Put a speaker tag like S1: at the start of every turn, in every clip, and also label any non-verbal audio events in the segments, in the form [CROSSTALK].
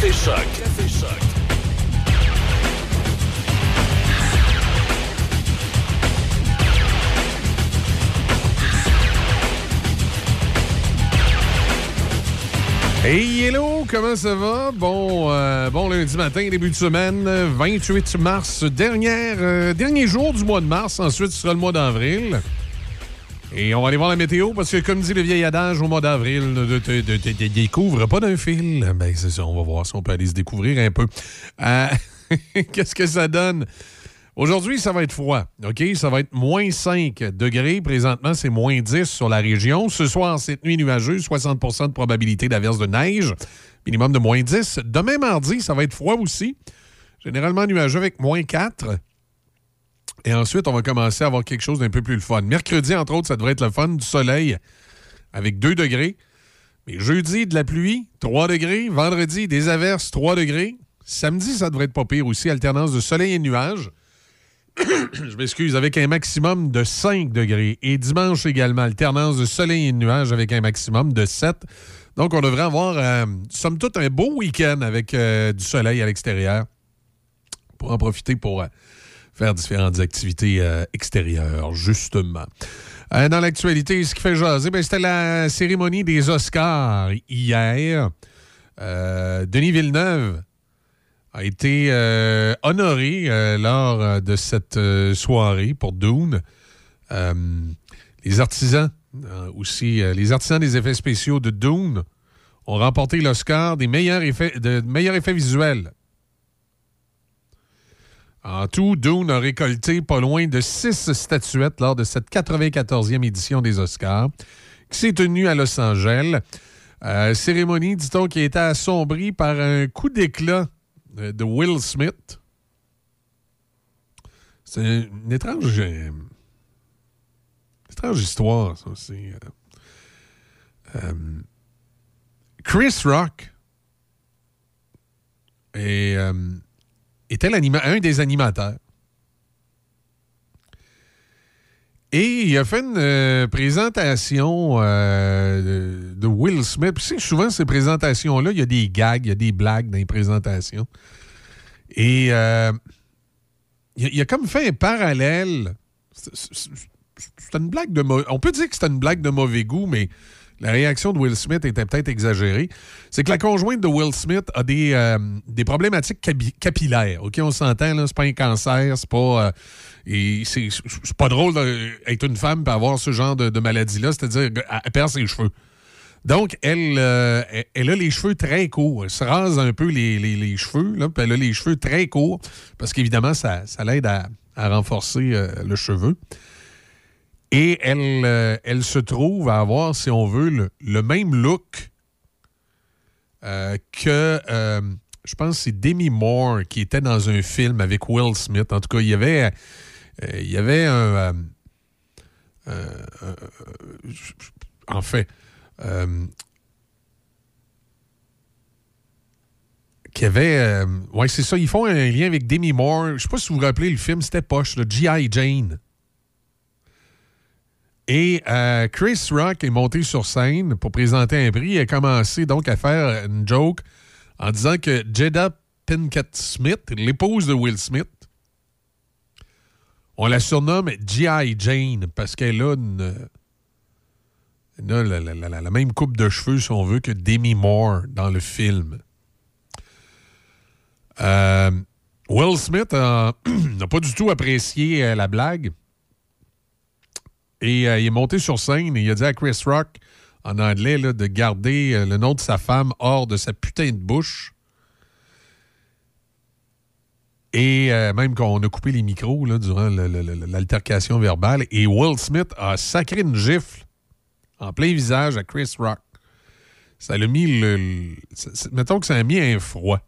S1: Café. Café.
S2: Hey, hello, comment ça va? Bon, euh, bon lundi matin, début de semaine, 28 mars, dernière, euh, dernier jour du mois de mars. Ensuite, ce sera le mois d'avril. Et on va aller voir la météo parce que, comme dit le vieil adage, au mois d'avril, ne te, pas d'un fil. Ben, c'est ça, on va voir si on peut aller se découvrir un peu. Euh, [LAUGHS] Qu'est-ce que ça donne? Aujourd'hui, ça va être froid. OK? Ça va être moins 5 degrés. Présentement, c'est moins 10 sur la région. Ce soir, cette nuit nuageuse, 60% de probabilité d'averse de neige. Minimum de moins 10. Demain, mardi, ça va être froid aussi. Généralement nuageux avec moins 4. Et ensuite, on va commencer à avoir quelque chose d'un peu plus le fun. Mercredi, entre autres, ça devrait être le fun du soleil avec 2 degrés. Mais jeudi, de la pluie, 3 degrés. Vendredi, des averses, 3 degrés. Samedi, ça devrait être pas pire aussi. Alternance de soleil et nuages. [COUGHS] Je m'excuse, avec un maximum de 5 degrés. Et dimanche également, alternance de soleil et nuages avec un maximum de 7. Donc, on devrait avoir, euh, somme toute, un beau week-end avec euh, du soleil à l'extérieur pour en profiter pour euh, faire différentes activités euh, extérieures, justement. Euh, dans l'actualité, ce qui fait jaser, ben, c'était la cérémonie des Oscars hier. Euh, Denis Villeneuve a été honoré lors de cette soirée pour Dune. Les artisans aussi, les artisans des effets spéciaux de Dune ont remporté l'Oscar des meilleurs effets, de meilleurs effets visuels. En tout, Dune a récolté pas loin de six statuettes lors de cette 94e édition des Oscars, qui s'est tenue à Los Angeles. Euh, cérémonie, dit-on, qui a été assombrie par un coup d'éclat euh, de Will Smith. C'est une étrange, euh, étrange histoire, ça aussi. Chris Rock euh, était un des animateurs. Et il a fait une euh, présentation euh, de, Will Smith. Puis, souvent, ces présentations-là, il y a des gags, il y a des blagues dans les présentations. Et euh, il, a, comme fait un parallèle. C'est- une blague de On peut dire que c'est une blague de mauvais goût, mais la réaction de Will Smith était peut-être exagérée. C'est que la conjointe de Will Smith a des, euh, des problématiques capi- capillaires. OK, on s'entend, c'est pas un cancer, c'est pas. euh, c'est pas drôle d'être une femme et avoir ce genre de, maladie-là, c'est-à-dire qu'elle perd ses cheveux. Donc, elle, euh, elle, elle a les cheveux très courts. Elle se rase un peu les, les- les cheveux, puis elle a les cheveux très courts, parce qu'évidemment, ça, ça l'aide à, à renforcer le cheveu. Et elle, euh, elle se trouve à avoir, si on veut, le, même look euh, que, euh, je pense, c'est Demi Moore qui était dans un film avec Will Smith. En tout cas, il y avait, il y avait un. en fait, qui avait. ouais, c'est ça. Ils font un lien avec Demi Moore. Je sais pas si vous vous rappelez le film, c'était poche, le G.I. Jane. Et euh, Chris Rock est monté sur scène pour présenter un prix. Il a commencé donc à faire une joke en disant que Jada Pinkett Smith, l'épouse de Will Smith, on la surnomme G.I. Jane parce qu'elle a la, même coupe de cheveux, si on veut, que Demi Moore dans le film. Euh, Will Smith euh, [CLEARS THROAT] n'a pas du tout apprécié la blague. Et euh, il est monté sur scène et il a dit à Chris Rock, en anglais, de garder euh, le nom de sa femme hors de sa putain de bouche. Et euh, même qu'on a coupé les micros durant l'altercation verbale. Et Will Smith a sacré une gifle en plein visage à Chris Rock. Ça l'a mis le. mettons que ça a mis un froid.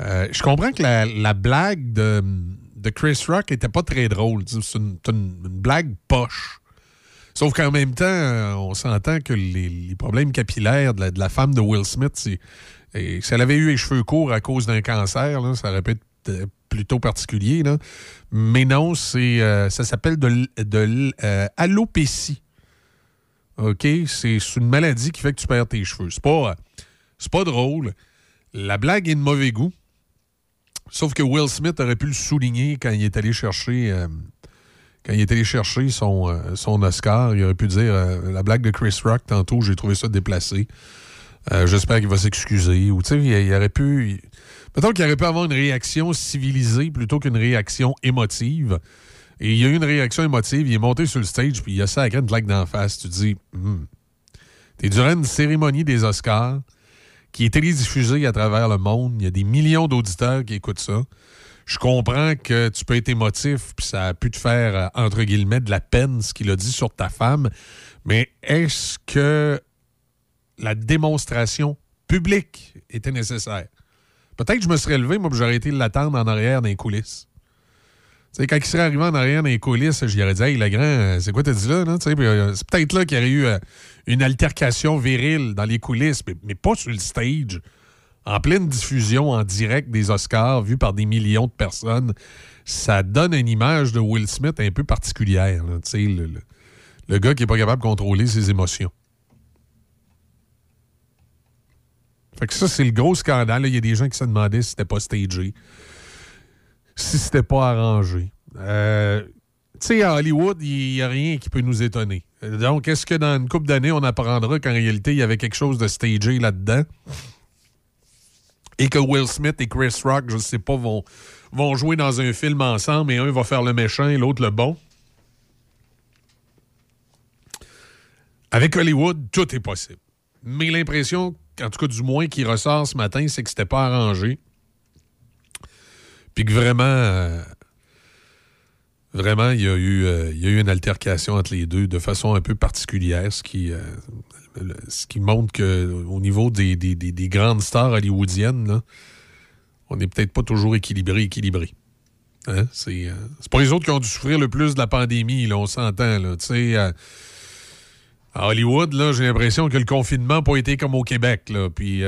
S2: Euh, je comprends que la blague de, de Chris Rock était pas très drôle. C'est une, blague poche. Sauf qu'en même temps, euh, on s'entend que les, problèmes capillaires de la, femme de Will Smith, si elle avait eu les cheveux courts à cause d'un cancer, ça aurait pu être euh, plutôt particulier. Mais non, c'est, euh, ça s'appelle de, de. OK? C'est une maladie qui fait que tu perds tes cheveux. C'est pas, pas drôle. La blague est de mauvais goût. Sauf que Will Smith aurait pu le souligner quand il est allé chercher, euh, quand il est allé chercher son, euh, Oscar. Il aurait pu dire euh, la blague de Chris Rock tantôt, j'ai trouvé ça déplacé. J'espère qu'il va s'excuser. Ou tu sais, il, aurait pu. Mettons qu'il aurait pu avoir une réaction civilisée plutôt qu'une réaction émotive. Et il y a eu une réaction émotive. Il est monté sur le stage, puis il a ça avec une blague d'en face. Tu te dis, hmm. t'es durant une cérémonie des Oscars qui est télédiffusé à travers le monde. Il y a des millions d'auditeurs qui écoutent ça. Je comprends que tu peux être émotif, puis ça a pu te faire, euh, entre guillemets, de la peine, ce qu'il a dit sur ta femme. Mais est-ce que la démonstration publique était nécessaire? Peut-être que je me serais levé, moi, j'aurais été l'attendre en arrière dans les coulisses. Quand il serait arrivé en arrière dans les coulisses, j'y aurais dit Hey, le grand, c'est quoi t'as dit là? Euh, c'est peut-être là qu'il y aurait eu euh, une altercation virile dans les coulisses, mais, pas sur le stage, en pleine diffusion en direct des Oscars, vu par des millions de personnes, ça donne une image de Will Smith un peu particulière. le, le, gars qui n'est pas capable de contrôler ses émotions. Fait que ça, c'est le gros scandale. Il y a des gens qui se demandaient si c'était pas stagé, si c'était pas arrangé. Euh, tu sais, à Hollywood, il n'y a rien qui peut nous étonner. Donc, est-ce que dans une couple d'années, on apprendra qu'en réalité, il y avait quelque chose de stagé là-dedans? Et que Will Smith et Chris Rock, je ne sais pas, vont, vont jouer dans un film ensemble et un va faire le méchant et l'autre le bon? Avec Hollywood, tout est possible. Mais l'impression, en tout cas du moins qui ressort ce matin, c'est que c'était pas arrangé. Puis que vraiment, euh, Vraiment, il y, a eu, euh, il y a eu une altercation entre les deux de façon un peu particulière, ce qui, euh, montre qu'au niveau des, des, grandes stars hollywoodiennes, on n'est peut-être pas toujours équilibré, équilibré. Hein? C'est, pas les autres qui ont dû souffrir le plus de la pandémie, là, on s'entend. À Hollywood, là, j'ai l'impression que le confinement n'a pas été comme au Québec. Là. Puis,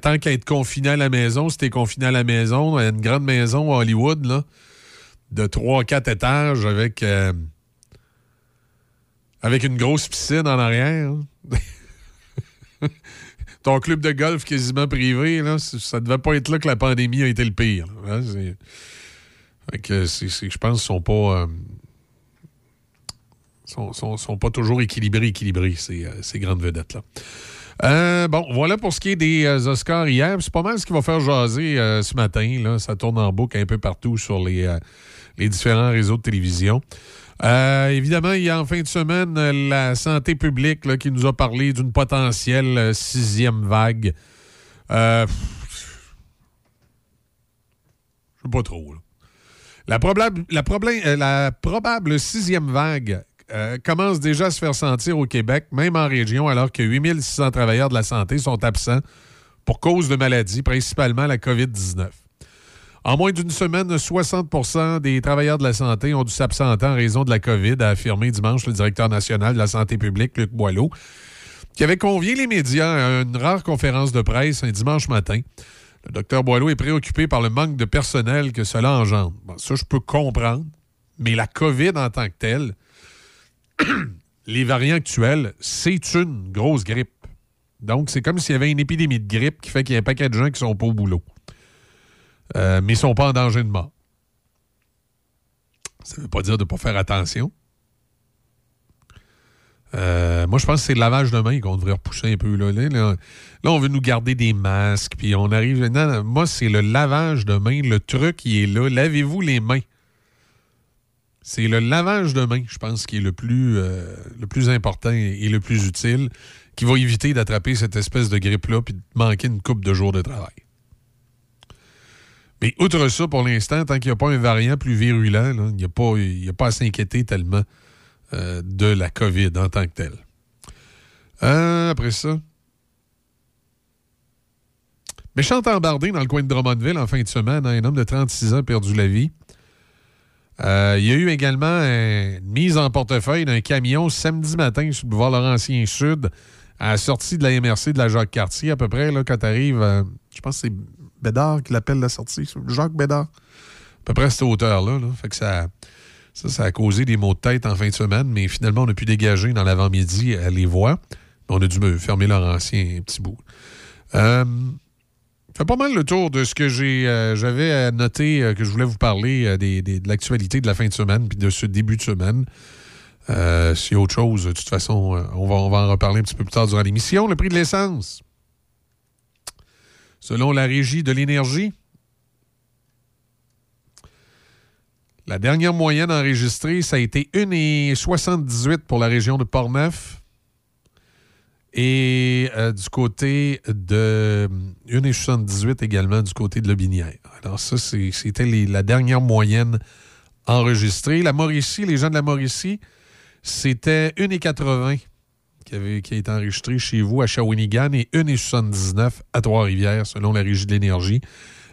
S2: tant qu'à être confiné à la maison, si t'es confiné à la maison, à une grande maison à Hollywood, là, de 3-4 étages avec, euh, avec une grosse piscine en arrière. [LAUGHS] Ton club de golf quasiment privé, là, ça devait pas être là que la pandémie a été le pire. Hein, que je pense qu'ils sont pas. Euh, sont, pas toujours équilibrés, équilibrés, ces, euh, grandes vedettes-là. bon, voilà pour ce qui est des Oscars hier. C'est pas mal ce qui va faire jaser ce matin. Là. Ça tourne en boucle un peu partout sur les, les différents réseaux de télévision. Euh, évidemment, il y a en fin de semaine la santé publique qui nous a parlé d'une potentielle euh, sixième vague. Euh, je sais pas trop. La, probable, la, la probable sixième vague commence déjà à se faire sentir au Québec, même en région, alors que 8600 travailleurs de la santé sont absents pour cause de maladies, principalement la COVID-19. En moins d'une semaine, 60% des travailleurs de la santé ont dû s'absenter en raison de la COVID, a affirmé dimanche le directeur national de la santé publique, Luc Boileau, qui avait convié les médias à une rare conférence de presse un dimanche matin. Le docteur Boileau est préoccupé par le manque de personnel que cela engendre. ça, je peux comprendre, mais la COVID en tant que telle, [CLEARS THROAT] les variants actuels, c'est une grosse grippe. Donc, c'est comme s'il y avait une épidémie de grippe qui fait qu'il y a un paquet de gens qui sont pas au boulot. Euh, mais ils ne sont pas en danger de mort. Ça ne veut pas dire de ne pas faire attention. Euh, moi, je pense que c'est le lavage de main qu'on devrait repousser un peu. Là. Là, on veut nous garder des masques, puis on arrive. Non, moi, c'est le lavage de main. Le truc qui est là. Lavez-vous les mains. C'est le lavage de main, je pense, qui est le plus, euh, important et, le plus utile, qui va éviter d'attraper cette espèce de grippe-là puis de manquer une coupe de jours de travail. Mais outre ça, pour l'instant, tant qu'il n'y a pas un variant plus virulent, il n'y a, pas, a pas à s'inquiéter tellement euh, de la COVID en tant que telle. Euh, après ça. Méchante embardée dans le coin de Drummondville en fin de semaine. Hein, un homme de 36 ans a perdu la vie. Euh, il y a eu également une mise en portefeuille d'un camion samedi matin sur le boulevard Laurentien Sud à la sortie de la MRC de la Jacques-Cartier, à peu près, là, quand tu arrives, je pense que c'est Bédard qui l'appelle la sortie. Jacques Bédard. À peu près à cette hauteur-là. Fait que ça, ça, a causé des maux de tête en fin de semaine, mais finalement, on a pu dégager dans l'avant-midi les voies. On a dû fermer leur ancien petit bout. Euh, fait pas mal le tour de ce que euh, j'avais noté que je voulais vous parler de l'actualité de la fin de semaine puis de ce début de semaine. Y a autre chose, de toute façon, on, va, on va en reparler un petit peu plus tard durant l'émission. Le prix de l'essence. Selon la Régie de l'énergie, la dernière moyenne enregistrée, ça a été 1,78 pour la région de Portneuf. Et euh, du côté de 1,78 également du côté de Lobinière. Alors, ça, c'était la dernière moyenne enregistrée. La Mauricie, les gens de la Mauricie, c'était 1,80 qui, qui a été enregistré chez vous à Shawinigan et 1,79 à Trois-Rivières, selon la Régie de l'énergie.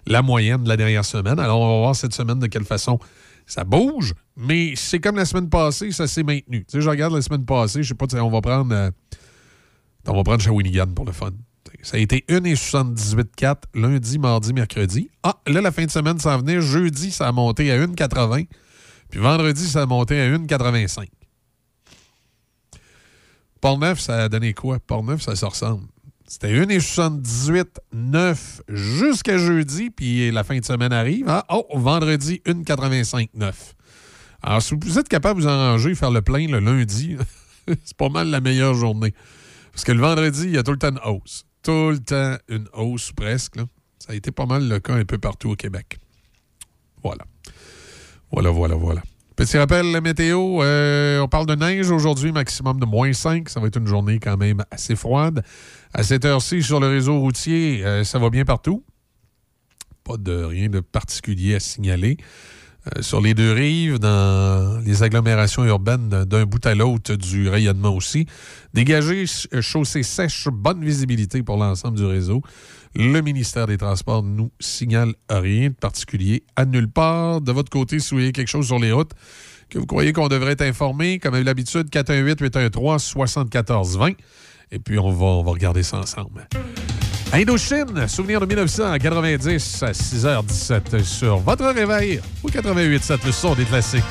S2: La moyenne de la dernière semaine. Alors, on va voir cette semaine de quelle façon ça bouge, mais c'est comme la semaine passée, ça s'est maintenu. Tu sais, je regarde la semaine passée, je sais pas, on va prendre. Euh, on va prendre Shawinigan pour le fun. Ça a été 1,78,4 lundi, mardi, mercredi. Ah, là, la fin de semaine s'en venait. Jeudi, ça a monté à 1,80. Puis vendredi, ça a monté à 1,85. Port-Neuf, ça a donné quoi? Port-Neuf, ça se ressemble. C'était 1,78,9 jusqu'à jeudi, puis la fin de semaine arrive. Ah, oh, vendredi, 1,85,9. Alors, si vous êtes capable de vous arranger, faire le plein le lundi, [LAUGHS] c'est pas mal la meilleure journée. Parce que le vendredi, il y a tout le temps une hausse. Tout le temps une hausse presque. Ça a été pas mal le cas un peu partout au Québec. Voilà. Voilà, voilà, voilà. Petit rappel, la météo, euh, on parle de neige aujourd'hui, maximum de moins 5. Ça va être une journée quand même assez froide. À cette heure-ci, sur le réseau routier, euh, ça va bien partout. Pas de rien de particulier à signaler. Euh, sur les deux rives, dans les agglomérations urbaines, d'un bout à l'autre du rayonnement aussi. Dégagé, chaussée sèche, bonne visibilité pour l'ensemble du réseau. Le ministère des Transports nous signale rien de particulier à nulle part. De votre côté, si vous voyez quelque chose sur les routes que vous croyez qu'on devrait être informé, comme l'habitude, 418-813-7420. Et puis, on va, on va regarder ça ensemble. Indochine, souvenir de 1990 à 6h17 sur votre réveil ou 88.7, le son des classiques.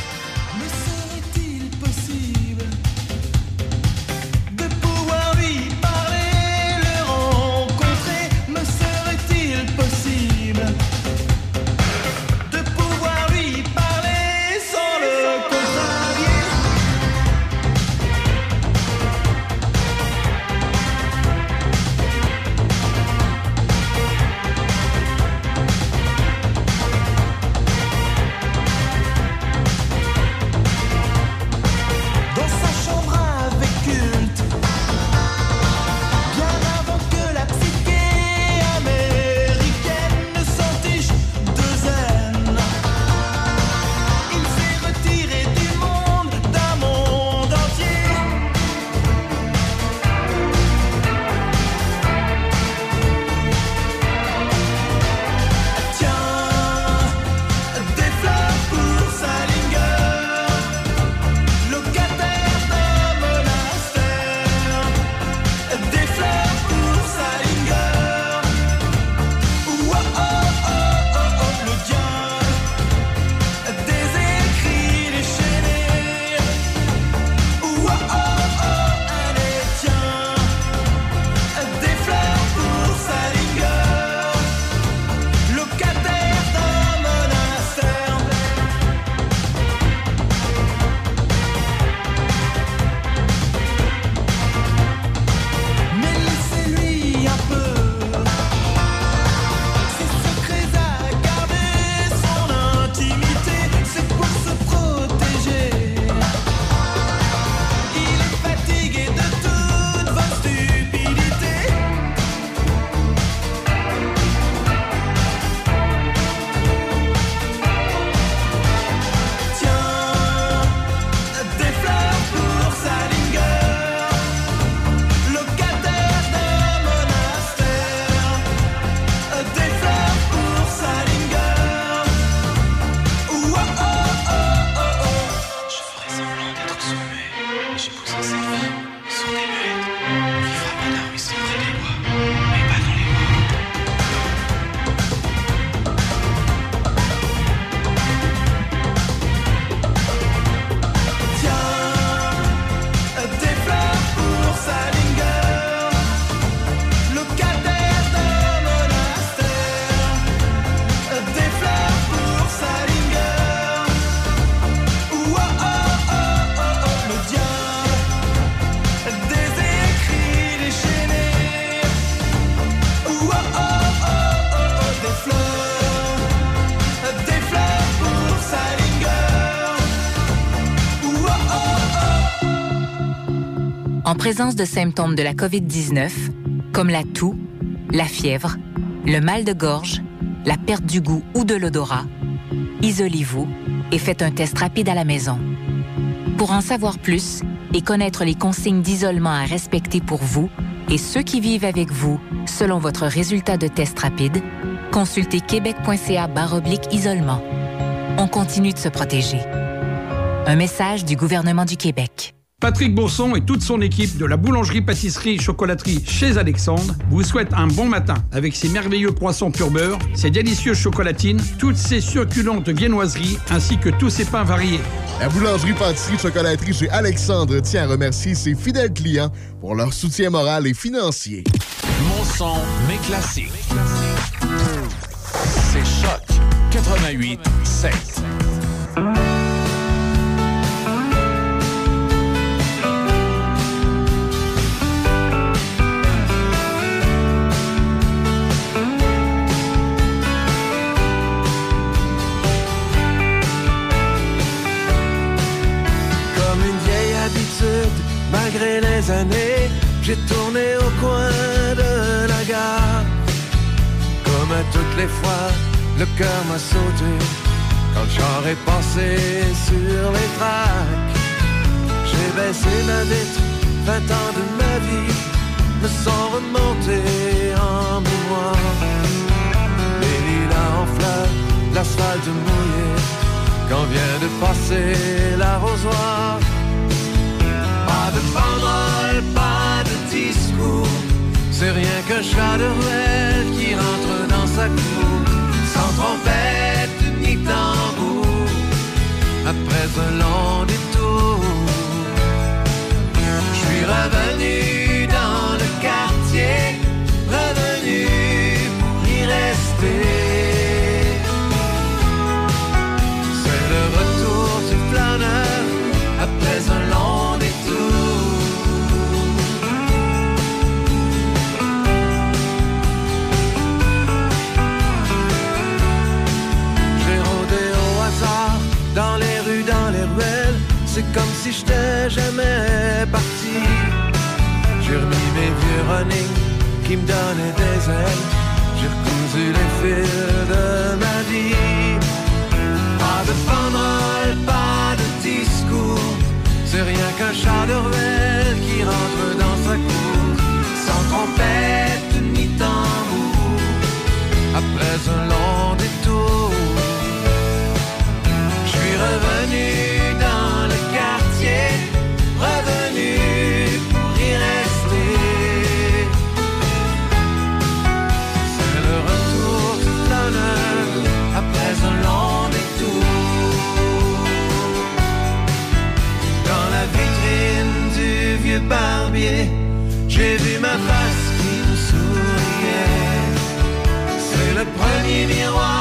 S1: Présence de symptômes de la COVID-19, comme la toux, la fièvre, le mal de gorge, la perte du goût ou de l'odorat, isolez-vous et faites un test rapide à la maison. Pour en savoir plus et connaître les consignes d'isolement à respecter pour vous et ceux qui vivent avec vous selon votre résultat de test rapide, consultez québec.ca isolement. On continue de se protéger. Un message du gouvernement du Québec.
S3: Patrick Bourson et toute son équipe de la boulangerie-pâtisserie-chocolaterie chez Alexandre vous souhaitent un bon matin avec ses merveilleux croissants pur beurre, ses délicieuses chocolatines, toutes ses succulentes viennoiseries ainsi que tous ses pains variés.
S4: La boulangerie-pâtisserie-chocolaterie chez Alexandre tient à remercier ses fidèles clients pour leur soutien moral et financier.
S5: Mon son, mes classiques. C'est Choc 88 7.
S6: J'ai tourné au coin de la gare. Comme à toutes les fois, le cœur m'a sauté quand est passé sur les tracks. J'ai baissé ma vitre, 20 ans de ma vie me sont remontés en mémoire. Les lilas en fleurs, l'asphalte mouillé, quand vient de passer l'arrosoir. Pas de banderole, pas C'est rien qu'un chat de ruelle qui rentre dans sa cour. Sans trompette ni tambour. Après un long détour, je suis revenu dans le quartier. Revenu pour y rester. Si j'étais jamais parti. J'ai remis mes vieux running qui me donnaient des ailes. J'ai recousu les fils de ma vie. Pas de banderole, pas de discours. C'est rien qu'un chat de ruelle qui rentre dans sa cour. Sans trompette ni tambour. Après un long détour, premier miroir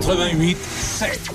S5: 88 7.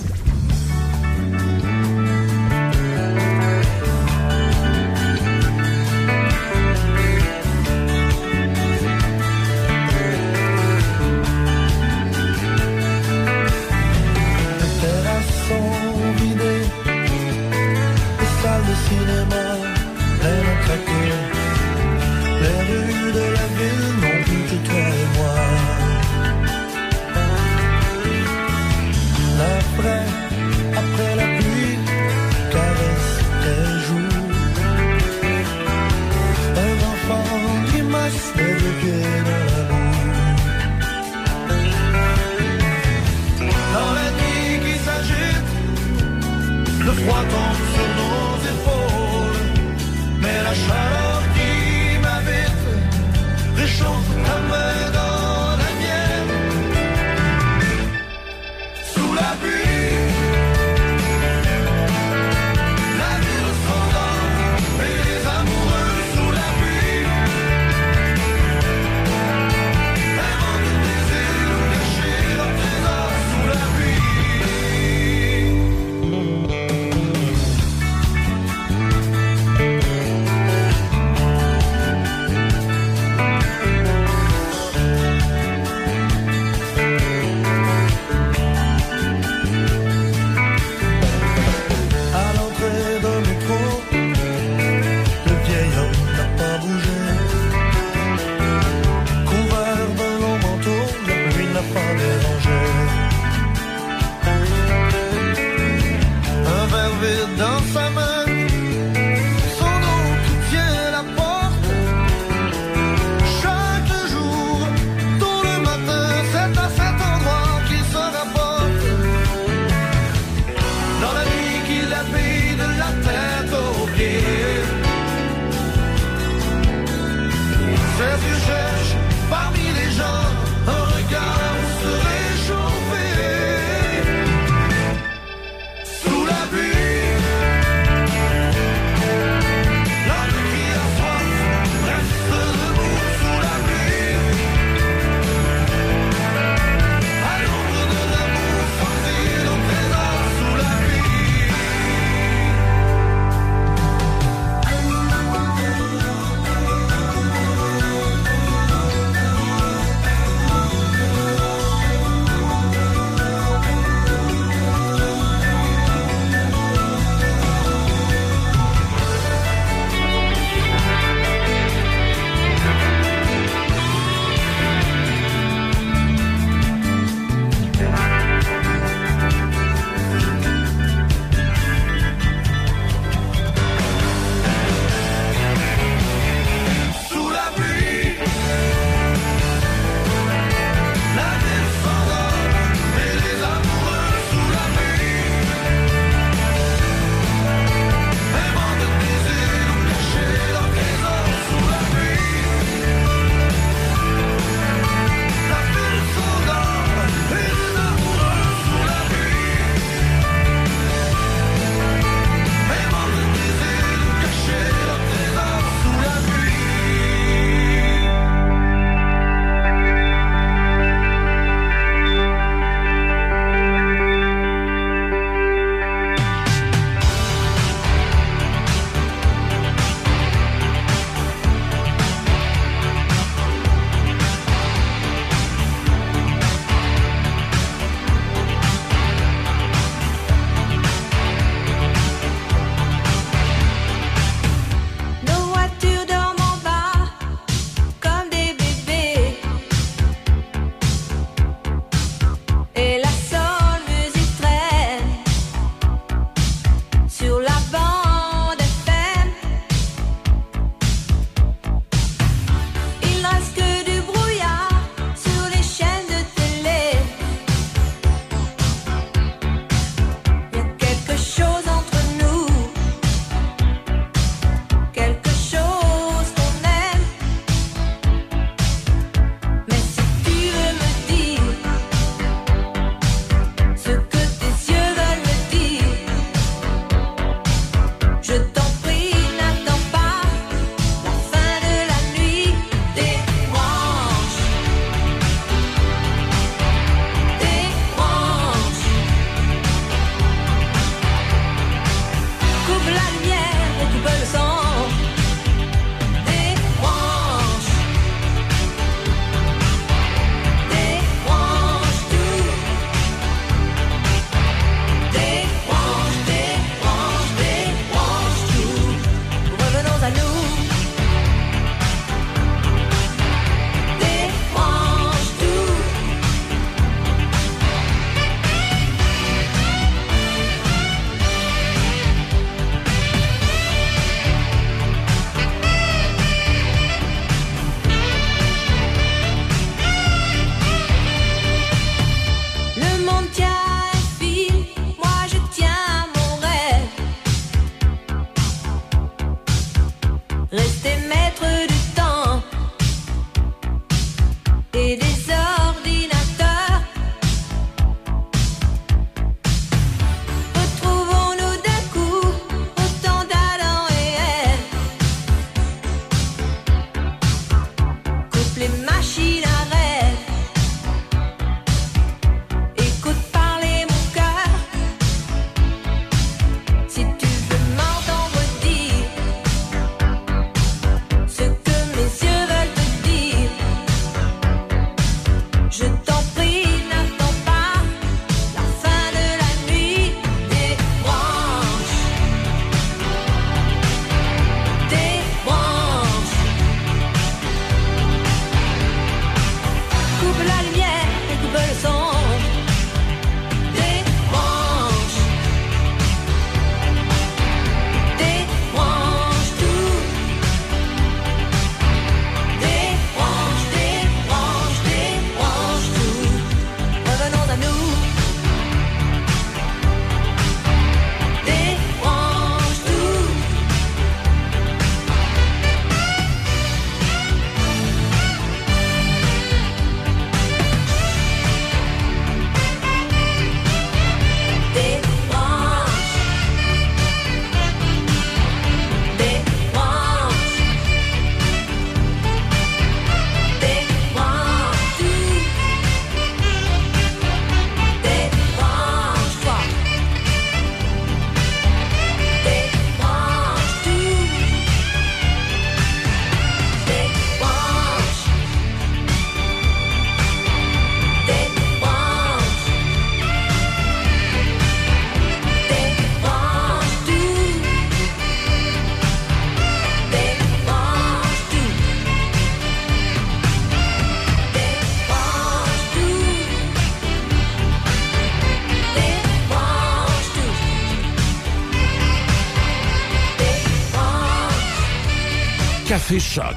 S5: Café Choc.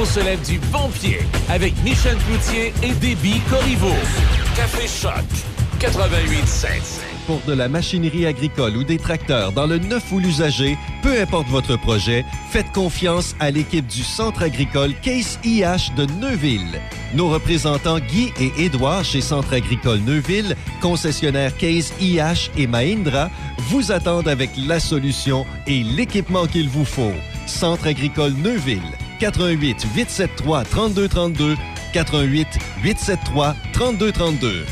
S5: On se lève du bon pied avec Michel Cloutier et Déby Corriveau. Café Choc. 88.7.
S7: Pour de la machinerie agricole ou des tracteurs dans le neuf ou l'usager, peu importe votre projet, faites confiance à l'équipe du Centre agricole Case IH de Neuville. Nos représentants Guy et Édouard chez Centre agricole Neuville, concessionnaire Case IH et Mahindra, vous attendent avec la solution et l'équipement qu'il vous faut. Centre agricole Neuville, 88 873 3232, 88 873 3232.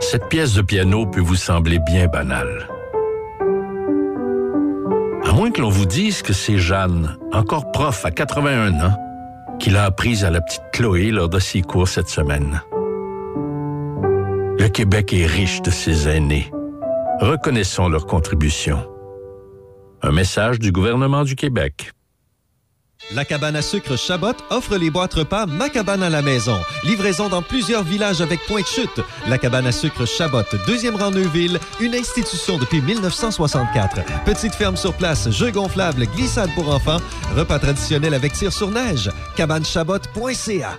S8: Cette pièce de piano peut vous sembler bien banale. À moins que l'on vous dise que c'est Jeanne, encore prof à 81 ans, qui l'a apprise à la petite Chloé lors de ses cours cette semaine. Québec est riche de ses aînés. Reconnaissons leur contribution. Un message du gouvernement du Québec.
S7: La cabane à sucre Chabot offre les boîtes repas Ma cabane à la maison. Livraison dans plusieurs villages avec point de chute. La cabane à sucre Chabot, deuxième rang Neuville, une institution depuis 1964. Petite ferme sur place, jeux gonflables, glissade pour enfants, repas traditionnels avec tir sur neige. Cabanechabot.ca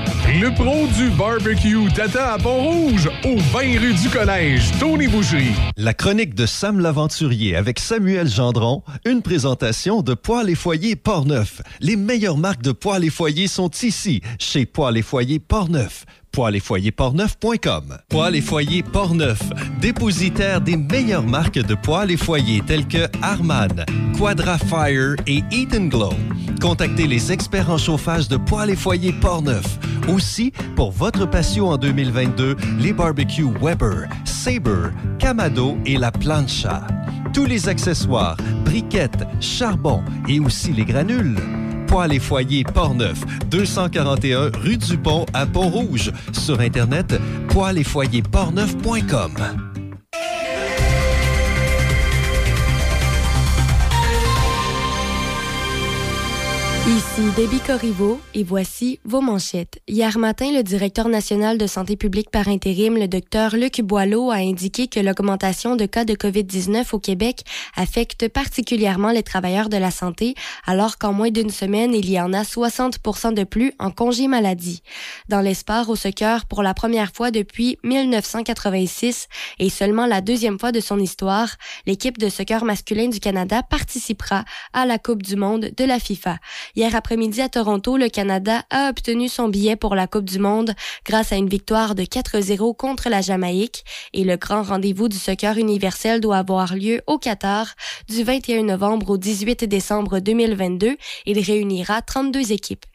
S2: Le pro du barbecue Tata à Pont-Rouge, au 20 rue du Collège, Tony Boucherie.
S7: La chronique de Sam l'Aventurier avec Samuel Gendron, une présentation de Poils et Foyers Portneuf. Les meilleures marques de poils et foyers sont ici, chez Poils et Foyers Portneuf. Poils et foyers et foyers Portneuf, dépositaire des meilleures marques de poils et foyers tels que Arman, Quadra Fire et Eat Glow. Contactez les experts en chauffage de Poils et foyers Portneuf. Aussi, pour votre patio en 2022, les barbecues Weber, Sabre, Camado et la Plancha. Tous les accessoires, briquettes, charbon et aussi les granules. Poils et foyers Portneuf, 241 rue du Pont à Pont-Rouge. Sur Internet, portneuf.com.
S9: Ici Debbie Corriveau et voici vos manchettes. Hier matin, le directeur national de santé publique par intérim, le docteur Luc Boileau, a indiqué que l'augmentation de cas de COVID-19 au Québec affecte particulièrement les travailleurs de la santé, alors qu'en moins d'une semaine, il y en a 60 de plus en congé maladie. Dans l'espoir au soccer, pour la première fois depuis 1986 et seulement la deuxième fois de son histoire, l'équipe de soccer masculin du Canada participera à la Coupe du monde de la FIFA. Hier après-midi à Toronto, le Canada a obtenu son billet pour la Coupe du monde grâce à une victoire de 4-0 contre la Jamaïque et le grand rendez-vous du soccer universel doit avoir lieu au Qatar du 21 novembre au 18 décembre 2022. Il réunira 32 équipes.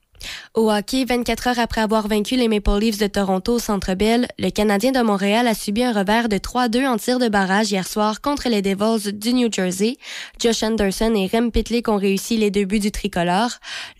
S9: Au hockey, 24 heures après avoir vaincu les Maple Leafs de Toronto au Centre Bell, le Canadien de Montréal a subi un revers de 3-2 en tir de barrage hier soir contre les Devils du New Jersey. Josh Anderson et Rem Pitlick ont réussi les deux buts du tricolore.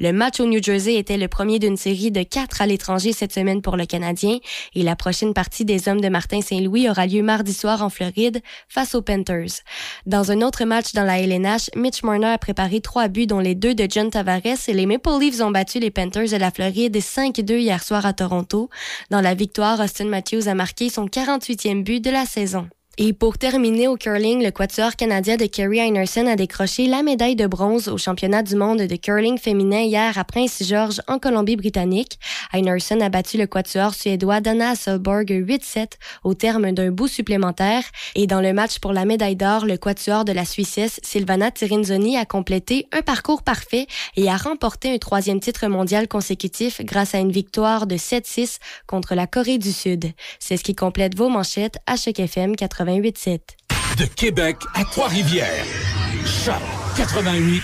S9: Le match au New Jersey était le premier d'une série de quatre à l'étranger cette semaine pour le Canadien et la prochaine partie des hommes de Martin Saint-Louis aura lieu mardi soir en Floride face aux Panthers. Dans un autre match dans la LNH, Mitch Marner a préparé trois buts dont les deux de John Tavares et les Maple Leafs ont battu les Panthers de la Floride 5-2 hier soir à Toronto. Dans la victoire, Austin Matthews a marqué son 48e but de la saison. Et pour terminer au curling, le quatuor canadien de Kerry Einerson a décroché la médaille de bronze au championnat du monde de curling féminin hier à Prince-George en Colombie-Britannique. Einerson a battu le quatuor suédois Dana Hasselborg 8-7 au terme d'un bout supplémentaire. Et dans le match pour la médaille d'or, le quatuor de la Suissesse Silvana Tirinzoni a complété un parcours parfait et a remporté un troisième titre mondial consécutif grâce à une victoire de 7-6 contre la Corée du Sud. C'est ce qui complète vos manchettes à FM 88.7.
S5: De Québec à Trois-Rivières. Choc 88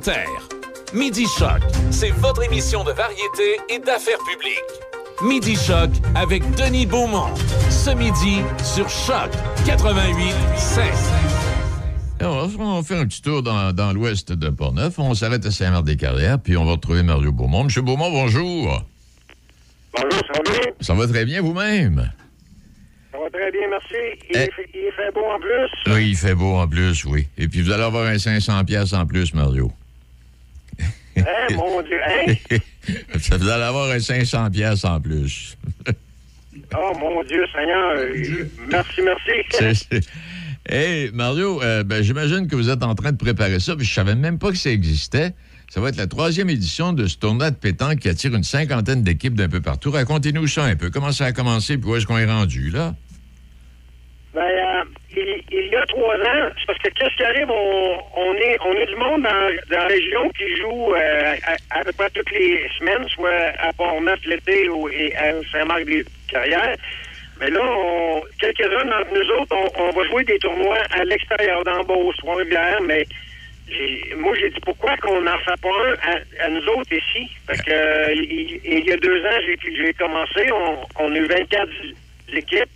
S5: commentaires. Midi Choc, c'est votre émission de variété et d'affaires publiques. Midi Choc avec Denis Beaumont. Ce midi sur Choc 88
S10: Alors, on va faire un petit tour dans, dans l'ouest de Portneuf. On s'arrête à Saint-Marc-des-Carrières, puis on va retrouver Mario Beaumont. Monsieur Beaumont, bonjour.
S11: Bonjour, ça va bien?
S10: Ça va très bien vous-même?
S11: Ça va très bien, merci. Il,
S10: Eh.
S11: fait, il fait beau en plus?
S10: Oui, il fait beau en plus, oui. Et puis vous allez avoir un 500 pièces en plus, Mario.
S11: Hein, mon Dieu, hein? [LAUGHS]
S10: Ça, vous allez avoir un 500 pièces en plus. [LAUGHS]
S11: Oh, mon Dieu, Seigneur. euh, Merci, merci. [LAUGHS]
S10: Hey, Mario, euh, ben, j'imagine que vous êtes en train de préparer ça, puis je savais même pas que ça existait. Ça va être la troisième édition de ce tournoi de pétanque qui attire une cinquantaine d'équipes d'un peu partout. Racontez-nous ça un peu. Comment ça a commencé, puis où est-ce qu'on est rendu, là?
S11: Il, y a trois ans, parce que qu'est-ce qui arrive, on, on est on est du monde dans, dans la région qui joue euh, à, peu près toutes les semaines, soit à Port-Neuf l'été ou et à Saint-Marc-des-Carrières. Mais là, quelques-uns d'entre nous autres, on, va jouer des tournois à l'extérieur d'Ambos, Trois-Rivières, mais moi, j'ai dit pourquoi qu'on n'en fait pas un à, nous autres ici? Fait que, il, il y a deux ans, j'ai j'ai commencé, on, on a eu 24 équipes.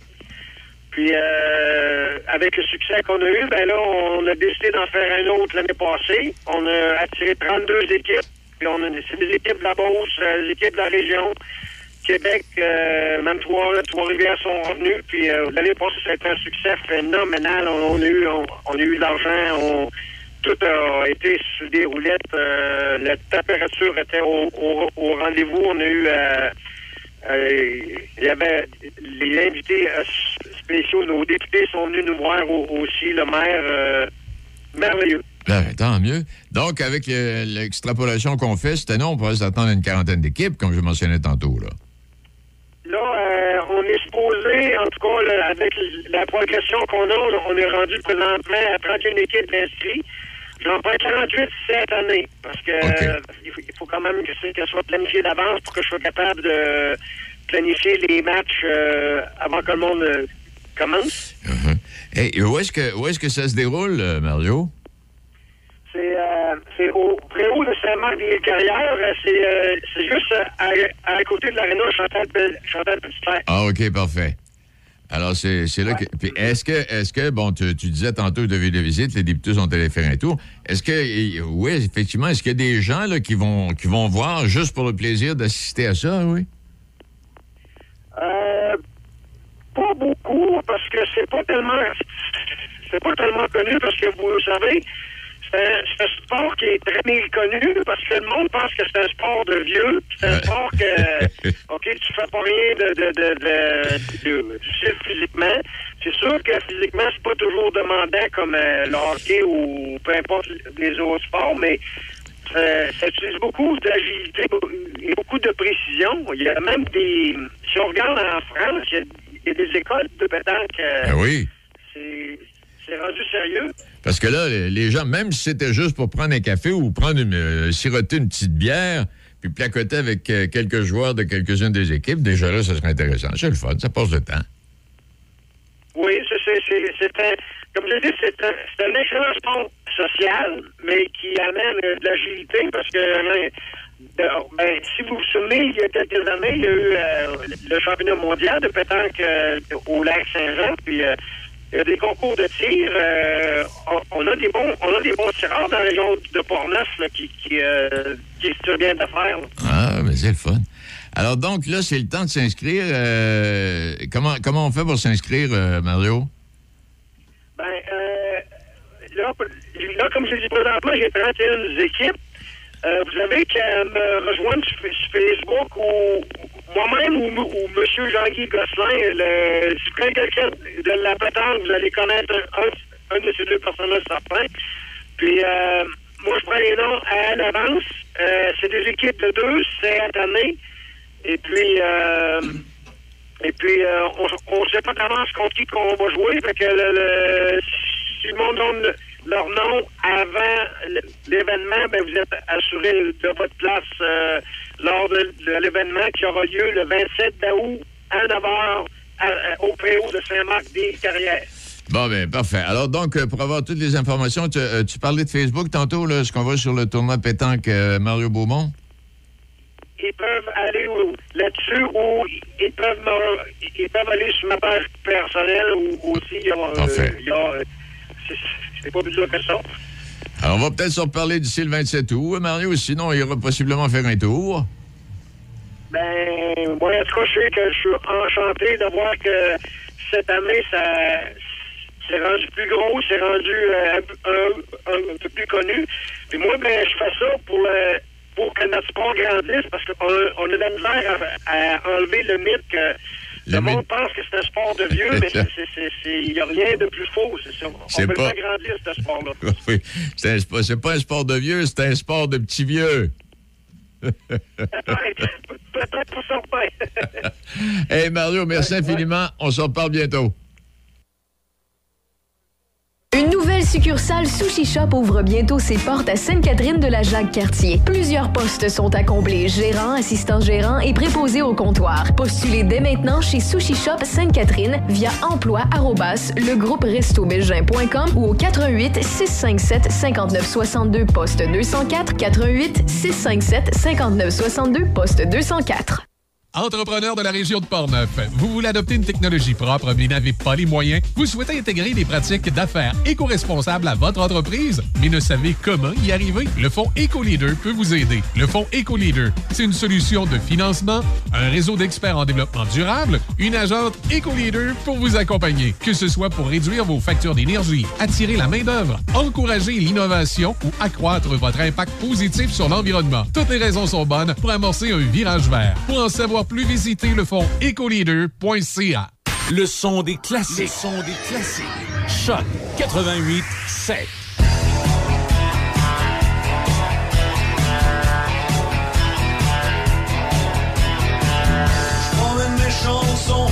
S11: Puis, euh, avec le succès qu'on a eu, ben là, on a décidé d'en faire un autre l'année passée. On a attiré 32 équipes Puis on a c'est des équipes de la Beauce, euh, des équipes de la région. Québec, euh, même Trois- Trois-Rivières sont revenus. Puis euh, l'année passée, ça a été un succès phénoménal. On, a eu, on, a eu de l'argent. tout a été sur des roulettes. la température était au, au- rendez-vous. On a eu... il y avait les invités spéciaux, nos députés sont venus nous voir au- aussi, le maire, euh, merveilleux.
S10: Ben, tant mieux. Donc, avec euh, l'extrapolation qu'on fait cette année, on pourrait s'attendre à une quarantaine d'équipes, comme je mentionnais tantôt. Là.
S11: Là, euh, on est supposé, en tout cas, là, avec la progression qu'on a, on est rendu présentement à 31 équipes inscrites. J'en prends 48 cette année, parce que euh, il, faut, il faut quand même que qu'elle soit planifiée d'avance pour que je sois capable de planifier les matchs euh, avant que le monde euh, commence.
S10: Hey, où est-ce que, où est-ce que ça se déroule, euh, Mario?
S11: C'est euh, c'est au préau de Saint-Marc des Carrières. euh, C'est euh, juste à, à côté de l'aréna Chantal, Chantal.
S10: Ah, OK, parfait. Alors, c'est là que. Puis, est-ce que, est-ce que, bon, tu, tu disais tantôt que de visite, les députés sont allés faire un tour. Est-ce que, et- oui, effectivement, est-ce qu'il y a des gens là, qui, vont, qui vont voir juste pour le plaisir d'assister à ça, oui?
S11: Euh, pas beaucoup, parce que c'est pas tellement c'est pas tellement connu, parce que vous le savez, c'est un, sport qui est très méconnu, parce que le monde pense que c'est un sport de vieux, c'est un sport que, [LAUGHS] OK, tu fais pas rien de, de, de, de, de- physiquement. C'est sûr que physiquement, c'est pas toujours demandant comme euh, le hockey ou peu importe les autres sports, mais euh, ça utilise beaucoup d'agilité et beaucoup de précision. Il y a même des... Si on regarde en France, il y a, y a des écoles de pétanque. euh,
S10: Ben oui.
S11: c'est rendu sérieux.
S10: Parce que là, les- gens, même si c'était juste pour prendre un café ou prendre une, euh, siroter une petite bière, puis placoter avec euh, quelques joueurs de quelques-unes des équipes, déjà là, ça serait intéressant. C'est le fun, ça passe le temps.
S11: Oui, c'est- c'est c'est- c'est un... Comme je dis, c'est un, c'est un excellent sport social, mais qui amène euh, de l'agilité parce que... euh, de- ben, si vous vous souvenez, il y a quelques années, il y a eu euh, le championnat mondial de pétanque euh, au lac Saint-Jean, puis euh, il y a des concours de tir. on, on a des bons, on a des bons tireurs dans la région de Portneuf là, qui, qui, qui se bien d'affaires.
S10: Ah, mais c'est le fun. Alors donc, là, c'est le temps de s'inscrire. Comment, comment on fait pour s'inscrire, Mario?
S11: Ben, euh, là, là, comme je dis présentement, j'ai 31 équipes. Euh, vous avez qu'à me rejoindre sur, Facebook ou moi-même ou, M. Jean-Guy Gosselin. Le, si vous connaissez quelqu'un de la pétanque, vous allez connaître un, de ces deux personnes-là, certain. Puis, euh, moi, je prends les noms à l'avance. Euh, c'est des équipes de deux cette année. Et puis, euh, et puis, on ne sait pas d'avance contre qui qu'on va jouer. Que le, si le monde leur nom avant l'événement, ben vous êtes assuré de votre place euh, lors de, de l'événement qui aura lieu le 27 août à 9h au PO de Saint-Marc-des-Carrières.
S10: Bon, ben parfait. Alors donc, euh, pour avoir toutes les informations, tu, euh, tu parlais de Facebook tantôt, là, ce qu'on voit sur le tournoi pétanque Mario Beaumont?
S11: Ils peuvent aller là-dessus ou ils peuvent, me- ils peuvent aller sur ma page personnelle ou aussi il y a,
S10: Parfait.
S11: il y a, c'est- pas plus dur que ça.
S10: Alors, on va peut-être se reparler d'ici le 27 août, Mario. Sinon, il ira possiblement faire un tour.
S11: Ben, moi, en tout cas, je sais que je suis enchanté de voir que cette année, ça c'est rendu plus gros, c'est rendu euh, un, un- un peu plus connu. Puis moi, ben, je fais ça pour le, pour que notre sport grandisse, parce qu'on on a de la misère à, à enlever le mythe que le, monde pense que c'est un sport de vieux, mais il n'y a rien de plus faux. C'est ça. On peut
S10: pas-
S11: le grandir, ce sport-là. [LAUGHS]
S10: oui, c'est pas un sport de vieux, c'est un sport de petits vieux. [LAUGHS]
S11: Peut-être pour certains. [LAUGHS]
S10: hey Mario, merci infiniment. On se reparle bientôt.
S12: Une nouvelle succursale Sushi Shop ouvre bientôt ses portes à Sainte-Catherine de la Jacques-Cartier. Plusieurs postes sont à combler, gérant, assistant gérant et préposé au comptoir. Postulez dès maintenant chez Sushi Shop Sainte-Catherine via emploi ou au 88 657 59 62 poste 204 88 657 59 62 poste 204.
S2: Entrepreneur de la région de Portneuf, vous voulez adopter une technologie propre mais n'avez pas les moyens? Vous souhaitez intégrer des pratiques d'affaires éco-responsables à votre entreprise mais ne savez comment y arriver? Le Fonds EcoLeader peut vous aider. Le Fonds EcoLeader, c'est une solution de financement, un réseau d'experts en développement durable, une agente EcoLeader pour vous accompagner. Que ce soit pour réduire vos factures d'énergie, attirer la main-d'œuvre, encourager l'innovation ou accroître votre impact positif sur l'environnement. Toutes les raisons sont bonnes pour amorcer un virage vert. Pour en savoir plus, visitez le fonds ecoleader.ca.
S5: Le son des classiques. Le son des classiques. Choc 88 7.
S13: Je promène mes chansons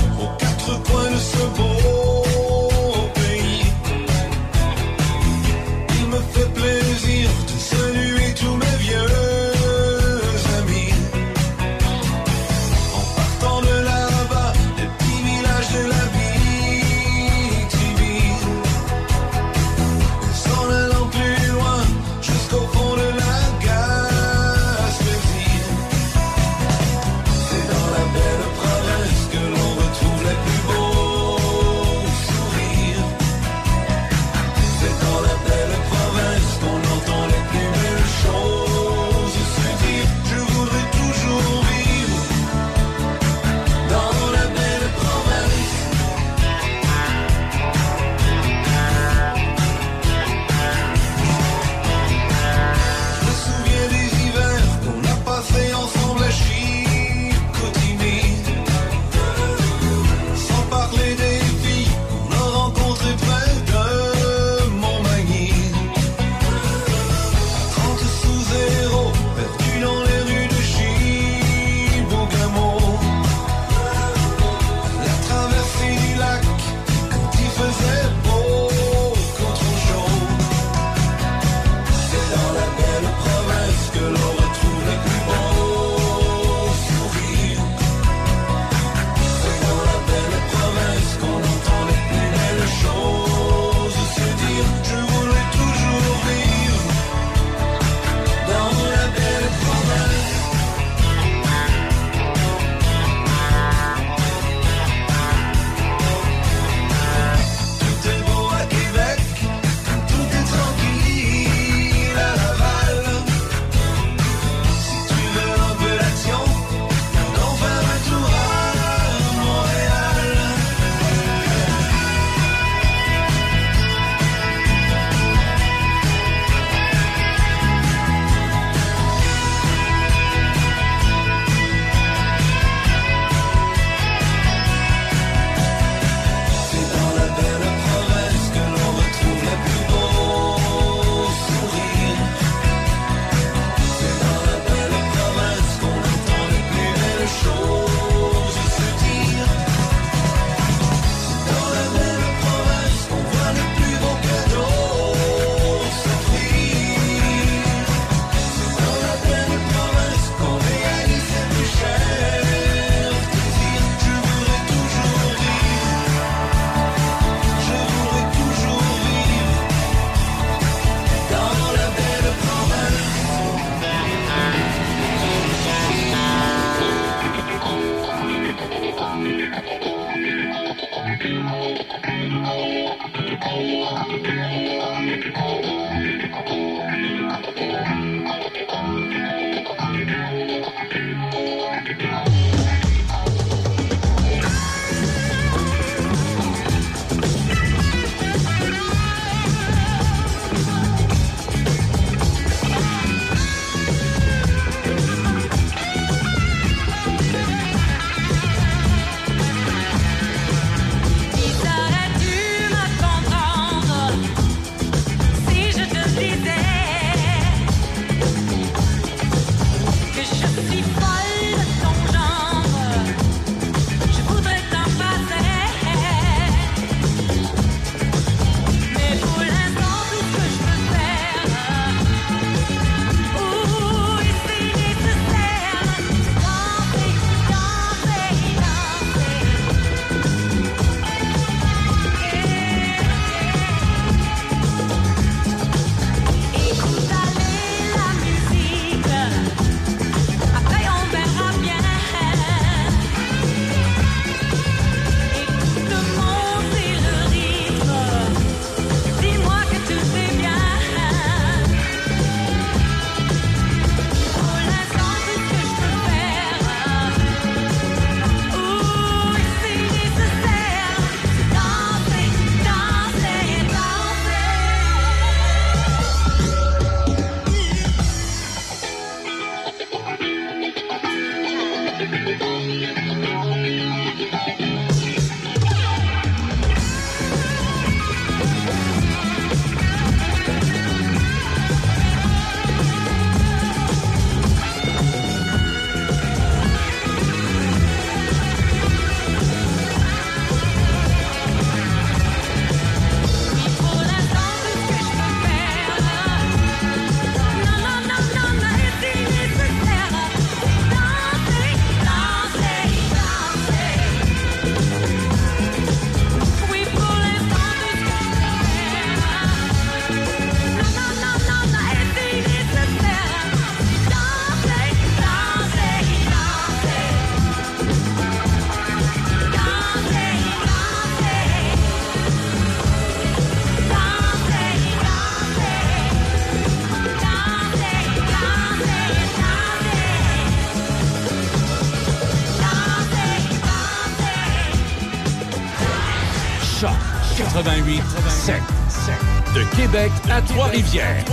S5: à Trois-Rivières.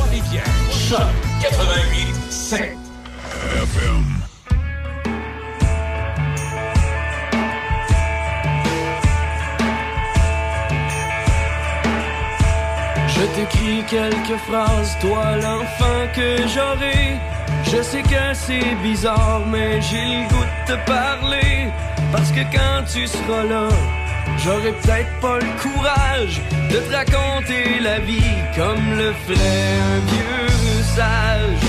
S5: Choc 88 7. FM.
S14: Je t'écris quelques phrases, toi l'enfant que j'aurai. Je sais que c'est bizarre, mais j'ai le goût de te parler. Parce que quand tu seras là, j'aurai peut-être pas le courage de te raconter la vie comme le ferait un vieux sage.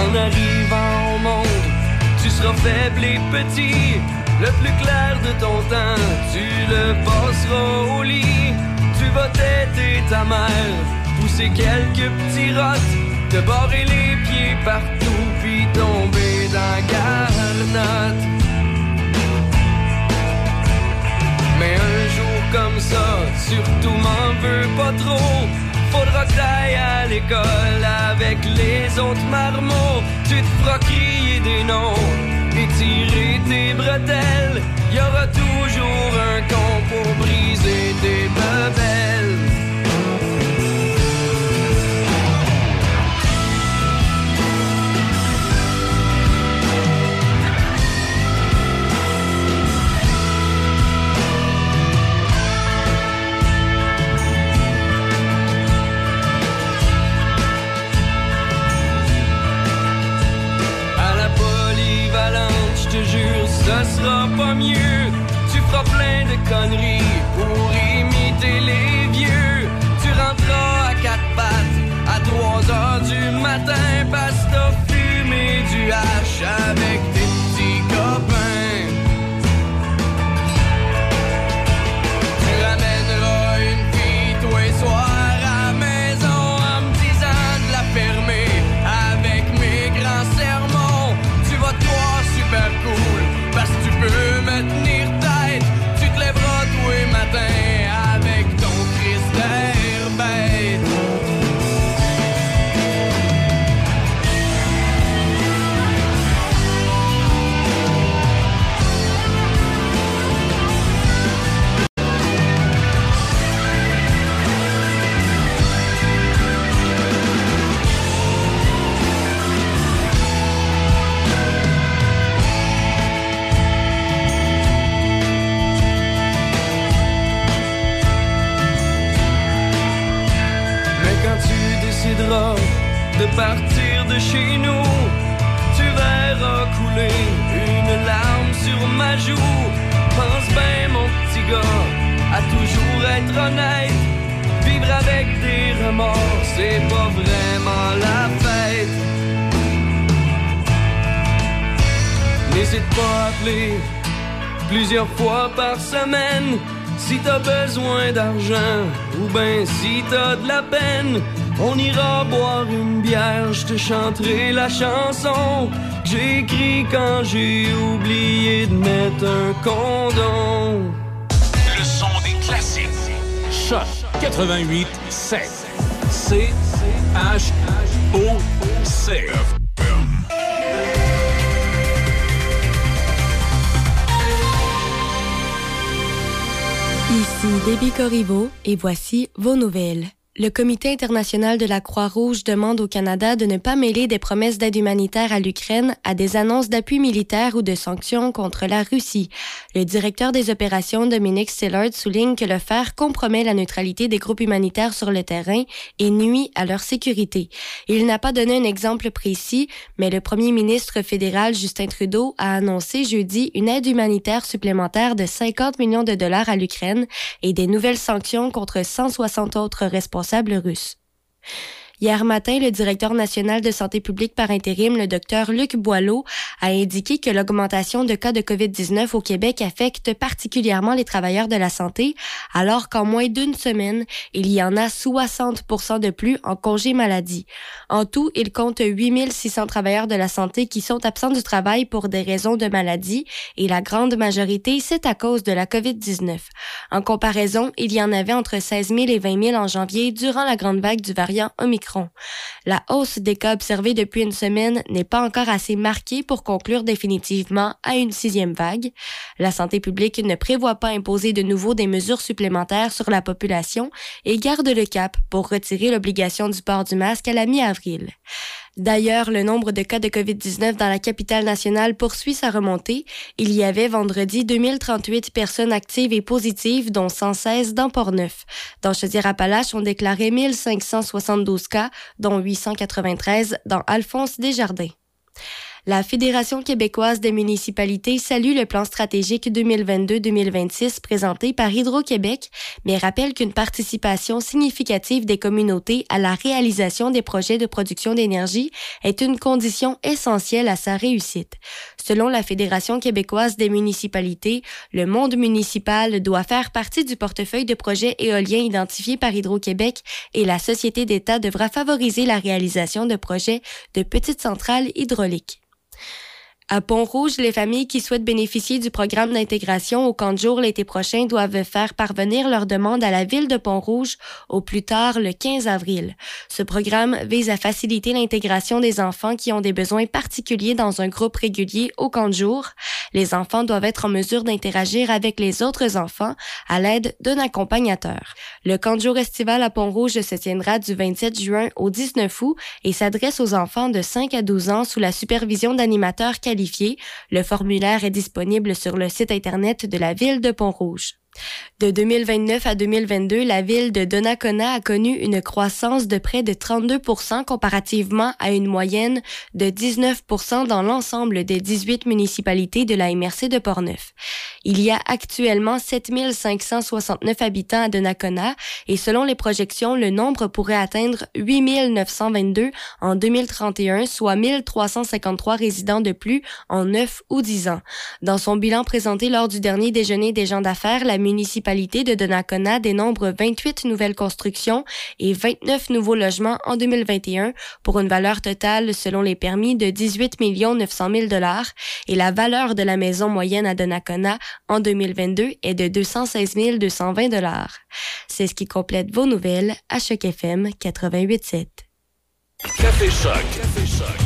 S14: En arrivant au monde, tu seras faible et petit. Le plus clair de ton temps, tu le passeras au lit. Tu vas t'aider ta mère, pousser quelques petits rottes, te barrer les pieds partout, puis tomber dans la Mais un jour comme ça, surtout m'en veux pas trop. Faudra que t'ailles à l'école avec les autres marmots. Tu te feras crier des noms et tirer tes bretelles. Y aura toujours un con pour briser tes bebelles. Sera pas mieux. Tu feras plein de conneries pour imiter les vieux. Tu rentreras à quatre pattes à 3 heures du matin, parce que t'as fumé du hache avec une larme sur ma joue. Pense bien, mon petit gars, à toujours être honnête. Vivre avec des remords, c'est pas vraiment la fête. N'hésite pas à appeler plusieurs fois par semaine si t'as besoin d'argent ou ben si t'as de la peine. On ira boire une bière, je te chanterai la chanson écrit quand j'ai oublié de mettre un condom.
S5: Le son des classiques. Choc 88 7. C H O C.
S9: Ici Déby Corriveau et voici vos nouvelles. Le Comité international de la Croix-Rouge demande au Canada de ne pas mêler des promesses d'aide humanitaire à l'Ukraine à des annonces d'appui militaire ou de sanctions contre la Russie. Le directeur des opérations, Dominique Stillard, souligne que le faire compromet la neutralité des groupes humanitaires sur le terrain et nuit à leur sécurité. Il n'a pas donné un exemple précis, mais le premier ministre fédéral Justin Trudeau a annoncé jeudi une aide humanitaire supplémentaire de 50 millions de dollars à l'Ukraine et des nouvelles sanctions contre 160 autres responsables russes. Hier matin, le directeur national de santé publique par intérim, le docteur Luc Boileau, a indiqué que l'augmentation de cas de COVID-19 au Québec affecte particulièrement les travailleurs de la santé, alors qu'en moins d'une semaine, il y en a 60% de plus en congé maladie. En tout, il compte 8600 travailleurs de la santé qui sont absents du travail pour des raisons de maladie et la grande majorité, c'est à cause de la COVID-19. En comparaison, il y en avait entre 16 000 et 20 000 en janvier durant la grande vague du variant Omicron. La hausse des cas observés depuis une semaine n'est pas encore assez marquée pour conclure définitivement à une sixième vague. La santé publique ne prévoit pas imposer de nouveau des mesures supplémentaires sur la population et garde le cap pour retirer l'obligation du port du masque à la mi-avril. D'ailleurs, le nombre de cas de COVID-19 dans la capitale nationale poursuit sa remontée. Il y avait vendredi 2038 personnes actives et positives, dont 116 dans Port-Neuf. Dans Chaudière-Appalaches, on déclarait 1572 cas, dont 893 dans Alphonse Desjardins. La Fédération québécoise des municipalités salue le plan stratégique 2022-2026 présenté par Hydro-Québec, mais rappelle qu'une participation significative des communautés à la réalisation des projets de production d'énergie est une condition essentielle à sa réussite. Selon la Fédération québécoise des municipalités, le monde municipal doit faire partie du portefeuille de projets éoliens identifiés par Hydro-Québec et la société d'État devra favoriser la réalisation de projets de petites centrales hydrauliques. À Pont-Rouge, les familles qui souhaitent bénéficier du programme d'intégration au camp de jour l'été prochain doivent faire parvenir leur demande à la ville de Pont-Rouge au plus tard le 15 avril. Ce programme vise à faciliter l'intégration des enfants qui ont des besoins particuliers dans un groupe régulier au camp de jour. Les enfants doivent être en mesure d'interagir avec les autres enfants à l'aide d'un accompagnateur. Le camp de jour estival à Pont-Rouge se tiendra du 27 juin au 19 août et s'adresse aux enfants de 5 à 12 ans sous la supervision d'animateurs Le formulaire est disponible sur le site Internet de la ville de Pont-Rouge. De 2029 à 2022, la ville de Donnacona a connu une croissance de près de 32% comparativement à une moyenne de 19% dans l'ensemble des 18 municipalités de la MRC de Portneuf. Il y a actuellement 7569 habitants à Donnacona et selon les projections, le nombre pourrait atteindre 8922 en 2031, soit 1353 résidents de plus en 9 ou 10 ans. Dans son bilan présenté lors du dernier déjeuner des gens d'affaires, municipalité de Donnacona dénombre 28 nouvelles constructions et 29 nouveaux logements en 2021 pour une valeur totale selon les permis de 18 900 000 dollars et la valeur de la maison moyenne à Donnacona en 2022 est de 216 220 dollars. C'est ce qui complète vos nouvelles à Choc FM 88.7.
S5: Café Choc.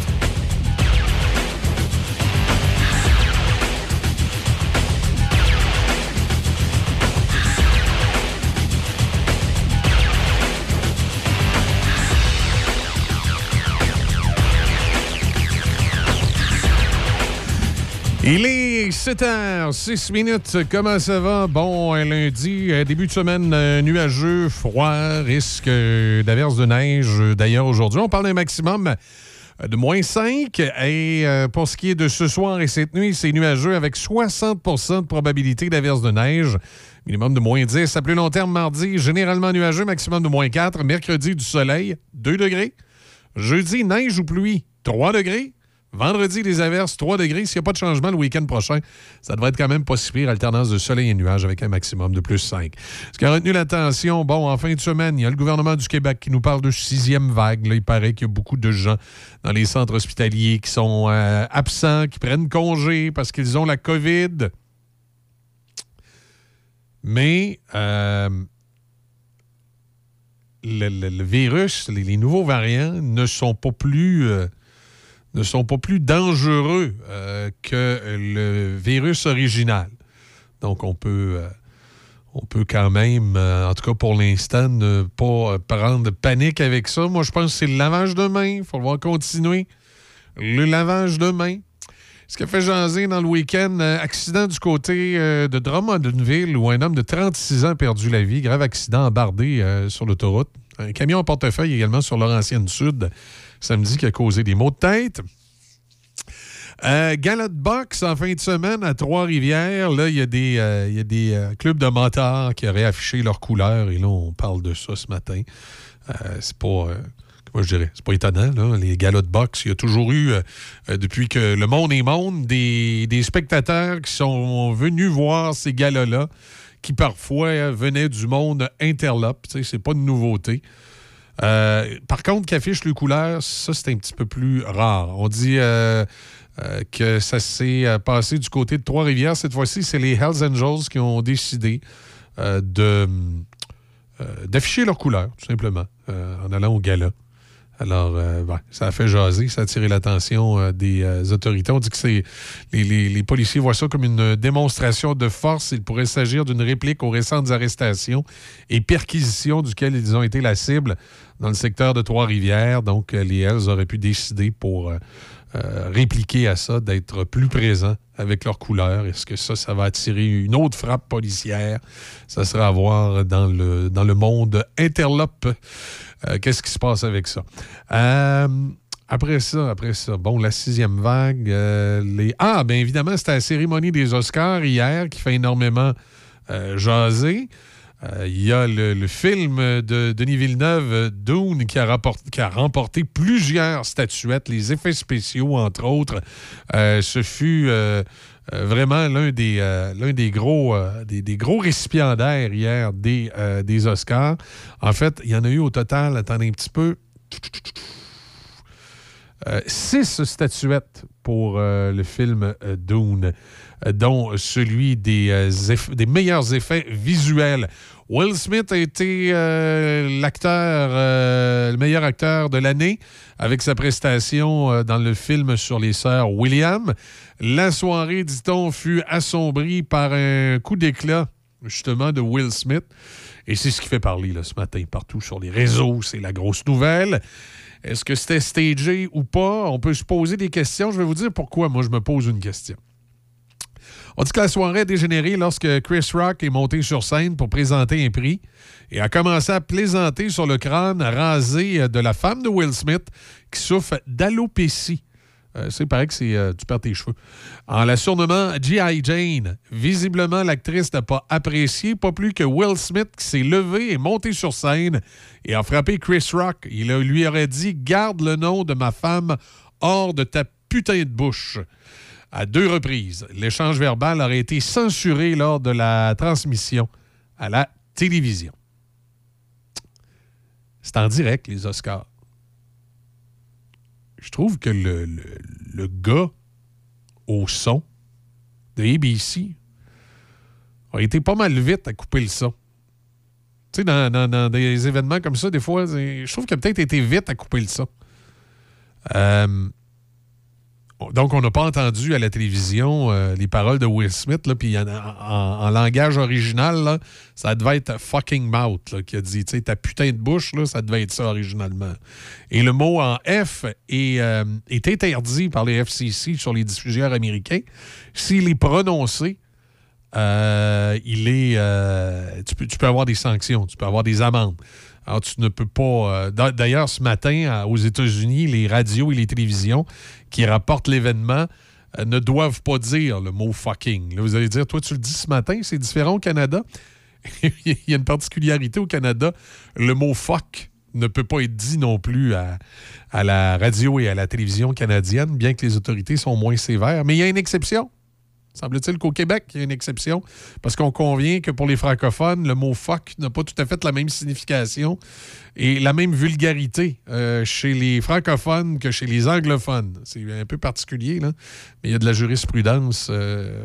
S2: Il est 7h, 6 minutes. Comment ça va? Bon, un lundi, euh, début de semaine euh, nuageux, froid, risque euh, d'averse de neige. euh, D'ailleurs, aujourd'hui, on parle d'un maximum euh, de moins 5. Et euh, pour ce qui est de ce soir et cette nuit, c'est nuageux avec 60% de probabilité d'averse de neige. Minimum de moins 10. À plus long terme, mardi, généralement nuageux, maximum de moins 4. Mercredi, du soleil, 2 degrés. Jeudi, neige ou pluie, 3 degrés. Vendredi, les averses, 3 degrés. S'il n'y a pas de changement le week-end prochain, ça devrait être quand même pas si pire. Alternance de soleil et nuages avec un maximum de plus 5. Ce qui a retenu l'attention, bon, en fin de semaine, il y a le gouvernement du Québec qui nous parle de sixième vague. Il paraît qu'il y a beaucoup de gens dans les centres hospitaliers qui sont euh, absents, qui prennent congé parce qu'ils ont la COVID. Mais euh, le, virus, les, les nouveaux variants ne sont pas plus, euh, ne sont pas plus dangereux euh, que le virus original. Donc, on peut, euh, on peut quand même, euh, en tout cas pour l'instant, ne pas prendre panique avec ça. Moi, je pense que c'est le lavage de main. Il faut voir continuer. Le lavage de main. Ce qui a fait jaser dans le week-end, accident du côté de Drummondville où un homme de 36 ans a perdu la vie. Grave accident embardé sur l'autoroute. Un camion en portefeuille également sur Laurentienne Sud samedi qui a causé des maux de tête. Euh, de boxe en fin de semaine à Trois-Rivières. Là, il y a des, euh, y a des euh, clubs de motards qui auraient affiché leurs couleurs. Et là, on parle de ça ce matin. Euh, c'est pas. euh, je dirais? C'est pas étonnant, là. Les galas de boxe, il y a toujours eu, depuis que le monde est monde, des, des spectateurs qui sont venus voir ces galas-là, qui parfois venaient du monde interlope. C'est pas de nouveauté. Euh, par contre, qu'affiche le couleur, ça, c'est un petit peu plus rare. On dit euh, euh, que ça s'est passé du côté de Trois-Rivières. Cette fois-ci, c'est les Hells Angels qui ont décidé d'afficher leur couleur, tout simplement, en allant au gala. Alors, euh, ça a fait jaser, ça a attiré l'attention euh, des euh, autorités. On dit que les, policiers voient ça comme une démonstration de force. Il pourrait s'agir d'une réplique aux récentes arrestations et perquisitions duquel ils ont été la cible dans le secteur de Trois-Rivières. Donc, les Hells auraient pu décider pour euh, répliquer à ça, d'être plus présents avec leurs couleurs. Est-ce que ça, ça va attirer une autre frappe policière? Ça sera à voir dans le, dans le monde interlope. Euh, Qu'est-ce qui se passe avec ça? Euh, après ça, après ça, bon, la sixième vague, les... Ah, bien évidemment, c'était la cérémonie des Oscars hier qui fait énormément jaser. Euh, Il y a le, film de Denis Villeneuve, Dune, qui a, remporté plusieurs statuettes, les effets spéciaux, entre autres. Euh, ce fut euh, vraiment l'un des, des, gros, des, gros récipiendaires hier des, des Oscars. En fait, il y en a eu au total, attendez un petit peu, euh, six statuettes pour euh, le film euh, Dune, dont celui des, meilleurs effets visuels. Will Smith a été le meilleur acteur de l'année avec sa prestation dans le film sur les sœurs William. La soirée, dit-on, fut assombrie par un coup d'éclat, justement, de Will Smith. Et c'est ce qui fait parler ce matin partout sur les réseaux. C'est la grosse nouvelle. Est-ce que c'était stagé ou pas? On peut se poser des questions. Je vais vous dire pourquoi moi je me pose une question. On dit que la soirée a dégénéré lorsque Chris Rock est monté sur scène pour présenter un prix et a commencé à plaisanter sur le crâne rasé de la femme de Will Smith qui souffre d'alopécie. Euh, c'est pareil que c'est euh, tu perds tes cheveux. En la surnommant G.I. Jane, visiblement l'actrice n'a pas apprécié, pas plus que Will Smith qui s'est levé et monté sur scène et a frappé Chris Rock. Il lui aurait dit Garde le nom de ma femme hors de ta putain de bouche. À deux reprises, l'échange verbal aurait été censuré lors de la transmission à la télévision. C'est en direct, les Oscars. Je trouve que le, le- gars au son de ABC a été pas mal vite à couper le son. Tu sais, dans, dans- dans des événements comme ça, des fois, je trouve qu'il a peut-être été vite à couper le son. Euh, donc, on n'a pas entendu à la télévision euh, les paroles de Will Smith, puis en, langage original, ça devait être fucking mouth, qui a dit, tu sais, ta putain de bouche, ça devait être ça originalement. Et le mot en F est, euh, est interdit par les FCC sur les diffuseurs américains. S'il est prononcé, euh, il est, tu peux avoir des sanctions, tu peux avoir des amendes. Alors, tu ne peux pas. euh, d'a- D'ailleurs, ce matin, aux États-Unis, les radios et les télévisions qui rapportent l'événement euh, ne doivent pas dire le mot fucking. Là, vous allez dire, toi, tu le dis ce matin, c'est différent au Canada? [LAUGHS] Il y a une particularité au Canada. Le mot fuck ne peut pas être dit non plus à, à la radio et à la télévision canadienne, bien que les autorités sont moins sévères. Mais il y a une exception. Semble-t-il qu'au Québec, il y a une exception, parce qu'on convient que pour les francophones, le mot fuck n'a pas tout à fait la même signification et la même vulgarité euh, chez les francophones que chez les anglophones. C'est un peu particulier, là, mais il y a de la jurisprudence euh,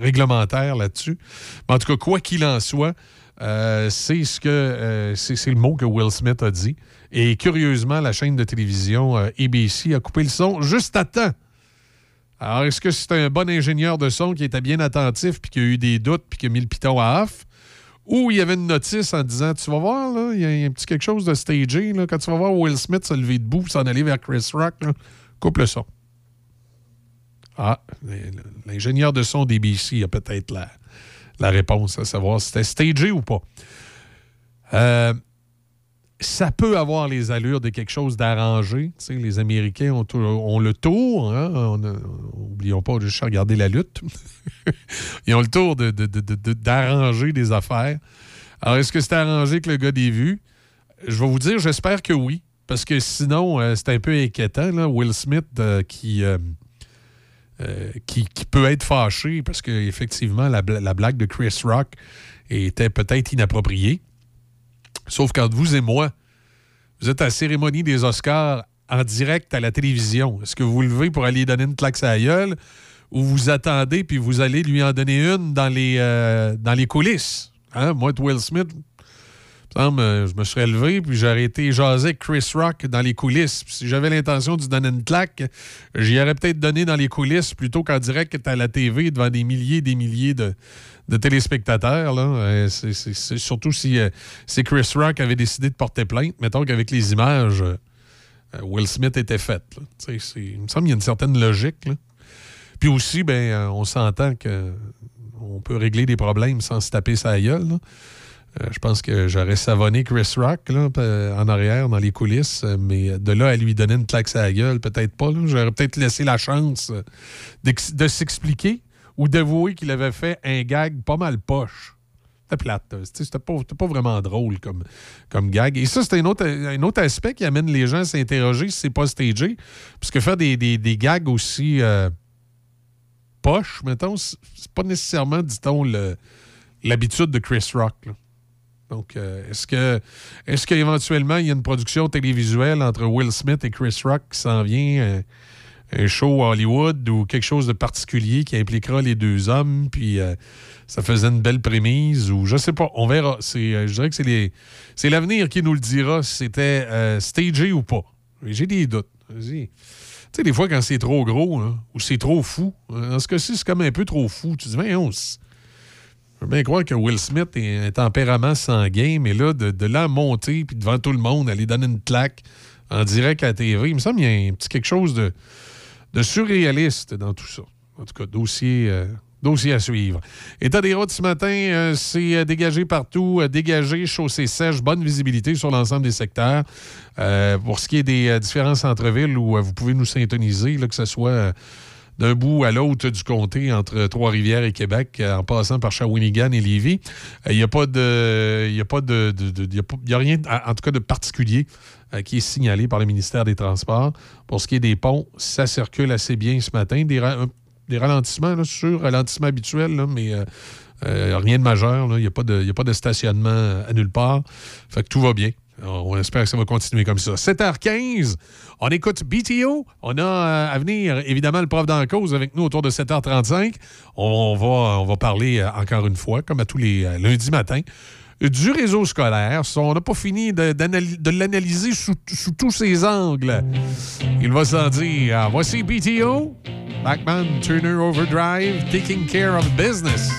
S2: réglementaire là-dessus. Mais en tout cas, quoi qu'il en soit, euh, c'est ce que c'est le mot que Will Smith a dit. Et curieusement, la chaîne de télévision ABC a coupé le son juste à temps. Alors, est-ce que c'est un bon ingénieur de son qui était bien attentif puis qui a eu des doutes puis qui a mis le piton à off? où il y avait une notice en disant Tu vas voir, là, il y, a- un petit quelque chose de stagé. Là, quand tu vas voir Will Smith se lever debout s'en aller vers Chris Rock, coupe le son. Ah, l'ingénieur de son d'ABC a peut-être la, la réponse à savoir si c'était stagé ou pas. Euh, ça peut avoir les allures de quelque chose d'arrangé. Les Américains ont, le tour. hein, on oublions pas juste regarder la lutte. [LAUGHS] Ils ont le tour de- d'arranger des affaires. Alors, est-ce que c'est arrangé que le gars des vues? Je vais vous dire, j'espère que oui. Parce que sinon, euh, c'est un peu inquiétant. là. Will Smith euh, qui, euh, qui, peut être fâché parce qu'effectivement, la, la blague de Chris Rock était peut-être inappropriée. Sauf quand vous et moi, vous êtes à la cérémonie des Oscars en direct à la télévision. Est-ce que vous vous levez pour aller donner une claque à la ou vous attendez puis vous allez lui en donner une dans les, euh, dans les coulisses? Hein? Moi, Will Smith, il me semble, euh, je me serais levé puis j'aurais été jaser Chris Rock dans les coulisses. Si j'avais l'intention de lui donner une claque, j'y aurais peut-être donné dans les coulisses plutôt qu'en direct à la TV devant des milliers et des milliers de, téléspectateurs. Euh, surtout si, euh, si Chris Rock avait décidé de porter plainte. Mettons qu'avec les images, euh, euh, Will Smith était fait. Il me semble qu'il y a une certaine logique. Puis aussi, ben, euh, on s'entend que on peut régler des problèmes sans se taper sa gueule. Euh, je pense que j'aurais savonné Chris Rock là, en arrière, dans les coulisses, euh, mais de là à lui donner une claque à la gueule, peut-être pas. J'aurais peut-être laissé la chance de s'expliquer ou d'avouer qu'il avait fait un gag pas mal poche. C'était plate. C'était pas, vraiment drôle comme, gag. Et ça, c'est un autre, aspect qui amène les gens à s'interroger si c'est pas stagé. Puisque faire des, gags aussi euh, poches, mettons, c'est pas nécessairement, dit-on, l'habitude de Chris Rock. là. Donc, euh, est-ce que est-ce qu'éventuellement, il y a une production télévisuelle entre Will Smith et Chris Rock qui s'en vient, euh, un show à Hollywood ou quelque chose de particulier qui impliquera les deux hommes, puis euh, ça faisait une belle prémise, ou je sais pas, on verra. C'est, je dirais que c'est, l'avenir qui nous le dira si c'était stagé ou pas. J'ai des doutes. Tu sais, des fois, quand c'est trop gros, là, ou c'est trop fou, euh, dans ce cas-ci, c'est comme un peu trop fou. Tu dis, mais on je veux bien croire que Will Smith est un tempérament sanguin, mais là, de, de là à monter, puis devant tout le monde, aller donner une claque en direct à la TV, il me semble qu'il y a un petit quelque chose de, de surréaliste dans tout ça. En tout cas, dossier, euh, dossier à suivre. État des routes ce matin, euh, c'est euh, dégagé partout, euh, dégagé, chaussée sèche, bonne visibilité sur l'ensemble des secteurs. Pour ce qui est des différents centres-villes où vous pouvez nous syntoniser, là, que ce soit d'un bout à l'autre du comté, entre Trois-Rivières et Québec, euh, en passant par Shawinigan et Lévis. Euh, Il n'y a pas de. A pas de. y a rien, en tout cas, de particulier euh, qui est signalé par le ministère des Transports. Pour ce qui est des ponts, ça circule assez bien ce matin. Des, ralentissements, là, sûr, ralentissement habituel, mais rien de majeur. Il n'y a, a pas de stationnement à nulle part. Fait que tout va bien. Alors, On espère que ça va continuer comme ça. 7h15, on écoute BTO. On a euh, à venir, évidemment, le prof d'en cause avec nous autour de 7h35. On va, on va parler euh, encore une fois, comme à tous les euh, lundis matins, du réseau scolaire. On n'a pas fini de, l'analyser sous, sous tous ses angles. Il va s'en dire. Voici BTO, Backman Turner Overdrive, Taking Care of Business.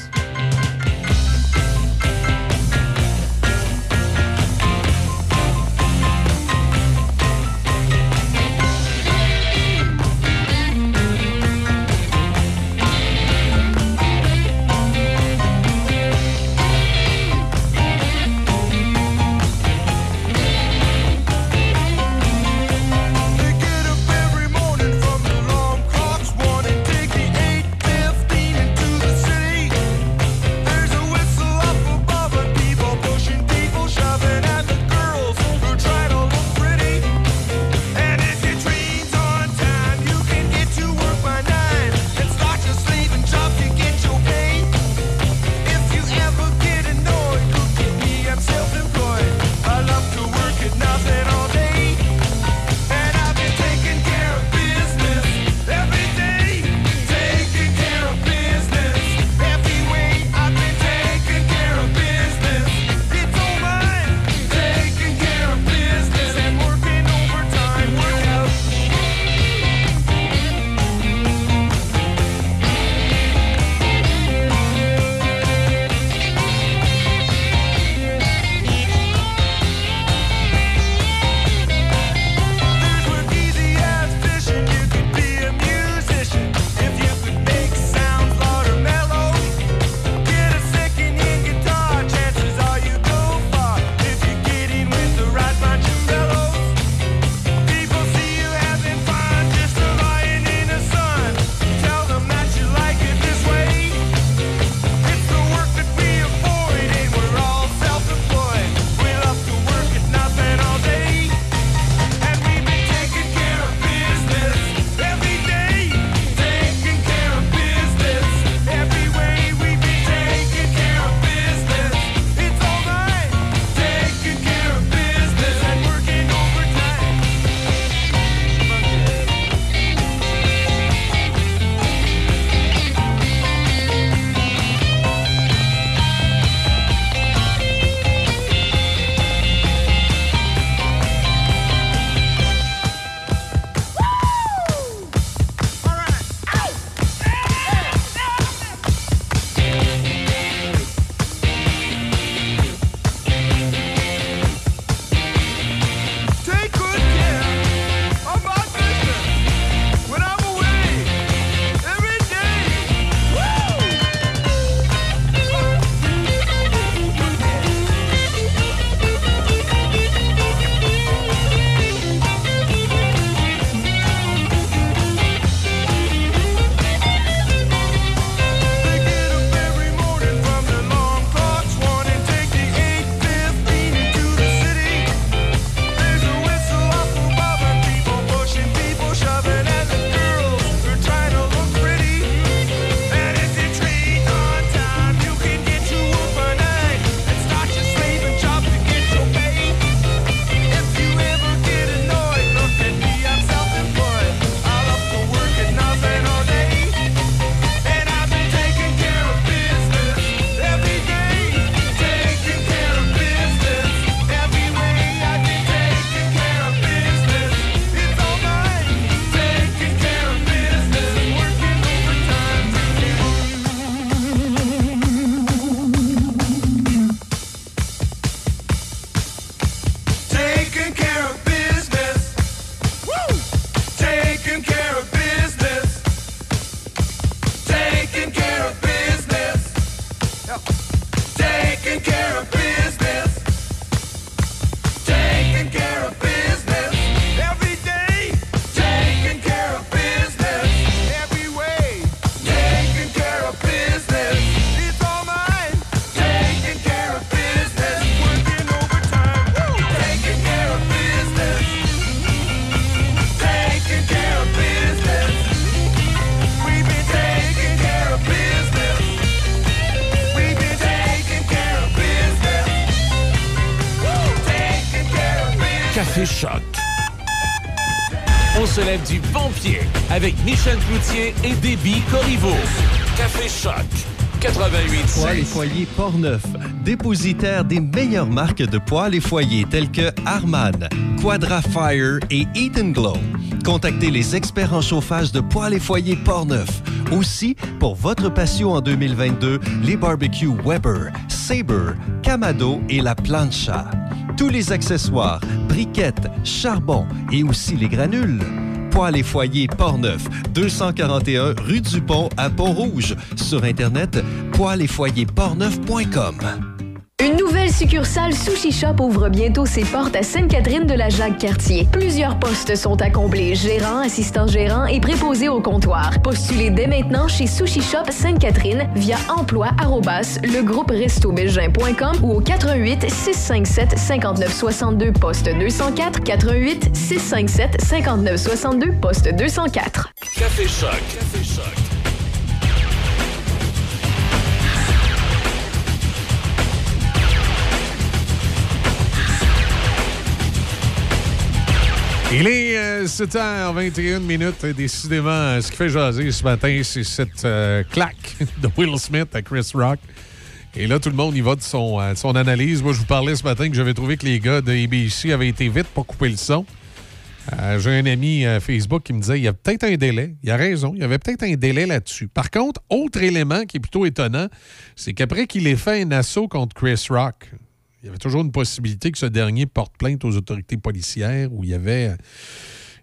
S5: Avec Michel Cloutier et Déby Corriveau. Café Choc. 88
S7: Poêles et foyers Portneuf, dépositaire des meilleures marques de poêles et foyers tels que Harman, Quadra Fire et Eat Glow. Contactez les experts en chauffage de poêles et foyers Portneuf. Aussi, pour votre patio en 2022, les barbecues Weber, Sabre, Camado et la Plancha. Tous les accessoires, briquettes, charbon et aussi les granules. Poêles et foyers Portneuf, 241 rue du Pont à Pont-Rouge. Sur Internet, poêles
S12: nouvelle succursale Sushi Shop ouvre bientôt ses portes à Sainte-Catherine de la Jacques-Cartier. Plusieurs postes sont à combler, gérant, assistant gérant et préposé au comptoir. Postulez dès maintenant chez Sushi Shop Sainte-Catherine via emploi ou au 88 657 59 62 poste 204 88 657 59 62 poste 204.
S5: Café Choc. Café
S2: Il est euh, 7h21 minutes. Décidément, euh, ce qui fait jaser ce matin, c'est cette euh, claque [LAUGHS] de Will Smith à Chris Rock. Et là, tout le monde y va de son, euh, son analyse. Moi, je vous parlais ce matin que j'avais trouvé que les gars de ABC avaient été vite pour couper le son. Euh, J'ai un ami euh, Facebook qui me disait il y a peut-être un délai. Il a raison, il y avait peut-être un délai là-dessus. Par contre, autre élément qui est plutôt étonnant, c'est qu'après qu'il ait fait un assaut contre Chris Rock, il y avait toujours une possibilité que ce dernier porte plainte aux autorités policières où il y avait,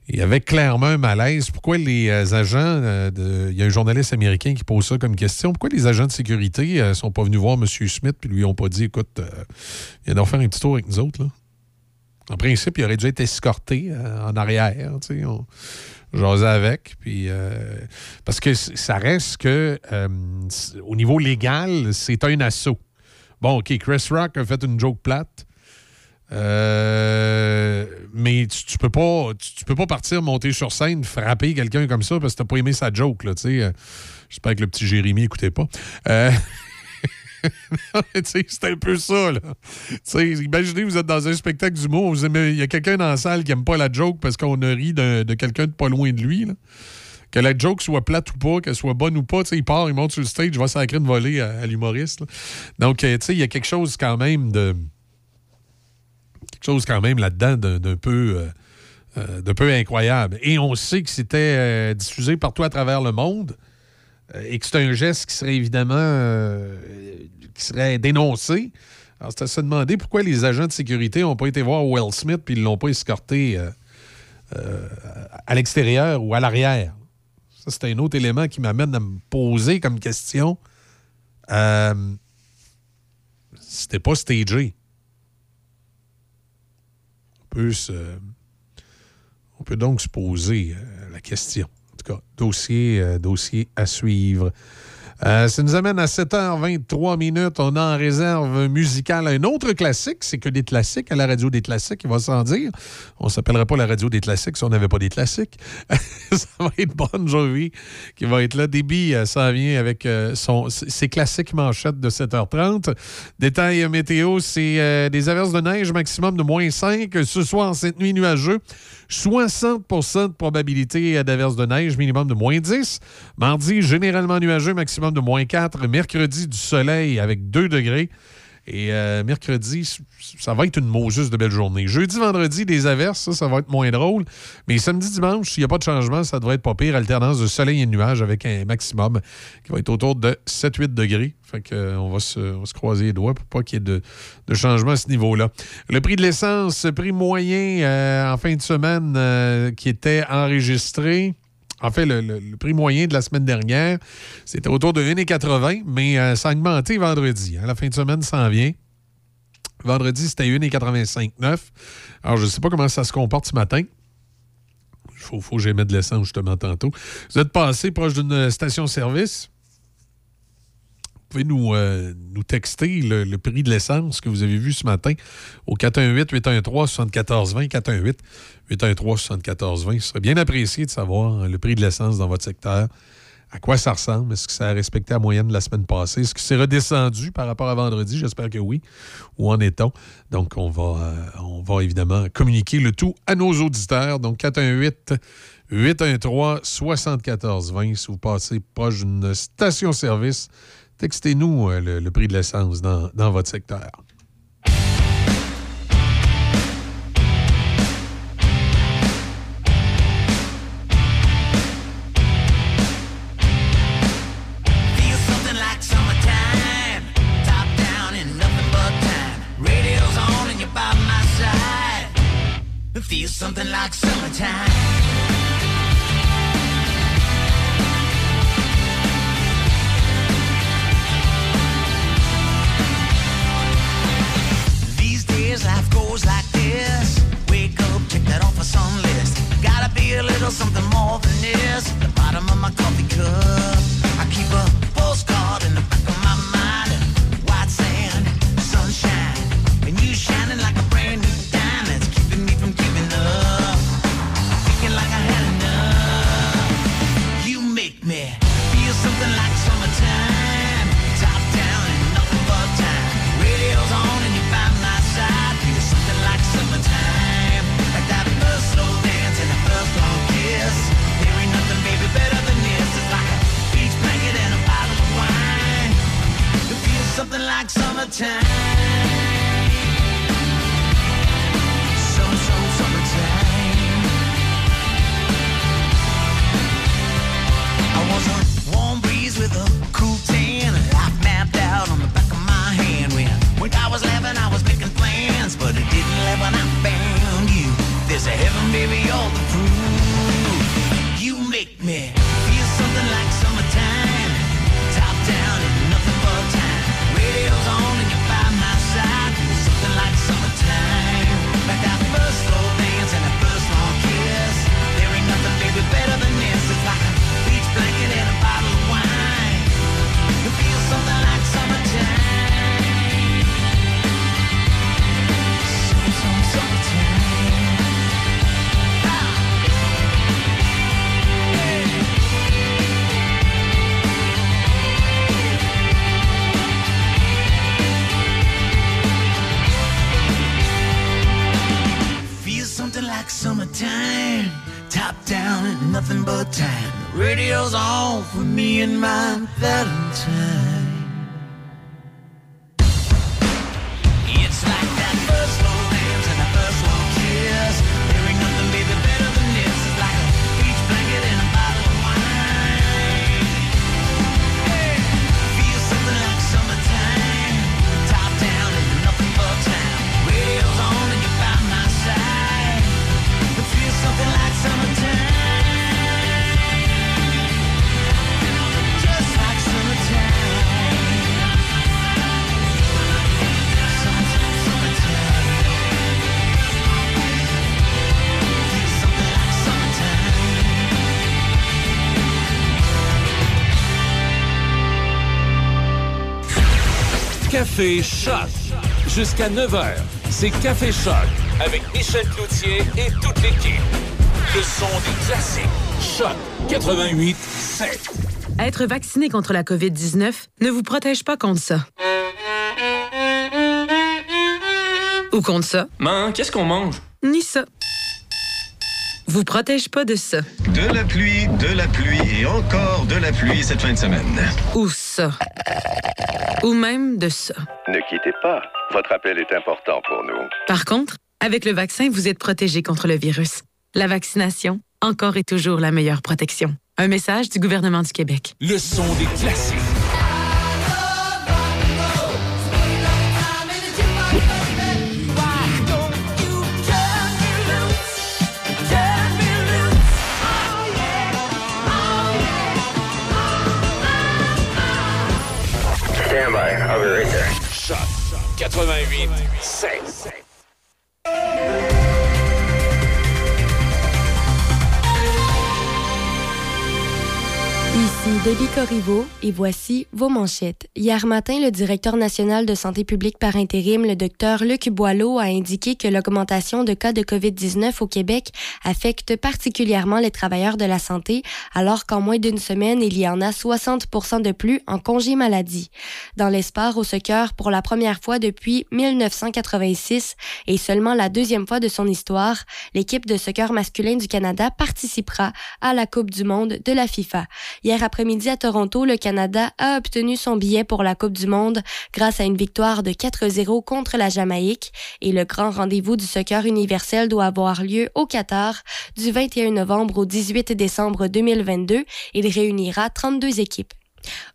S2: il y avait clairement un malaise. Pourquoi les euh, agents, euh, de, il y a un journaliste américain qui pose ça comme question, pourquoi les agents de sécurité ne sont pas venus voir M. Smith puis lui ont pas dit, écoute, euh, il vient de faire un petit tour avec nous autres, là? En principe, il aurait dû être escorté euh, en arrière. On jasait avec. Puis, euh, parce que ça reste que, euh, au niveau légal, c'est un assaut. Bon, OK, Chris Rock a fait une joke plate. Euh, mais tu, peux pas tu, peux pas partir monter sur scène frapper quelqu'un comme ça parce que t'as pas aimé sa joke là tu sais Euh, j'espère que le petit Jérémy écoutait pas Euh, [LAUGHS] c'est un peu ça, là. Imaginez, vous êtes dans un spectacle d'humour, vous aimez- il y a quelqu'un dans la salle qui aime pas la joke parce qu'on a ri d'un- de quelqu'un de pas loin de lui, là. Que la joke soit plate ou pas, qu'elle soit bonne ou pas, il part, il monte sur le stage, va sacrer une volée à, à l'humoriste. Donc, euh, tu sais, il y a quelque chose quand même de... Quelque chose quand même là-dedans d'un peu... euh, euh, peu incroyable. Et on sait que c'était diffusé partout à travers le monde et que c'est un geste qui serait évidemment qui serait dénoncé. Alors, c'est à se demander pourquoi les agents de sécurité n'ont pas été voir Will Smith puis ils l'ont pas escorté à l'extérieur ou à l'arrière. Ça, c'est un autre élément qui m'amène à me poser comme question. Euh, C'était pas stagé. On peut se, donc se poser euh, la question. En tout cas, dossier, euh, dossier à suivre. Euh, ça nous amène à 7h23 minutes. On a en réserve musicale un autre classique. C'est que des classiques à la radio des classiques, il va sans dire. On s'appellerait pas la radio des classiques si on n'avait pas des classiques. [LAUGHS] ça va être Bon Jovi qui va être là. Débit, euh, ça vient avec euh, son, ses classiques manchettes de 7h30. Détail euh, météo, c'est euh, des averses de neige maximum de moins 5. Ce soir, cette nuit nuageux, 60% de probabilité d'averses de neige, minimum de moins 10. Mardi, généralement nuageux, maximum de moins 4. Mercredi, du soleil avec 2 degrés. Et euh, mercredi, ça va être une Moses de belle journée. Jeudi, vendredi, des averses, ça, va être moins drôle. Mais samedi, dimanche, s'il n'y a pas de changement, ça devrait être pas pire. Alternance de soleil et de nuages avec un maximum qui va être autour de 7-8 degrés. Fait que, euh, on, va se, croiser les doigts pour pas qu'il y ait de, changement à ce niveau-là. Le prix de l'essence, prix moyen euh, en fin de semaine qui était enregistré. En fait, le, prix moyen de la semaine dernière, c'était autour de 1,80, mais euh, ça a augmenté vendredi. hein. La fin de semaine s'en vient. Vendredi, c'était 1,85,9. Alors, je ne sais pas comment ça se comporte ce matin. Il faut, faut que j'aie de l'essence justement tantôt. Vous êtes passé proche d'une station-service? Vous pouvez nous, euh, nous texter le, prix de l'essence que vous avez vu ce matin au 418-813-7420. 418-813-7420. Ce serait bien apprécié de savoir hein, le prix de l'essence dans votre secteur. À quoi ça ressemble? Est-ce que ça a respecté la moyenne de la semaine passée? Est-ce que c'est redescendu par rapport à vendredi? J'espère que oui. Où en est-on? Donc, on va, euh, on va évidemment communiquer le tout à nos auditeurs. Donc, 418 813 7420 Si vous passez proche d'une station-service, textez-nous euh, le, prix de l'essence dans, votre secteur.
S15: Something like summertime. Goes like this. Wake up, check that off a song list. Gotta be a little something more than this. The bottom of my coffee cup. I keep a postcard in the back like summertime. Summertime. I warm breeze with a cool tan. Mapped out on the back of my hand. When, when I was laughing, I was making plans, but it didn't when I found you. There's a heaven, baby, the proof. You make me summertime. Top down and nothing but time. Radio's on for me and my Valentine.
S5: Café Choc. Jusqu'à 9h, c'est Café Choc avec Michel Cloutier et toute l'équipe. Le son des classiques. Choc 88 7.
S16: Être vacciné contre la COVID-19 ne vous protège pas contre ça. Ou contre ça.
S14: Man, qu'est-ce qu'on mange?
S16: Ni ça. Vous protège pas de ça.
S17: De la pluie, de la pluie et encore de la pluie cette fin de semaine.
S16: Ou ça. Ou même de ça.
S18: Ne quittez pas. Votre appel est important pour nous.
S16: Par contre, avec le vaccin, vous êtes protégé contre le virus. La vaccination, encore et toujours la meilleure protection. Un message du gouvernement du Québec.
S5: Le son des classiques.
S18: Stand by. I'll be right there.
S5: Choc 88 7.
S9: Ici Debbie Corriveau et voici vos manchettes. Hier matin, le directeur national de santé publique par intérim, le docteur Luc Boileau, a indiqué que l'augmentation de cas de COVID-19 au Québec affecte particulièrement les travailleurs de la santé, alors qu'en moins d'une semaine, il y en a 60% de plus en congé maladie. Dans l'espoir au soccer, pour la première fois depuis 1986 et seulement la deuxième fois de son histoire, l'équipe de soccer masculin du Canada participera à la Coupe du monde de la FIFA. Hier après-midi à Toronto, le Canada a obtenu son billet pour la Coupe du Monde grâce à une victoire de 4-0 contre la Jamaïque et le grand rendez-vous du soccer universel doit avoir lieu au Qatar du 21 novembre au 18 décembre 2022. Il réunira 32 équipes.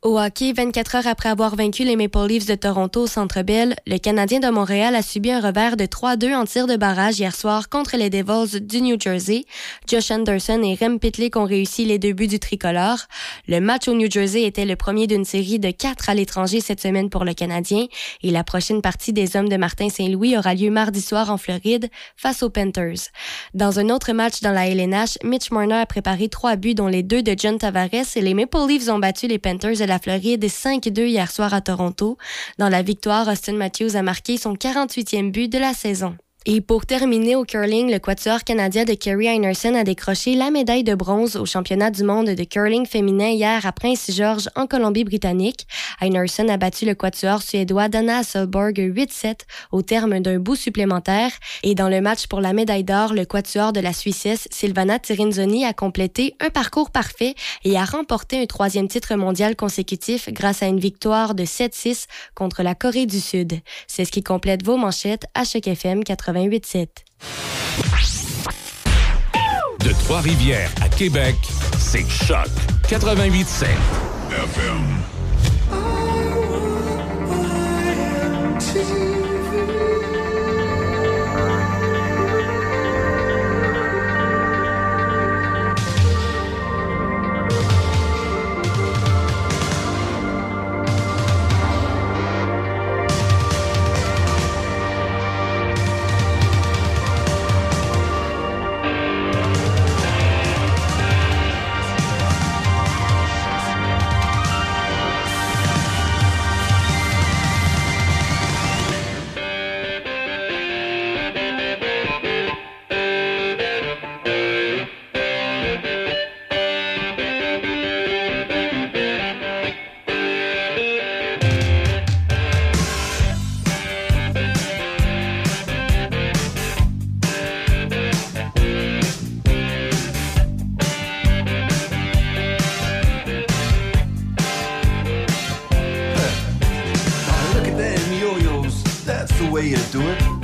S9: Au hockey, 24 heures après avoir vaincu les Maple Leafs de Toronto au Centre Bell, le Canadien de Montréal a subi un revers de 3-2 en tir de barrage hier soir contre les Devils du New Jersey. Josh Anderson et Rem Pitlick ont réussi les deux buts du tricolore. Le match au New Jersey était le premier d'une série de quatre à l'étranger cette semaine pour le Canadien et la prochaine partie des hommes de Martin Saint-Louis aura lieu mardi soir en Floride face aux Panthers. Dans un autre match dans la LNH, Mitch Marner a préparé trois buts dont les deux de John Tavares et les Maple Leafs ont battu les Panthers de la Floride 5-2 hier soir à Toronto. Dans la victoire, Austin Matthews a marqué son 48e but de la saison. Et pour terminer au curling, le quatuor canadien de Kerry Einerson a décroché la médaille de bronze au championnat du monde de curling féminin hier à Prince-George en Colombie-Britannique. Einerson a battu le quatuor suédois Dana Solborg 8-7 au terme d'un bout supplémentaire. Et dans le match pour la médaille d'or, le quatuor de la Suissesse Silvana Tirinzoni a complété un parcours parfait et a remporté un troisième titre mondial consécutif grâce à une victoire de 7-6 contre la Corée du Sud. C'est ce qui complète vos manchettes à Choc FM 88.7.
S5: De Trois-Rivières à Québec, c'est Choc. 88
S13: Look you to do it.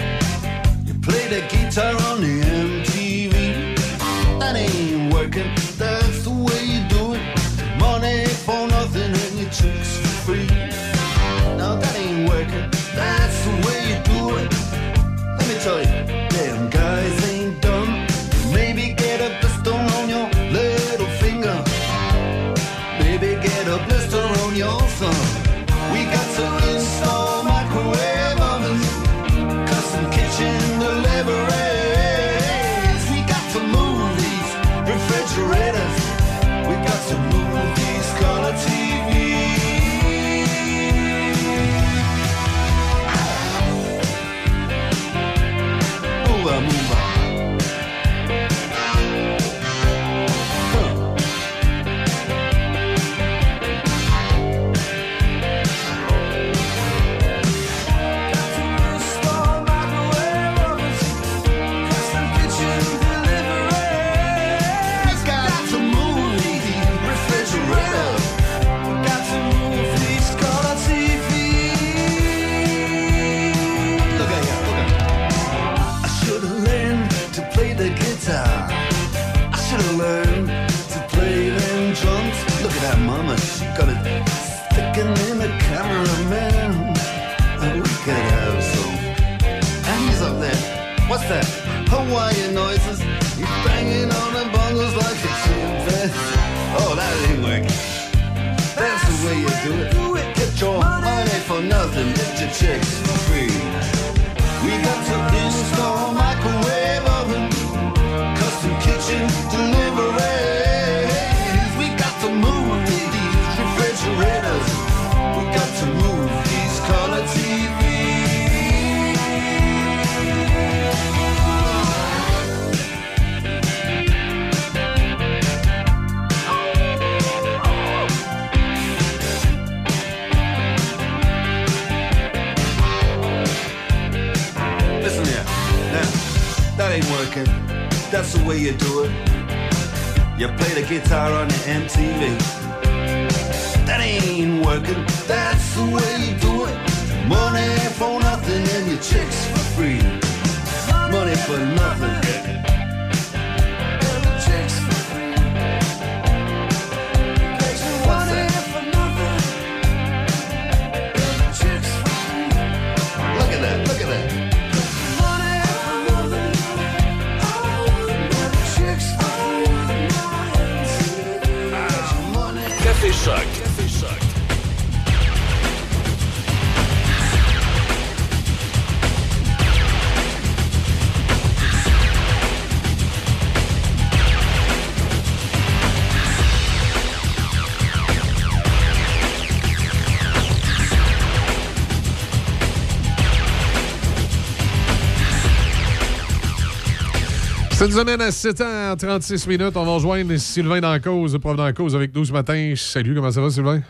S2: Cette semaine à 7h36 minutes, on va rejoindre Sylvain Dancause, prof Dancause avec nous ce matin. Salut, comment ça va, Sylvain?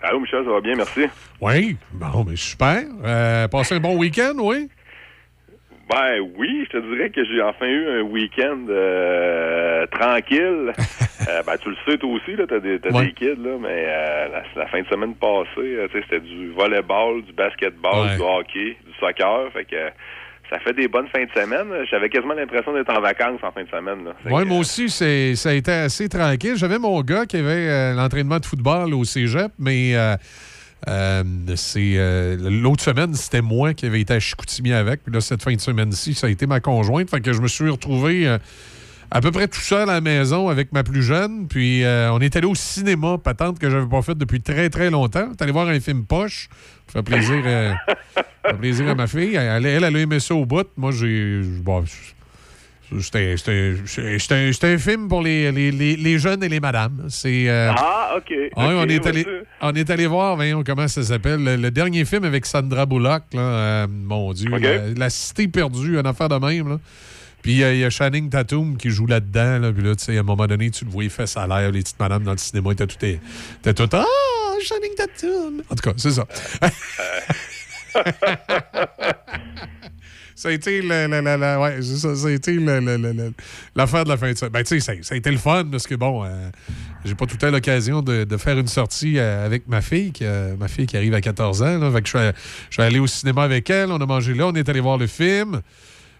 S19: Allô, Michel, ça va bien, merci.
S2: Oui, bon, mais super. Euh, passez un bon week-end, oui?
S19: Ben oui, je te dirais que j'ai enfin eu un week-end euh, tranquille. [LAUGHS] Euh, ben tu le sais toi aussi, là, t'as des,
S2: Ouais.
S19: des kids, là, mais euh, la, la fin de semaine passée, sais, c'était du volleyball, du basketball,
S2: Ouais.
S19: du hockey, du soccer. Fait que ça fait des bonnes fins de semaine. J'avais quasiment l'impression d'être en vacances en fin de semaine. Là.
S2: Moi aussi, c'est, ça a été assez tranquille. J'avais mon gars qui avait euh, l'entraînement de football au cégep, mais euh, euh, c'est, l'autre semaine, c'était moi qui avais été à Chicoutimi avec. Puis là, cette fin de semaine-ci, ça a été ma conjointe. Fait que je me suis retrouvé à peu près tout seul à la maison avec ma plus jeune. Puis euh, on est allé au cinéma, patente que j'avais pas fait depuis très, très longtemps. On est allé voir un film poche. Ça fait plaisir, euh, ça fait plaisir à ma fille. Elle, elle, elle a aimé ça au bout. Moi, j'ai... bon, c'était un, un film pour les, les, les- les jeunes et les madames. C'est. euh,
S19: Ah, OK.
S2: ouais,
S19: OK,
S2: on, est allé, on est allé voir, voyons comment ça s'appelle, le, le dernier film avec Sandra Bullock. Là, euh, mon Dieu, la, La Cité perdue, une affaire de même. Là. Puis euh, il y a Channing Tatum qui joue là-dedans. Là, puis là, tu sais, à un moment donné, tu le voyais fait à l'air. Les petites madames dans le cinéma étaient toutes. étaient toutes Ah, Channing Tatum! En tout cas, c'est ça. Ça a été le- le- ouais, l'affaire de la fin de semaine. Ben, tu sais, ça, ça a été le fun parce que, bon, euh, j'ai pas tout temps l'occasion de, de faire une sortie euh, avec ma fille, qui, ma fille qui arrive à 14 ans. Fait que je suis allé au cinéma avec elle, on a mangé là, on est allé voir le film.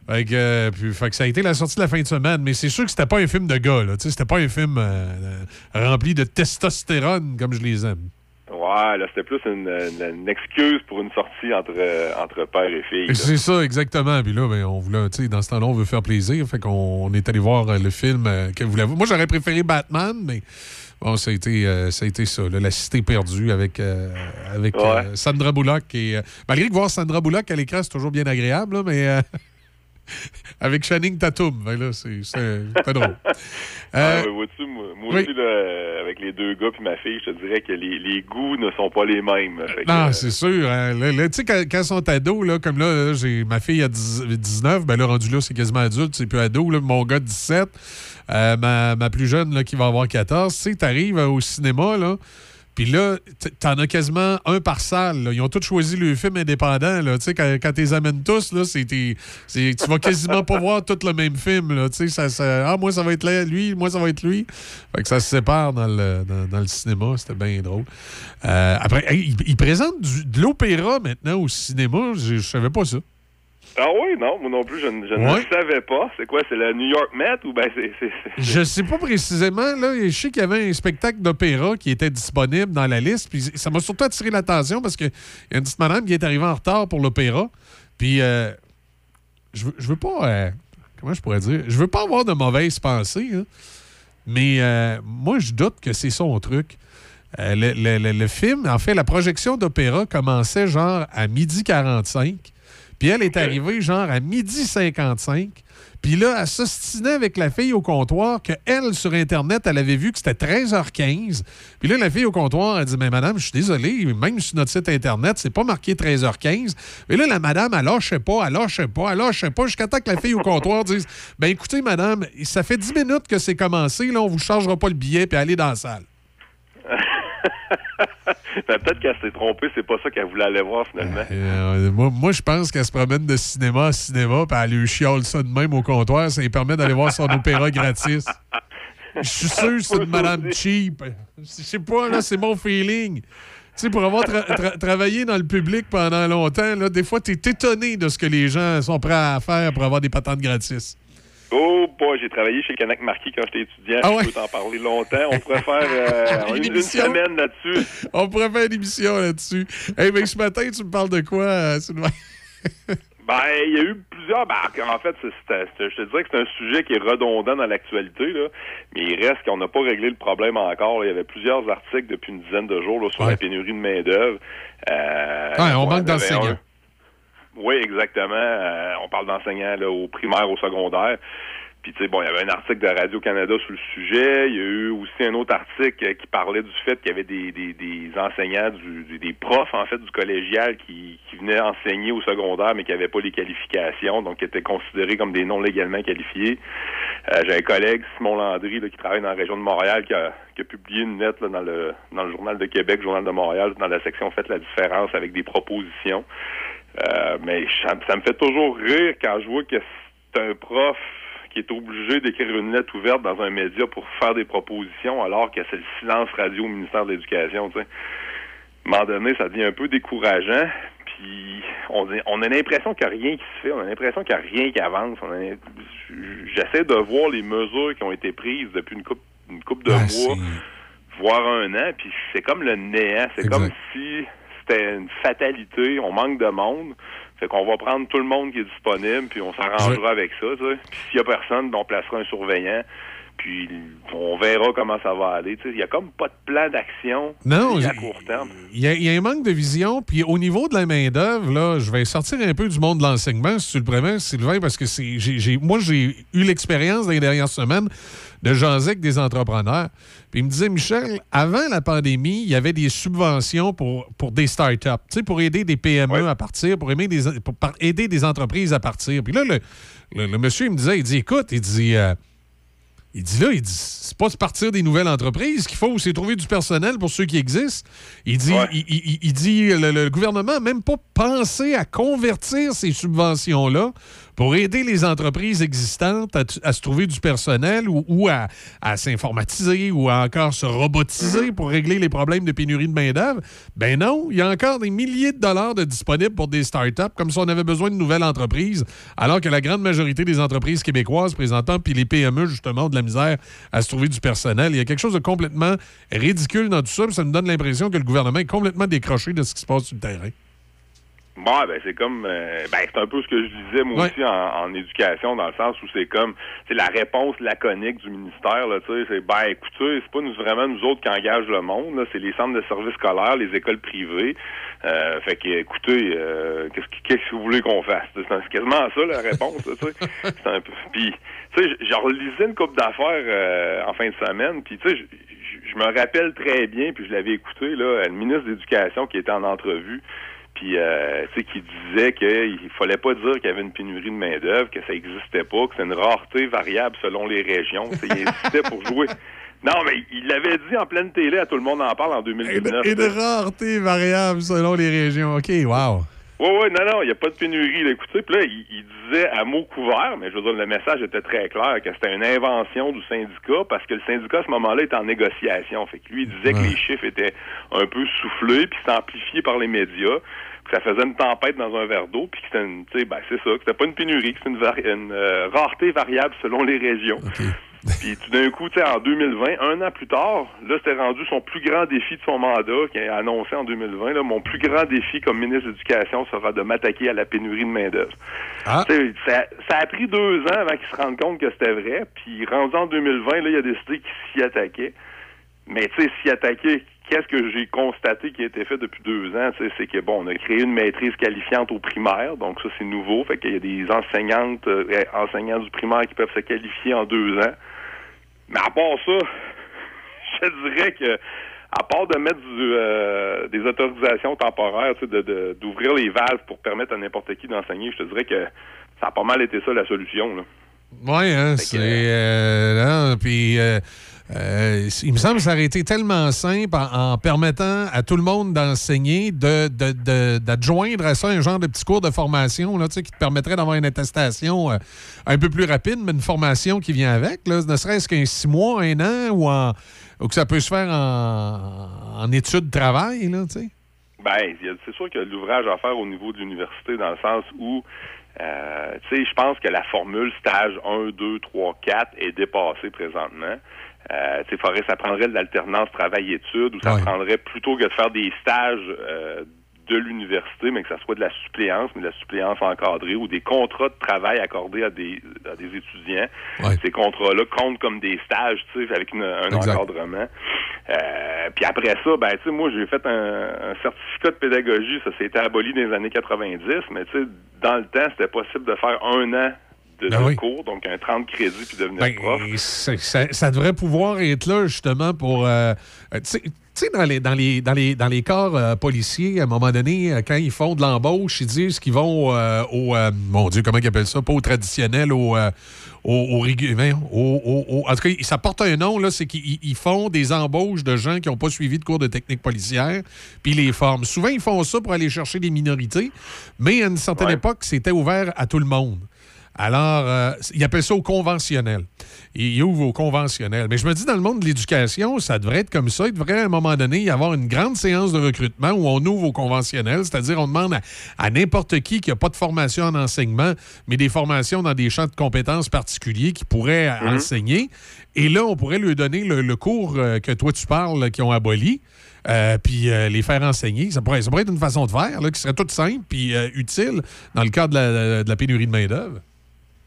S2: Fait que, euh, puis, fait que ça a été la sortie de la fin de semaine, mais c'est sûr que c'était pas un film de gars, là. Tu sais, C'était pas un film euh, euh, rempli de testostérone comme je les aime.
S19: Ouais, là, c'était plus une, une- une excuse pour une sortie entre, entre père et fille.
S2: C'est ça, exactement. Puis là, ben, on voulait, tu sais, dans ce temps-là, on veut faire plaisir. Fait qu'on on est allé voir le film qu'elle voulait voir. Moi, j'aurais préféré Batman, mais bon, ça a été, euh, ça a été ça, là, La Cité perdue avec, euh, avec euh. Sandra Bullock. Et, malgré que voir Sandra Bullock à l'écran, c'est toujours bien agréable, là, mais euh, [LAUGHS] [LAUGHS] avec Channing Tatum, ben là, c'est drôle. [LAUGHS]
S19: Ah,
S2: Euh,
S19: vois-tu, moi, moi
S2: oui.
S19: aussi, là, avec les deux gars puis ma fille, je te dirais que les, les goûts ne sont pas les mêmes.
S2: Non,
S19: euh,
S2: c'est sûr. hein. Tu sais, quand, quand ils sont ados, là, comme là, j'ai ma fille a 10 19, ben là, rendu là, c'est quasiment adulte, c'est plus ado. Là, mon gars, 17. Euh, ma, ma plus jeune, là, qui va avoir 14. Tu sais, t'arrives au cinéma, là, puis là, t'en as quasiment un par salle. Ils ont tous choisi le film indépendant. Quand, quand tu les amènes tous, là, tes- tu vas quasiment pas voir tout le même film. Ah, moi, ça va être lui, moi, ça va être lui. Fait que ça se sépare dans le, dans, le cinéma. C'était bien drôle. Euh, après, ils présentent de l'opéra maintenant au cinéma. Je savais pas ça.
S19: Ah oui, non, moi non plus, je, ne- je ne le savais pas. C'est quoi, c'est le New York Met ou ben c'est-
S2: Je sais pas précisément. Là, je sais qu'il y avait un spectacle d'opéra qui était disponible dans la liste. Puis ça m'a surtout attiré l'attention parce qu'il y a une petite madame qui est arrivée en retard pour l'opéra. Puis euh, je, veux, je veux pas. euh, comment je pourrais dire? Je veux pas avoir de mauvaises pensées. hein. Mais euh, moi, je doute que c'est son truc. Euh, le, le- le- le film, en fait, la projection d'opéra commençait genre à midi 45. Puis elle est arrivée genre à midi 55. Puis là, elle s'ostinait avec la fille au comptoir que elle, sur Internet, elle avait vu que c'était 13h15. Puis là, la fille au comptoir, elle dit Mais madame, je suis désolé, même sur notre site Internet, c'est pas marqué 13h15. Et là, la madame, elle lâchait pas, elle lâchait pas, elle lâchait pas, jusqu'à temps que la fille au comptoir dise Ben écoutez, madame, ça fait 10 minutes que c'est commencé, là, on vous chargera pas le billet, puis allez dans la salle. [LAUGHS] [LAUGHS]
S19: Ben, Peut-être qu'elle s'est trompée, c'est pas ça qu'elle voulait aller voir finalement.
S2: Euh, moi, moi, je pense qu'elle se promène de cinéma à cinéma, puis elle lui chiale ça de même au comptoir. Ça lui permet d'aller voir son opéra gratis. Je suis sûr que c'est une madame cheap. Je sais pas, là, c'est mon feeling. Tu sais, pour avoir tra- tra- travaillé dans le public pendant longtemps, là, des fois, tu es étonné de ce que les gens sont prêts à faire pour avoir des patentes gratis.
S19: Oh, boy, j'ai travaillé chez Canac Marquis quand j'étais étudiant.
S2: Ah
S19: je peux t'en parler longtemps. On pourrait faire euh, [LAUGHS]
S2: Une
S19: semaine là-dessus. [LAUGHS]
S2: On pourrait faire une émission là-dessus. Hey, mais ce matin, tu me parles de quoi, euh, Sylvain? [LAUGHS]
S19: Ben, il y a eu plusieurs. Ben, en fait, c'est- je te dirais que c'est un sujet qui est redondant dans l'actualité, là. Mais il reste qu'on n'a pas réglé le problème encore. là. Il y avait plusieurs articles depuis une dizaine de jours là, sur la pénurie de main-d'œuvre. Euh,
S2: Ouais, on manque d'enseignants.
S19: Oui, exactement. Euh, on parle d'enseignants au primaire, au secondaire. Puis, tu sais, bon, il y avait un article de Radio-Canada sur le sujet. Il y a eu aussi un autre article euh, qui parlait du fait qu'il y avait des, des, des enseignants, du- des profs, en fait, du collégial qui, qui venaient enseigner au secondaire, mais qui n'avaient pas les qualifications, donc qui étaient considérés comme des non légalement qualifiés. Euh, J'ai un collègue, Simon Landry, là, qui travaille dans la région de Montréal, qui a, qui a publié une lettre là, dans, le, dans le Journal de Québec, Journal de Montréal, dans la section Faites la différence avec des propositions. Euh, mais ça, ça me fait toujours rire quand je vois que c'est un prof qui est obligé d'écrire une lettre ouverte dans un média pour faire des propositions alors que c'est le silence radio au ministère de l'Éducation. tu sais. À un moment donné, ça devient un peu décourageant. Puis on, on a l'impression qu'il n'y a rien qui se fait, on a l'impression qu'il n'y a rien qui avance. J'essaie de voir les mesures qui ont été prises depuis une coupe, une couple de mois, voire un an, puis c'est comme le néant. C'est comme si c'était une fatalité, on manque de monde. Fait qu'on va prendre tout le monde qui est disponible, puis on s'arrangera avec ça. tu sais. Puis s'il y a personne, ben, on placera un surveillant, puis on verra comment ça va aller. tu sais. Il y a comme pas de plan d'action
S2: Non,
S19: à court terme.
S2: Il y, a, il y a un manque de vision. Puis au niveau de la main-d'œuvre, là, je vais sortir un peu du monde de l'enseignement, si tu le permets, Sylvain, parce que c'est, j'ai- moi, j'ai eu l'expérience dans les dernières semaines de jaser avec des entrepreneurs. Puis ils me disaient, Michel, avant la pandémie, il y avait des subventions pour, pour des startups, tu sais, pour aider des PME à partir, pour aider, des, pour aider des entreprises à partir. Puis là, le, le- le monsieur, il me disait, il dit, écoute, il dit... euh, il dit là, il dit, c'est pas de partir des nouvelles entreprises qu'il faut, c'est trouver du personnel pour ceux qui existent. Il dit, il, il- il dit le, le gouvernement n'a même pas pensé à convertir ces subventions-là pour aider les entreprises existantes à, se trouver du personnel ou, à s'informatiser ou à encore se robotiser pour régler les problèmes de pénurie de main-d'œuvre. Ben non, il y a encore des milliers de dollars de disponibles pour des startups, comme si on avait besoin de nouvelles entreprises, alors que la grande majorité des entreprises québécoises présentant, puis les PME, justement, ont de la misère à se trouver du personnel. Il y a quelque chose de complètement ridicule dans tout ça, puis ça me donne l'impression que le gouvernement est complètement décroché de ce qui se passe sur le terrain.
S19: Bon, ben c'est comme, euh, ben c'est un peu ce que je disais moi aussi en, en éducation, dans le sens où c'est comme, c'est la réponse laconique du ministère là, tu sais, c'est ben écoutez, c'est pas nous, vraiment nous autres qui engagent le monde, là, c'est les centres de services scolaires, les écoles privées, euh, fait que écoutez, euh, qu'est-ce que qu'est-ce que vous voulez qu'on fasse? C'est quasiment ça la réponse, là, tu sais, [LAUGHS] c'est un peu, puis tu sais, je- relisais une coupe d'affaires euh, en fin de semaine, puis tu sais, je me rappelle très bien, puis je l'avais écouté là, le ministre de l'Éducation qui était en entrevue puis euh, tu sais qui disait qu'il fallait pas dire qu'il y avait une pénurie de main d'œuvre, que ça existait pas, que c'est une rareté variable selon les régions. Il insistait pour jouer. [LAUGHS] Non, mais il l'avait dit en pleine télé, à tout le monde en parle en 2019.
S2: Et de rareté variable selon les régions. OK, wow.
S19: Oui, oui, non, non, il n'y a pas de pénurie. Là, écoutez, puis là, il, il disait à mots couverts, mais je veux dire, le message était très clair, que c'était une invention du syndicat, parce que le syndicat, à ce moment-là, était en négociation. Fait que lui, il disait que les chiffres étaient un peu soufflés, puis amplifiés par les médias, que ça faisait une tempête dans un verre d'eau, puis que c'était une, tu sais, ben, c'est ça, que c'était pas une pénurie, que c'était une, vari- une, euh, rareté variable selon les régions. Puis tout d'un coup, tu sais, en 2020, un an plus tard, là, c'était rendu son plus grand défi de son mandat, qui a annoncé en 2020, là, mon plus grand défi comme ministre de l'Éducation sera de m'attaquer à la pénurie de main-d'œuvre. Sais, Ça, ça a pris deux ans avant qu'il se rende compte que c'était vrai, puis rendu en 2020, là, il a décidé qu'il s'y attaquait. Mais tu sais, s'y attaquer, qu'est-ce que j'ai constaté qui a été fait depuis deux ans, c'est que bon, on a créé une maîtrise qualifiante au primaire, donc ça c'est nouveau, fait qu'il y a des enseignantes, euh, enseignants du primaire qui peuvent se qualifier en deux ans. Mais à part ça, [LAUGHS] je dirais que à part de mettre du, euh, des autorisations temporaires, tu sais, de- d'ouvrir les valves pour permettre à n'importe qui d'enseigner, je te dirais que ça a pas mal été ça la solution. Là.
S2: Oui, hein, c'est. euh, là, puis. euh, euh, il me semble que ça aurait été tellement simple en, permettant à tout le monde d'enseigner, de, de- de- d'adjoindre à ça un genre de petit cours de formation là, qui te permettrait d'avoir une attestation euh, un peu plus rapide, mais une formation qui vient avec, là, ne serait-ce qu'un six mois, un an, ou, en, ou que ça peut se faire en, en études de travail. Là, tu sais.
S19: Ben, c'est sûr qu'il y a de l'ouvrage à faire au niveau de l'université dans le sens où, euh, je pense que la formule stage 1, 2, 3, 4 est dépassée présentement. Euh, faudrait- ça prendrait de l'alternance travail-études ou ça prendrait plutôt que de faire des stages euh, de l'université, mais que ça soit de la suppléance, mais de la suppléance encadrée ou des contrats de travail accordés à des, à des étudiants. Ces contrats-là comptent comme des stages, tu sais, avec une- un
S2: Exact.
S19: encadrement. Euh, puis après ça, ben, tu sais, moi, j'ai fait un, un certificat de pédagogie. Ça, s'était aboli dans les années 90, mais tu sais, dans le temps, c'était possible de faire un an de,
S2: Ben
S19: de
S2: oui.
S19: cours, donc un 30 crédits, puis devenir
S2: Ben,
S19: prof.
S2: ça, ça devrait pouvoir être là, justement, pour. euh, euh, tu sais- dans les, dans, les, dans, les, dans les corps euh, policiers, à un moment donné, euh, quand ils font de l'embauche, ils disent qu'ils vont euh, au. mon Dieu, comment ils appellent ça Pas au traditionnel, au. au, au régu- voyons, au- au- au- en tout cas, ça porte un nom, là, c'est qu'ils ils font des embauches de gens qui n'ont pas suivi de cours de technique policière, puis ils les forment. Souvent, ils font ça pour aller chercher des minorités, mais à une certaine époque, c'était ouvert à tout le monde. Alors, euh, ils appellent ça au conventionnel. Ils ouvrent au conventionnel. Mais je me dis, dans le monde de l'éducation, ça devrait être comme ça. Il devrait, à un moment donné, y avoir une grande séance de recrutement où on ouvre au conventionnel, c'est-à-dire on demande à, à n'importe qui qui n'a pas de formation en enseignement, mais des formations dans des champs de compétences particuliers qui pourraient
S19: Mhm.
S2: enseigner. Et là, on pourrait lui donner le, le cours euh, que toi, tu parles, qu'ils ont aboli. euh, puis euh, les faire enseigner. Ça pourrait, ça pourrait être une façon de faire là, qui serait toute simple puis euh, utile dans le cadre de la, de la pénurie de main-d'œuvre.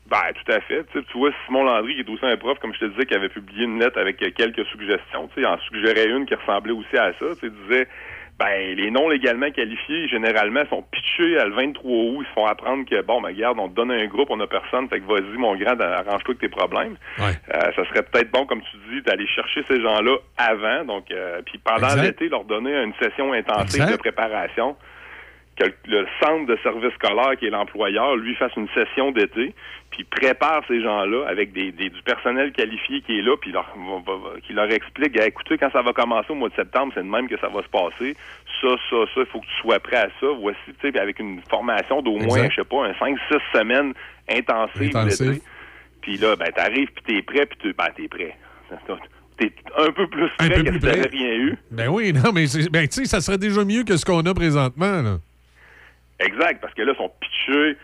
S19: Ben, tout à fait. Tu vois, Simon Landry, qui est aussi un prof, comme je te disais, qui avait publié une lettre avec quelques suggestions. Il en suggérait une qui ressemblait aussi à ça. Il disait, ben, les non légalement qualifiés, généralement, sont pitchés à le 23 août. Ils se font apprendre que, bon, ben, regarde, on te donne un groupe, on a personne, fait que vas-y, mon grand, arrange-toi avec tes problèmes. Euh, ça serait peut-être bon, comme tu dis, d'aller chercher ces gens-là avant. Donc, euh, puis pendant l'été, leur donner une session intensive
S2: Exact.
S19: de préparation que le centre de service scolaire, qui est l'employeur, lui fasse une session d'été, puis prépare ces gens-là avec des, des- du personnel qualifié qui est là, puis leur, qui leur explique, Eh, écoutez, quand ça va commencer au mois de septembre, c'est de même que ça va se passer. Ça, ça, ça, il faut que tu sois prêt à ça. Voici, tu sais, avec une formation d'au moins, je sais pas, un 5-6 semaines
S2: Intensive.
S19: Puis là, ben, t'arrives, puis t'es prêt, puis tu, ben, t'es prêt. [LAUGHS] T'es un peu plus prêt
S2: peu
S19: que
S2: plus
S19: si t'avais rien eu.
S2: Ben oui, non, mais c'est- ben, tu sais, ça serait déjà mieux que ce qu'on a présentement. Là.
S19: Exact, parce que là, ils sont pitchés,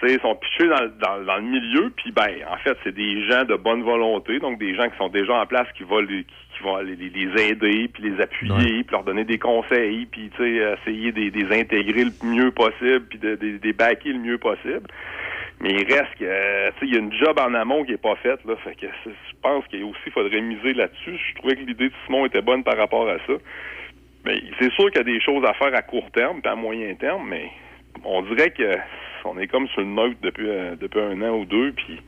S19: tu sais, ils sont pitchés dans, le- dans, dans le milieu, puis ben, en fait, c'est des gens de bonne volonté, donc des gens qui sont déjà en place, qui vont les, qui qui vont les, les- les aider, puis les appuyer, puis leur donner des conseils, puis essayer de de les intégrer le mieux possible, puis de, de, de les backer le mieux possible. Mais il reste que, euh, tu sais, il y a une job en amont qui est pas faite, là, fait que je pense qu'il aussi faudrait miser là-dessus. Je trouvais que l'idée de Simon était bonne par rapport à ça. Mais c'est sûr qu'il y a des choses à faire à court terme, puis à moyen terme, mais on dirait que on est comme sur le neutre depuis, euh, depuis un an ou deux, puis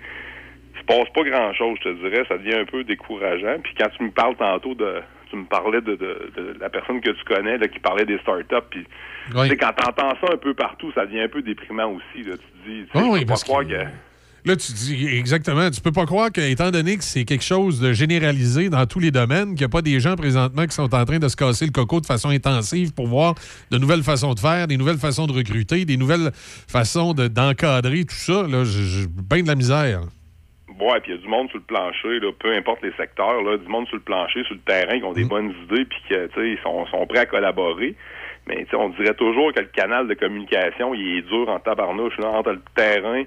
S19: il se passe pas grand-chose, je te dirais. Ça devient un peu décourageant. Puis quand tu me parles tantôt de... Tu me parlais de, de, de la personne que tu connais, là, qui parlait des startups, puis tu sais, quand t'entends ça un peu partout, ça devient un peu déprimant aussi. Là. Tu te dis, tu sais,
S2: oui, parce
S19: croire
S2: que-
S19: que...
S2: Là, tu dis exactement, tu peux pas croire que, étant donné que c'est quelque chose de généralisé dans tous les domaines, qu'il n'y a pas des gens présentement qui sont en train de se casser le coco de façon intensive pour voir de nouvelles façons de faire, des nouvelles façons de recruter, des nouvelles façons de- d'encadrer tout ça. Là, j'ai bien de la misère.
S19: Ouais, puis il y a du monde sur le plancher, là, peu importe les secteurs, là, du monde sur le plancher, sur le terrain, qui ont des
S2: Mm.
S19: bonnes idées, puis ils sont, sont prêts à collaborer. Mais, on dirait toujours que le canal de communication, il est dur en tabarnouche, là, entre le terrain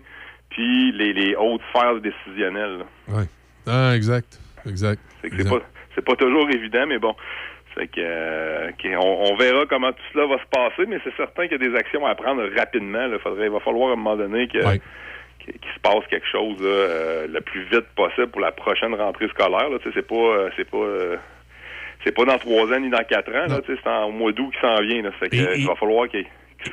S19: puis les, les hautes sphères décisionnelles.
S2: Oui. Ah, exact. Exact.
S19: C'est pas, pas toujours évident, mais bon. C'est que, euh, on, on verra comment tout cela va se passer, mais c'est certain qu'il y a des actions à prendre rapidement. là. Faudrait, il va falloir à un moment donné que, qu'il qu'il se passe quelque chose là, euh, le plus vite possible pour la prochaine rentrée scolaire. C'est pas, euh, c'est pas, c'est pas dans trois ans ni dans quatre ans, c'est en- au mois d'août qui s'en vient. Là, fait que,
S2: Et-
S19: il va falloir que,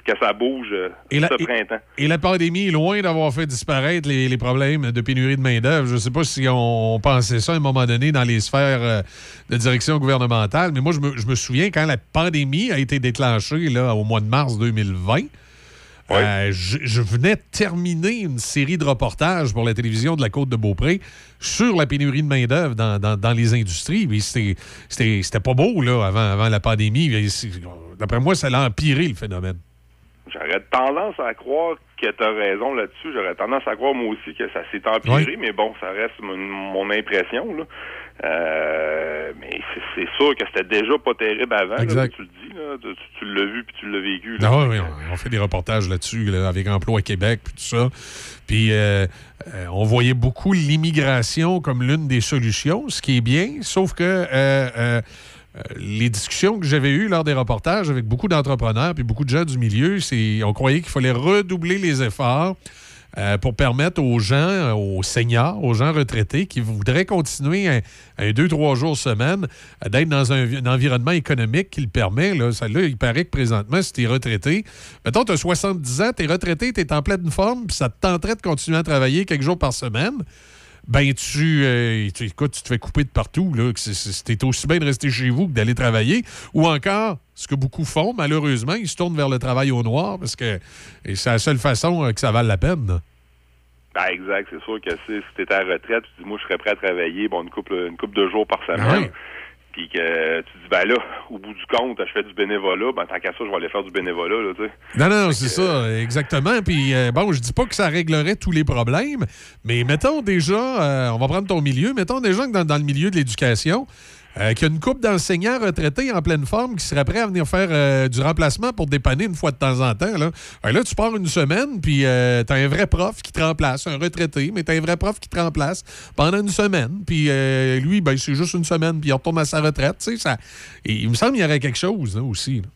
S19: que ça bouge euh,
S2: Et la-
S19: ce printemps.
S2: Et la pandémie est loin d'avoir fait disparaître les, les problèmes de pénurie de main-d'œuvre. Je ne sais pas si on pensait ça à un moment donné dans les sphères euh, de direction gouvernementale, mais moi, je me, je me souviens quand la pandémie a été déclenchée là, au mois de mars 2020. euh, je, je venais de terminer une série de reportages pour la télévision de la Côte de Beaupré sur la pénurie de main-d'œuvre dans, dans- dans les industries. C'était c'était- c'était pas beau là, avant, avant la pandémie. D'après moi, ça a empiré le phénomène.
S19: J'aurais tendance à croire que tu as raison là-dessus. J'aurais tendance à croire moi aussi que ça s'est empiré,
S2: Oui.
S19: mais bon, ça reste mon, mon impression. Là. Euh, mais c'est- sûr que c'était déjà pas terrible avant. là, tu le dis, là, tu, tu l'as vu puis tu l'as vécu. là.
S2: Ah oui, oui, on, on fait des reportages là-dessus, là, avec Emploi Québec, puis tout ça. Puis euh, euh, on voyait beaucoup l'immigration comme l'une des solutions, ce qui est bien, sauf que les discussions que j'avais eues lors des reportages avec beaucoup d'entrepreneurs puis beaucoup de gens du milieu, on croyait qu'il fallait redoubler les efforts euh, pour permettre aux gens, aux seniors, aux gens retraités qui voudraient continuer un, un deux, trois jours semaine euh, d'être dans un environnement économique qui le permet. Là, ça, là, il paraît que présentement, si tu es retraité, mettons, tu as 70 ans, tu es retraité, tu es en pleine forme, puis ça te tenterait de continuer à travailler quelques jours par semaine. Ben, tu, euh, tu, écoute, tu te fais couper de partout. C'était aussi bien de rester chez vous que d'aller travailler. Ou encore, ce que beaucoup font, malheureusement, ils se tournent vers le travail au noir parce que c'est la seule façon euh, que ça vale la peine.
S19: Ben, exact, c'est sûr que si, tu étais à la retraite, tu dis moi je serais prêt à travailler bon une couple une couple de jours par semaine.
S2: Ah oui.
S19: Puis que tu dis ben là, au bout du compte, je fais du bénévolat, ben tant qu'à ça, je vais aller faire du bénévolat, là, tu sais.
S2: Non, non, c'est ça, exactement. Puis, euh, bon, je dis pas que ça réglerait tous les problèmes, mais mettons déjà, euh, on va prendre ton milieu, mettons déjà que dans, dans le milieu de l'éducation, euh, qu'il y a une couple d'enseignants retraités en pleine forme qui seraient prêts à venir faire euh, du remplacement pour dépanner une fois de temps en temps. Là, Euh, là tu pars une semaine, puis euh, t'as un vrai prof qui te remplace, un retraité, mais t'as un vrai prof qui te remplace pendant une semaine. Puis euh, lui, ben, c'est juste une semaine, puis il retourne à sa retraite. Ça, et il me semble qu'il y aurait quelque chose là, aussi. là.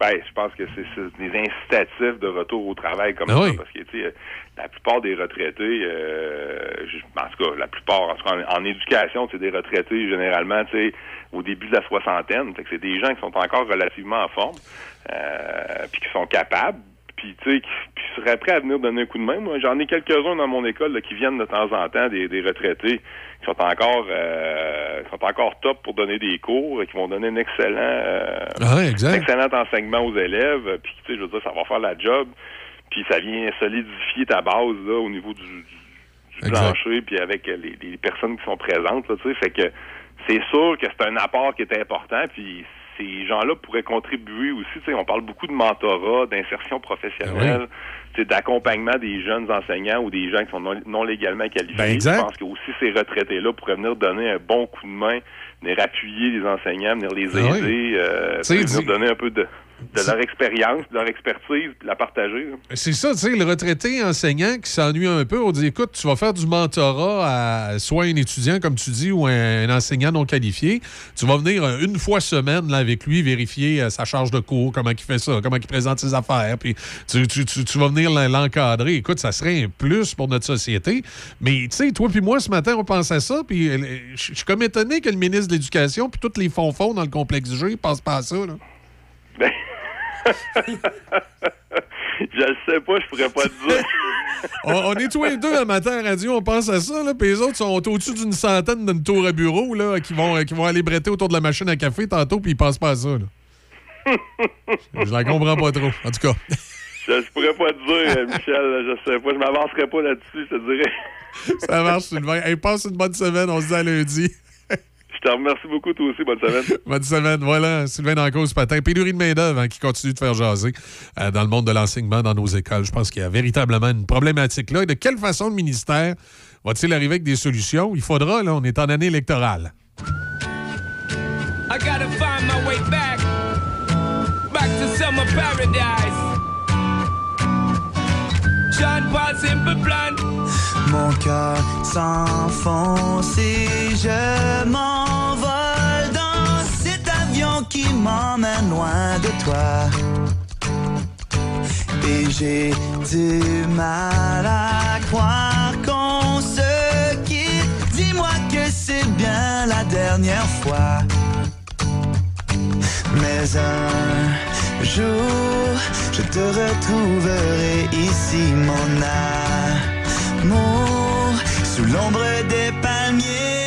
S19: Ben, je pense que c'est c'est des incitatifs de retour au travail comme
S2: Ah
S19: ça,
S2: oui.
S19: parce que, tu sais, la plupart des retraités, euh, je- en tout cas, la plupart, en, tout cas, en, en éducation, c'est des retraités, généralement, tu sais, au début de la soixantaine, fait que c'est des gens qui sont encore relativement en forme, euh, puis qui sont capables, puis, tu sais, qui, qui seraient prêts à venir donner un coup de main. Moi, j'en ai quelques-uns dans mon école là, qui viennent de temps en temps, des, des retraités, qui sont encore euh, qui sont encore top pour donner des cours, et qui vont donner un excellent euh,
S2: Ah
S19: excellent enseignement aux élèves, puis tu sais, je veux dire, ça va faire la job, puis ça vient solidifier ta base là au niveau du, du- du plancher, puis avec euh, les, les personnes qui sont présentes, là, tu sais, fait que c'est sûr que c'est un apport qui est important, puis ces gens-là pourraient contribuer aussi, tu sais, on parle beaucoup de mentorat, d'insertion professionnelle,
S2: Ah
S19: sais, d'accompagnement des jeunes enseignants ou des gens qui sont non, non légalement qualifiés.
S2: Ben.
S19: Je pense que aussi ces retraités-là pourraient venir donner un bon coup de main, venir appuyer les enseignants, venir les
S2: Ah oui.
S19: aider, euh, venir donner un peu de, de leur expérience, de leur expertise, puis la partager.
S2: C'est ça, tu sais, le retraité enseignant qui s'ennuie un peu, on dit écoute, tu vas faire du mentorat à soit un étudiant, comme tu dis, ou un, enseignant non qualifié. Tu vas venir euh, une fois semaine là, avec lui vérifier euh, sa charge de cours, comment il fait ça, comment il présente ses affaires, puis tu, tu- tu- tu vas venir l'en- l'encadrer. Écoute, ça serait un plus pour notre société. Mais tu sais, toi puis moi, ce matin, on pense à ça, puis euh, je suis comme étonné que le ministre de l'Éducation, puis tous les fonds-fonds dans le complexe G, passent pas à ça. Là.
S19: Ben... [LAUGHS] je le sais pas, je pourrais pas te dire. [LAUGHS]
S2: on, on est tous les deux un matin à la radio, on pense à ça, là, puis les autres sont au-dessus d'une centaine d'une tour à bureau là, qui, vont, qui vont aller bretter autour de la machine à café tantôt, puis ils pensent pas à ça. là. [LAUGHS] Je la comprends pas trop, en tout cas.
S19: Je, je pourrais pas te dire, euh, Michel, je sais pas, je m'avancerai pas là-dessus, je te dirais.
S2: Ça marche, Sylvain. Hey, passe une bonne semaine, on se dit à lundi.
S19: Te remercie beaucoup, toi aussi, bonne semaine. [LAUGHS]
S2: Bonne semaine. Voilà, Sylvain Danco ce matin. Pénurie de main-d'œuvre hein, qui continue de faire jaser euh, dans le monde de l'enseignement, dans nos écoles. Je pense qu'il y a véritablement une problématique là. Et de quelle façon le ministère va-t-il arriver avec des solutions? Il faudra, là, on est en année électorale.
S20: I gotta find my way back, back to summer paradise. John Paul Simple Plan.
S13: Mon cœur s'enfonce et je m'envole dans cet avion qui m'emmène loin de toi. Et j'ai du mal à croire qu'on se quitte. Dis-moi que c'est bien la dernière fois.
S15: Mais un je te retrouverai ici, mon amour, sous l'ombre des palmiers.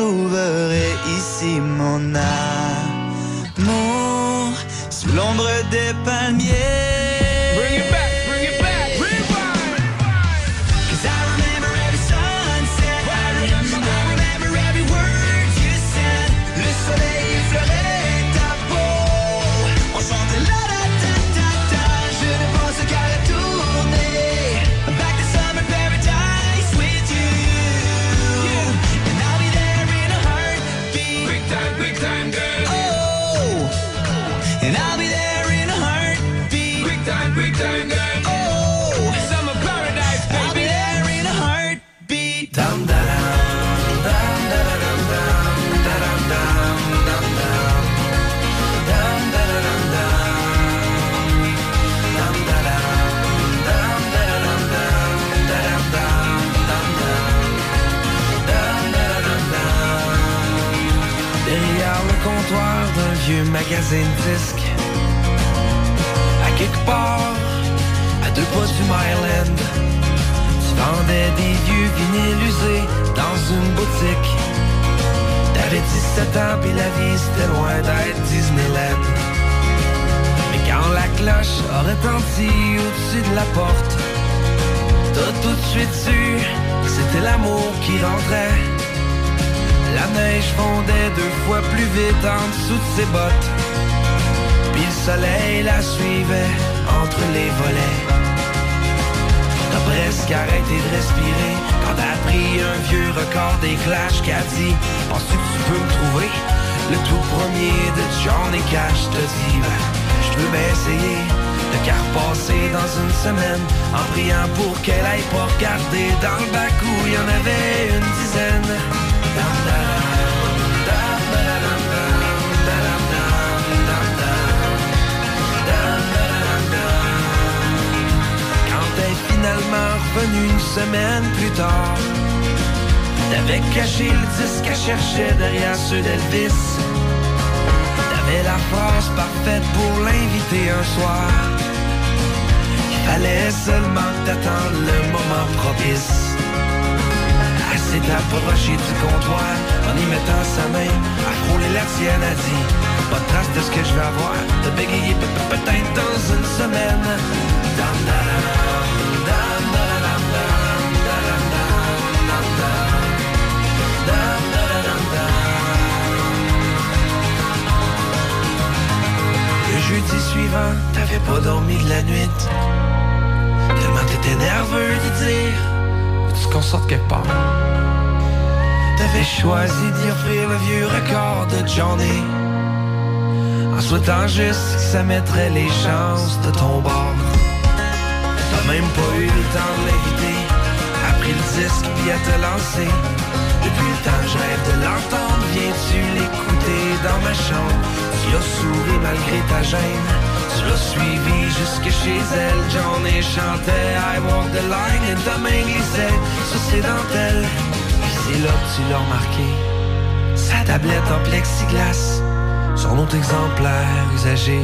S15: Retrouverai ici, mon amour,
S6: vieux magazine disque, à quelque part, à deux pas du Myland. Tu vendais des vieux vinyles usés dans une boutique. T'avais 17 ans pis la vie c'était loin d'être Disneyland. Mais quand la cloche a retenti au-dessus de la porte, t'as tout de suite su que c'était l'amour qui rentrait. La neige fondait deux fois plus vite en dessous de ses bottes. Soleil la suivait entre les volets. T'as presque arrêté de respirer quand t'as pris un vieux record des clashs qu'a dit. Penses-tu que tu peux me trouver? Le tout premier de Johnny Cash te dit Ben, je veux bien essayer de qu'à repasser dans une semaine En priant pour qu'elle aille pas regarder dans le bac où il y en avait une dizaine finalement revenu une semaine plus tard. T'avais caché le disque qu'elle cherchait derrière ceux d'Elvis. T'avais la phrase parfaite pour l'inviter un soir. Il fallait seulement que t'attendes le moment propice. Elle s'est approchée du comptoir En y mettant sa main à frôler la tienne a dit Pas de trace de ce que je vais avoir. De bégayer pe- pe- peut-être dans une semaine. Dam, dam, suivant, t'avais pas dormi de la nuit. Tellement t'étais nerveux de dire, tu qu'on sorte quelque part. T'avais choisi d'y offrir le vieux record de Johnny. En souhaitant juste que ça mettrait les chances de ton bord. T'as même pas eu le temps de l'inviter. A pris le disque puis à te lancer. Depuis le temps, je rêve de l'entendre. Viens-tu l'écouter dans ma chambre? Souri malgré ta gêne. Tu l'as suivi jusque chez elle. John et chantait I walk the line. Et ta main glissait sur ses dentelles. Puis c'est là que tu l'as remarqué. Sa tablette en plexiglas. Son autre exemplaire usagé.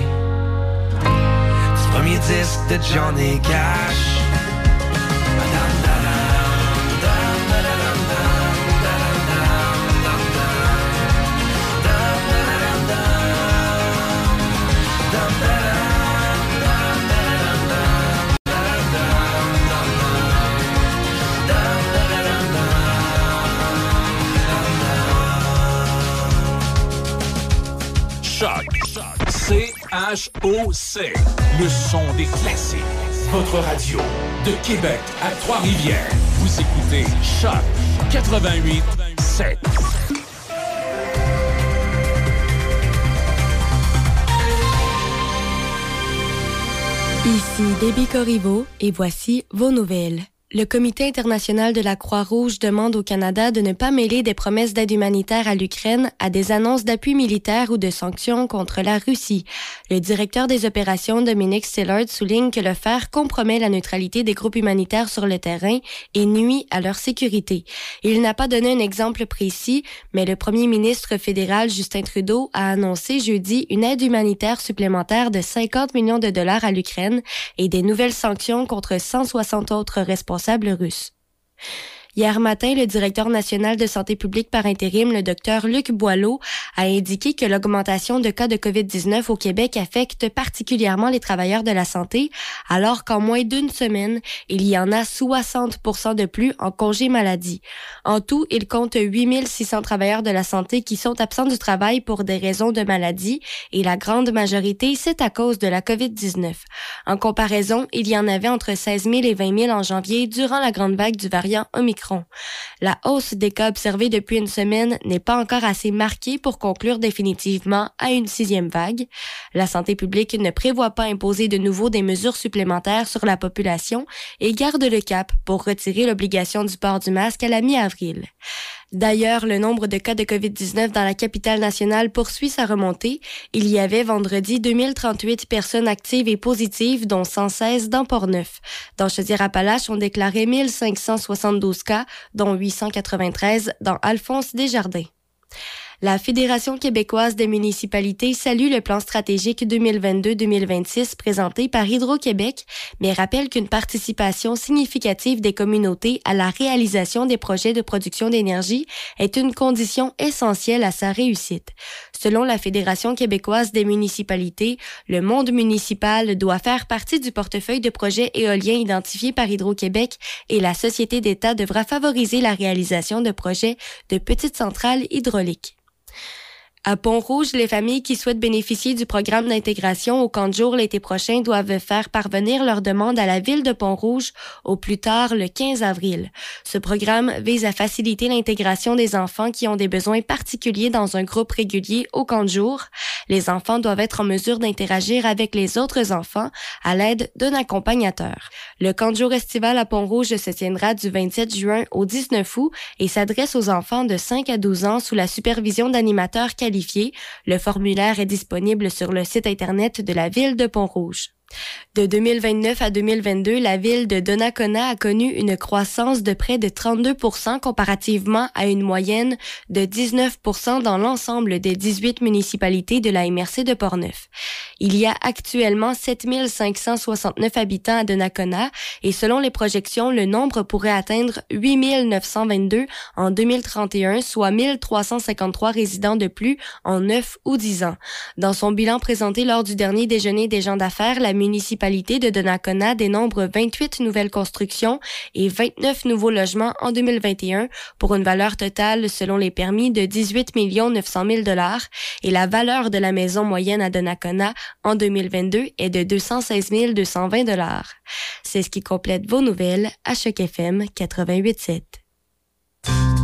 S6: Du premier disque de Johnny Cash.
S5: C-H-O-C. Le son des classiques. Votre radio de Québec à Trois-Rivières. Vous écoutez Choc 88 7.
S9: Ici Déby Corriveau et voici vos nouvelles. Le Comité international de la Croix-Rouge demande au Canada de ne pas mêler des promesses d'aide humanitaire à l'Ukraine à des annonces d'appui militaire ou de sanctions contre la Russie. Le directeur des opérations, Dominique Stillard, souligne que le faire compromet la neutralité des groupes humanitaires sur le terrain et nuit à leur sécurité. Il n'a pas donné un exemple précis, mais le premier ministre fédéral Justin Trudeau a annoncé jeudi une aide humanitaire supplémentaire de 50 millions de dollars à l'Ukraine et des nouvelles sanctions contre 160 autres responsables russes. Hier matin, le directeur national de santé publique par intérim, le docteur Luc Boileau, a indiqué que l'augmentation de cas de COVID-19 au Québec affecte particulièrement les travailleurs de la santé, alors qu'en moins d'une semaine, il y en a 60% de plus en congé maladie. En tout, il compte 8600 travailleurs de la santé qui sont absents du travail pour des raisons de maladie et la grande majorité, c'est à cause de la COVID-19. En comparaison, il y en avait entre 16 000 et 20 000 en janvier durant la grande vague du variant Omicron. La hausse des cas observés depuis une semaine n'est pas encore assez marquée pour conclure définitivement à une sixième vague. La santé publique ne prévoit pas imposer de nouveau des mesures supplémentaires sur la population et garde le cap pour retirer l'obligation du port du masque à la mi-avril. D'ailleurs, le nombre de cas de COVID-19 dans la capitale nationale poursuit sa remontée. Il y avait vendredi 2038 personnes actives et positives, dont 116 dans Port-Neuf. Dans Chaudière-Appalaches, on déclarait 1572 cas, dont 893 dans Alphonse Desjardins. La Fédération québécoise des municipalités salue le plan stratégique 2022-2026 présenté par Hydro-Québec, mais rappelle qu'une participation significative des communautés à la réalisation des projets de production d'énergie est une condition essentielle à sa réussite. Selon la Fédération québécoise des municipalités, le monde municipal doit faire partie du portefeuille de projets éoliens identifiés par Hydro-Québec et la société d'État devra favoriser la réalisation de projets de petites centrales hydrauliques. À Pont-Rouge, les familles qui souhaitent bénéficier du programme d'intégration au camp de jour l'été prochain doivent faire parvenir leur demande à la ville de Pont-Rouge au plus tard le 15 avril. Ce programme vise à faciliter l'intégration des enfants qui ont des besoins particuliers dans un groupe régulier au camp de jour. Les enfants doivent être en mesure d'interagir avec les autres enfants à l'aide d'un accompagnateur. Le camp de jour estival à Pont-Rouge se tiendra du 27 juin au 19 août et s'adresse aux enfants de 5 à 12 ans sous la supervision d'animateurs qualifiés. Le formulaire est disponible sur le site Internet de la ville de Pont-Rouge. De 2029 à 2022, la ville de Donnacona a connu une croissance de près de 32% comparativement à une moyenne de 19% dans l'ensemble des 18 municipalités de la MRC de Portneuf. Il y a actuellement 7569 habitants à Donnacona et selon les projections, le nombre pourrait atteindre 8922 en 2031, soit 1353 résidents de plus en 9 ou 10 ans. Dans son bilan présenté lors du dernier déjeuner des gens d'affaires,
S21: municipalité de Donnacona dénombre 28 nouvelles constructions et 29 nouveaux logements en 2021 pour une valeur totale selon les permis de 18 900 000 dollars et la valeur de la maison moyenne à Donnacona en 2022 est de 216 220 dollars. C'est ce qui complète vos nouvelles à Choc FM 88.7.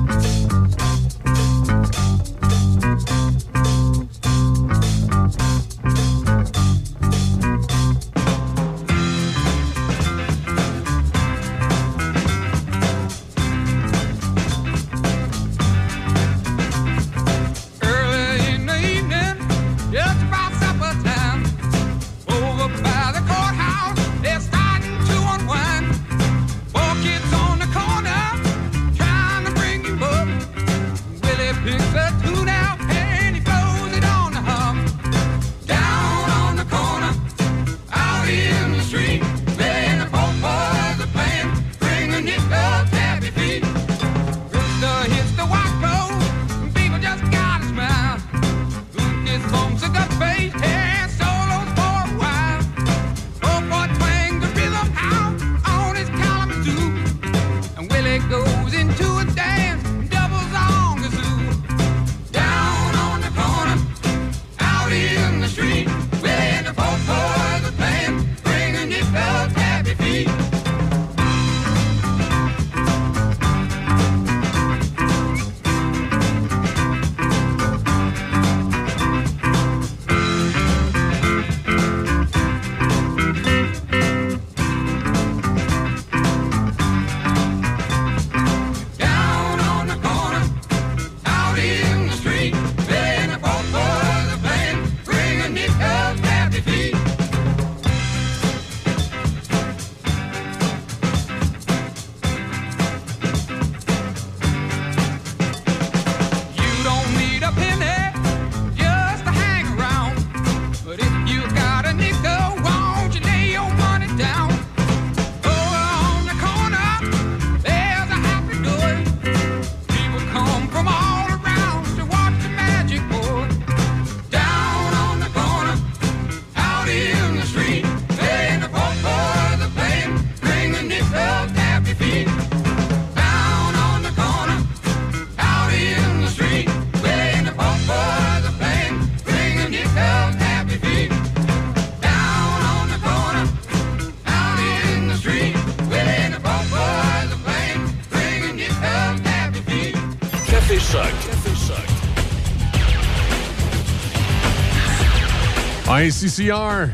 S2: ICCR,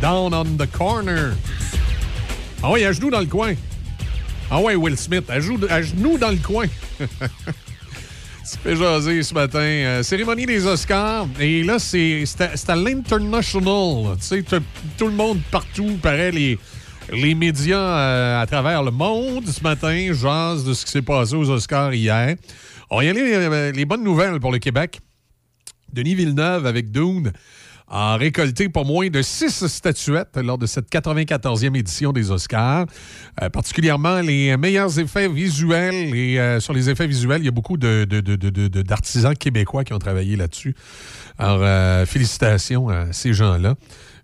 S2: down on the corner. Ah ouais, à genoux dans le coin. Ah ouais, Will Smith, à, genoux dans le coin. [LAUGHS] Tu fait jaser ce matin. Euh, cérémonie des Oscars. Et là, c'est à, l'international. Tu sais, tout le monde partout, paraît, les, les médias euh, à travers le monde ce matin jasent de ce qui s'est passé aux Oscars hier. On y aller euh, les bonnes nouvelles pour le Québec. Denis Villeneuve avec Dune a récolté pas moins de six statuettes lors de cette 94e édition des Oscars, Euh, particulièrement les meilleurs effets visuels. Et euh, sur les effets visuels, il y a beaucoup de- d'artisans québécois qui ont travaillé là-dessus. Alors, euh, félicitations à ces gens-là.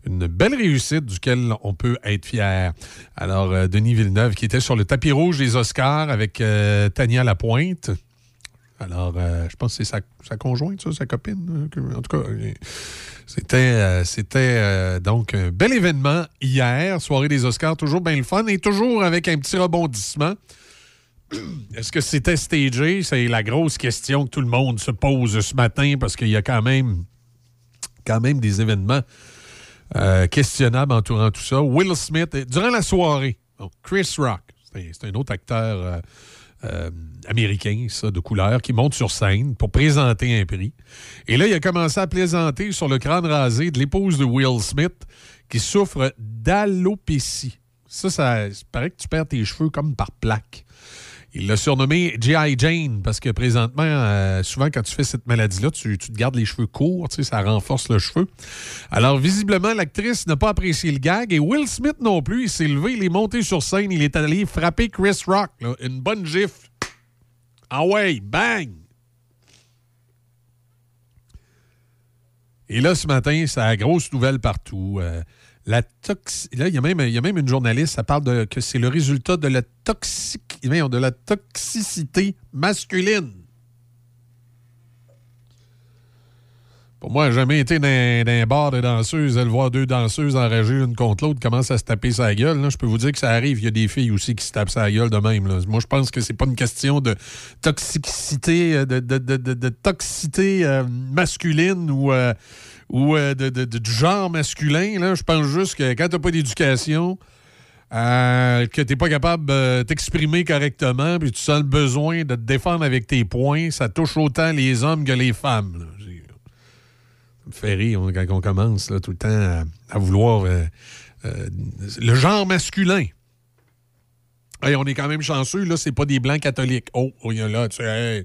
S2: Une belle réussite duquel on peut être fier. Alors, Denis Villeneuve, qui était sur le tapis rouge des Oscars avec euh, Tania Lapointe. Alors, euh, je pense que c'est sa, conjointe, sa copine. que- en tout cas, euh, c'était, euh, donc un bel événement hier, soirée des Oscars, toujours bien le fun et toujours avec un petit rebondissement. [CLEARS THROAT] Est-ce que c'était stagé? C'est la grosse question que tout le monde se pose ce matin parce qu'il y a quand même, des événements questionnables entourant tout ça. Will Smith, durant la soirée, Chris Rock, c'est un autre acteur euh, américain, ça, de couleur, qui monte sur scène pour présenter un prix. Et là, il a commencé à plaisanter sur le crâne rasé de l'épouse de Will Smith qui souffre d'alopécie. Ça, ça, il paraît que tu perds tes cheveux comme par plaque. Il l'a surnommé G.I. Jane parce que présentement, euh, souvent quand tu fais cette maladie-là, tu, te gardes les cheveux courts, tu sais, ça renforce le cheveu. Alors, visiblement, l'actrice n'a pas apprécié le gag et Will Smith non plus. Il s'est levé, il est monté sur scène, il est allé frapper Chris Rock. une bonne gifle. Ah ouais, bang! Et là, ce matin, c'est la grosse nouvelle partout. Euh, La toxi... Là, il y, a même, il y a même une journaliste, ça parle de que c'est le résultat de la toxic... voyons, de la toxicité masculine. Pour moi, jamais été dans, un bar de danseuses, elle voir deux danseuses enragées l'une contre l'autre, commence à se taper sa gueule. Je peux vous dire que ça arrive. Il y a des filles aussi qui se tapent sa gueule de même. Moi, je pense que c'est pas une question de toxicité, euh, de, toxicité euh, masculine ou, euh, de, genre masculin. Là. Je pense juste que quand t'as pas d'éducation, euh, que t'es pas capable de t'exprimer correctement, puis tu sens le besoin de te défendre avec tes poings, ça touche autant les hommes que les femmes. là. Ça me fait rire quand on commence tout le temps à, vouloir euh, euh, le genre masculin. Hey, on est quand même chanceux, là, c'est pas des blancs catholiques. Oh, oh, il y a là, tu sais, hey,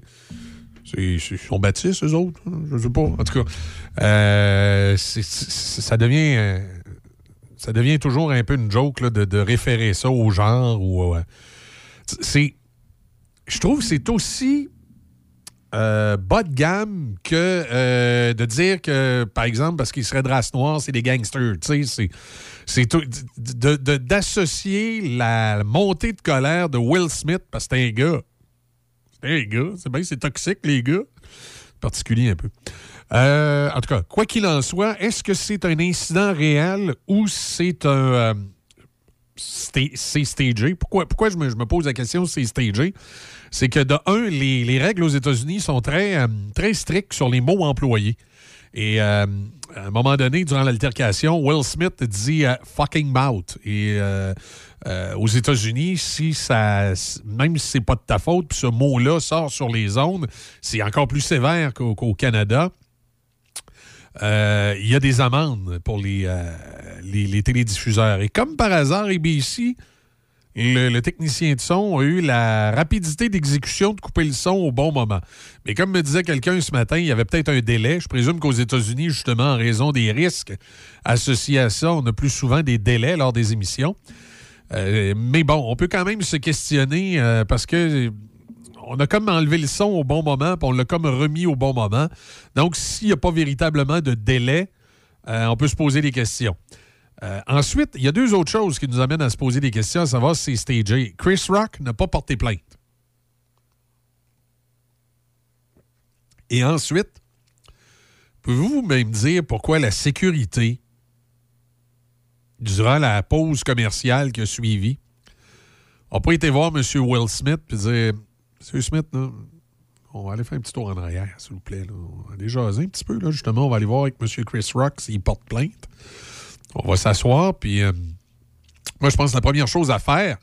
S2: ils sont baptistes, eux autres? hein? Je sais pas. En tout cas, euh, ça devient. Ça devient toujours un peu une joke de, référer ça au genre ou. euh, c'est. Je trouve que c'est aussi euh, bas de gamme que euh, de dire que, par exemple, parce qu'ils seraient de race noire, c'est des gangsters. C'est- d'associer la montée de colère de Will Smith, parce que c'est un gars. C'est un gars. C'est bien, c'est toxique, les gars. Particulier un peu. Euh, en tout cas, quoi qu'il en soit, est-ce que c'est un incident réel ou c'est un. euh, c'est stagé? Pourquoi, pourquoi je, me, je me pose la question c'est stagé? C'est que de un, les, les règles aux États-Unis sont très, euh, très strictes sur les mots employés. Et euh, à un moment donné, durant l'altercation, Will Smith dit fucking mouth. Et euh, aux États-Unis, si ça, même si c'est pas de ta faute, puis ce mot-là sort sur les ondes, c'est encore plus sévère qu'au Canada. Euh, il y a des amendes pour les, euh, les, télédiffuseurs. Et comme par hasard, ABC, le technicien de son a eu la rapidité d'exécution de couper le son au bon moment. Mais comme me disait quelqu'un ce matin, il y avait peut-être un délai. Je présume qu'aux États-Unis, justement, en raison des risques associés à ça, on a plus souvent des délais lors des émissions. Euh, mais bon, on peut quand même se questionner euh, parce que on a comme enlevé le son au bon moment, puis on l'a comme remis au bon moment. Donc, s'il n'y a pas véritablement de délai, euh, on peut se poser des questions. Ensuite, il y a deux autres choses qui nous amènent à se poser des questions, à savoir si c'est stagé. Chris Rock n'a pas porté plainte. Et ensuite, pouvez-vous même dire pourquoi la sécurité, durant la pause commerciale qui a suivi, n'a pas été voir M. Will Smith et dire M. Smith, on va aller faire un petit tour en arrière, s'il vous plaît. On va aller jaser un petit peu, là, justement. On va aller voir avec M. Chris Rock s'il porte plainte. On va s'asseoir, puis euh, moi, je pense que la première chose à faire,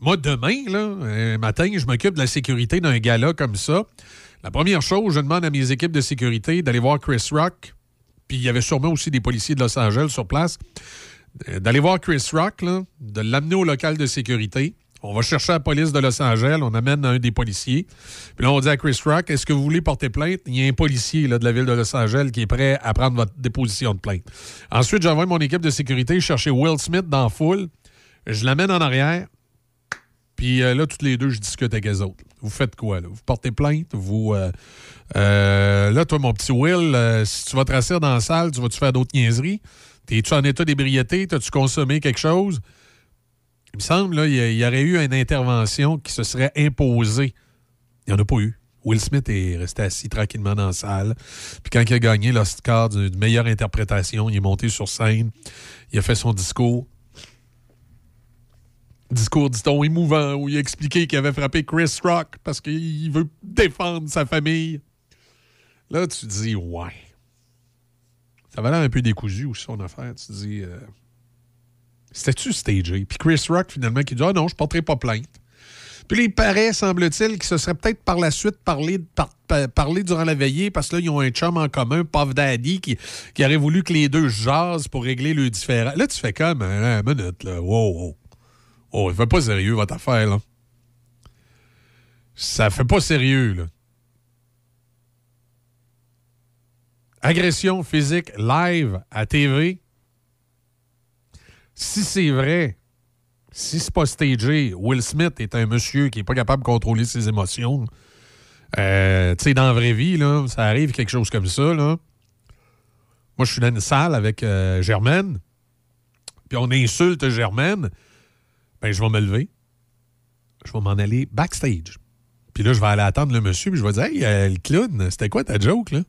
S2: moi, demain, là, un matin, je m'occupe de la sécurité d'un gala comme ça. La première chose, je demande à mes équipes de sécurité d'aller voir Chris Rock, puis il y avait sûrement aussi des policiers de Los Angeles sur place, euh, d'aller voir Chris Rock, de l'amener au local de sécurité. On va chercher la police de Los Angeles, on amène un des policiers. Puis là, on dit à Chris Rock, est-ce que vous voulez porter plainte? Il y a un policier de la ville de Los Angeles qui est prêt à prendre votre déposition de plainte. Ensuite, j'envoie mon équipe de sécurité chercher Will Smith dans la foule. Je l'amène en arrière. Puis euh, là, toutes les deux, je discute avec les autres. Vous faites quoi, là? Vous portez plainte? Vous. euh, euh, là, toi, mon petit Will, si tu vas te dans la salle, tu vas-tu faire d'autres niaiseries? T'es-tu en état d'ébriété? T'as-tu consommé quelque chose? Il me semble, là, il y, y aurait eu une intervention qui se serait imposée. Il n'y en a pas eu. Will Smith est resté assis tranquillement dans la salle. Puis quand il a gagné l'Oscar de meilleure interprétation, il est monté sur scène. Il a fait son discours. Discours, dit-on, émouvant, où il a expliqué qu'il avait frappé Chris Rock parce qu'il veut défendre sa famille. Là, tu dis, ouais. Ça l'air un peu décousu aussi, son affaire. Tu dis, euh, c'était-tu stagé? Puis Chris Rock, finalement, qui dit, ah non, je porterai pas plainte. Puis il paraît, semble-t-il, que ce serait peut-être par la suite parlé, par- par- parlé durant la veillée, parce que là, ils ont un chum en commun, Puff Daddy, qui, qui aurait voulu que les deux jasent pour régler le différend. Là, tu fais comme, hein, une minute, là, wow, wow. Oh, il fait pas sérieux, votre affaire, là. Ça fait pas sérieux, là. Agression physique live à TV. Si c'est vrai, si c'est pas stagé, Will Smith est un monsieur qui est pas capable de contrôler ses émotions. Euh, tu sais, dans la vraie vie, ça arrive quelque chose comme ça, là. Moi, je suis dans une salle avec euh, Germaine. puis on insulte Germaine, ben je vais me lever. Je vais m'en aller backstage. Puis là, je vais aller attendre le monsieur, puis je vais dire Hey, euh, le clown, c'était quoi ta joke, là?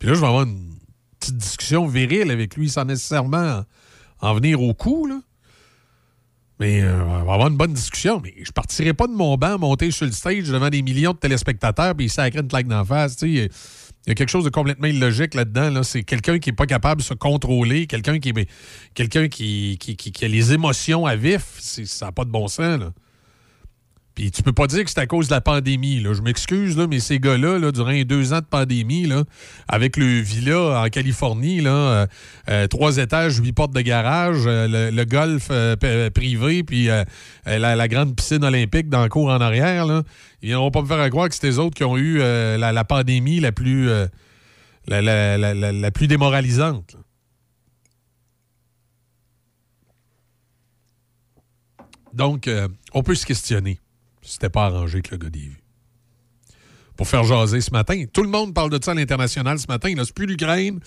S2: Puis là, je vais avoir une petite discussion virile avec lui sans nécessairement en venir au coup, là. Mais euh, on va avoir une bonne discussion. Mais je partirai pas de mon banc monter sur le stage devant des millions de téléspectateurs puis sacrer une claque d'en face. Il y a- quelque chose de complètement illogique là-dedans. Là. C'est quelqu'un qui n'est pas capable de se contrôler, quelqu'un qui, quelqu'un qui, qui, qui- qui a les émotions à vif. Ça n'a pas de bon sens. Là. Puis tu peux pas dire que c'est à cause de la pandémie. Là. Je m'excuse, là, mais ces gars-là, là, durant les deux ans de pandémie, là, avec le villa en Californie, là, euh, euh, trois étages, huit portes de garage, euh, le, golf privé, puis la, grande piscine olympique dans le cours en arrière, là, ils viendront pas me faire croire que c'est eux autres qui ont eu la, pandémie la plus, la, plus démoralisante. Donc, on peut se questionner c'était pas arrangé avec le gars des vues. Pour faire jaser ce matin. Tout le monde parle de ça à l'international ce matin. C'est plus l'Ukraine,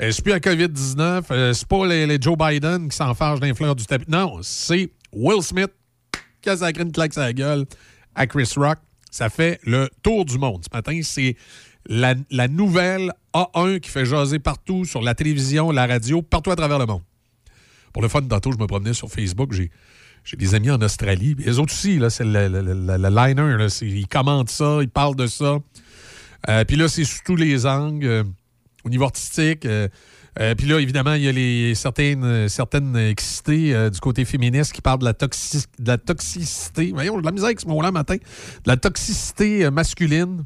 S2: euh, c'est plus la COVID-19, euh, c'est pas les, Joe Biden qui s'enfargent d'un fleur du tapis. Non, c'est Will Smith qui a sacré une claque la gueule à Chris Rock. Ça fait le tour du monde. Ce matin, c'est la, la nouvelle A1 qui fait jaser partout sur la télévision, la radio, partout à travers le monde. Pour le fun, tantôt, je me promenais sur Facebook. J'ai, j'ai des amis en Australie. Les autres aussi, là, c'est le, le- le- le liner. là, ils commentent ça, ils parlent de ça. Euh, Puis là, c'est sous tous les angles, euh, au niveau artistique. euh, Puis là, évidemment, il y a les, certaines, certaines excités du côté féministe qui parlent de la, de la toxicité. Voyons, de la misère avec ce mot-là matin. De la toxicité masculine.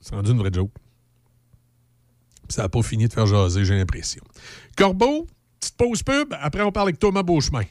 S2: C'est rendu une vraie joke. Ça n'a pas fini de faire jaser, j'ai l'impression. Corbeau, petite pause pub. Après, on parle avec Thomas Beauchemin.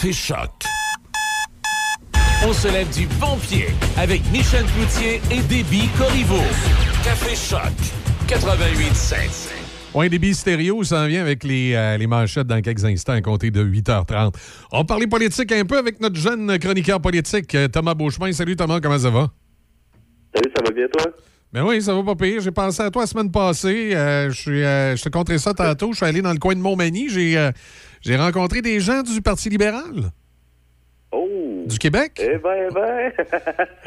S5: Café Choc. On se lève du bon pied avec Michel Cloutier et Déby Corriveau. Café Choc 88.7.
S2: Ouais, débit stéréo s'en vient avec les, euh, les manchettes dans quelques instants à compter de 8h30. On va parler politique un peu avec notre jeune chroniqueur politique, euh, Thomas Beauchemin. Salut Thomas, comment ça va?
S22: Salut, ça va bien toi?
S2: Ben oui, ça va pas pire. J'ai pensé à toi la semaine passée. Euh, je suis, euh, je te compterai ça tantôt. Je suis allé dans le coin de Montmagny. J'ai euh, j'ai rencontré des gens du Parti libéral.
S22: Oh!
S2: Du Québec?
S22: Eh ben, eh ben!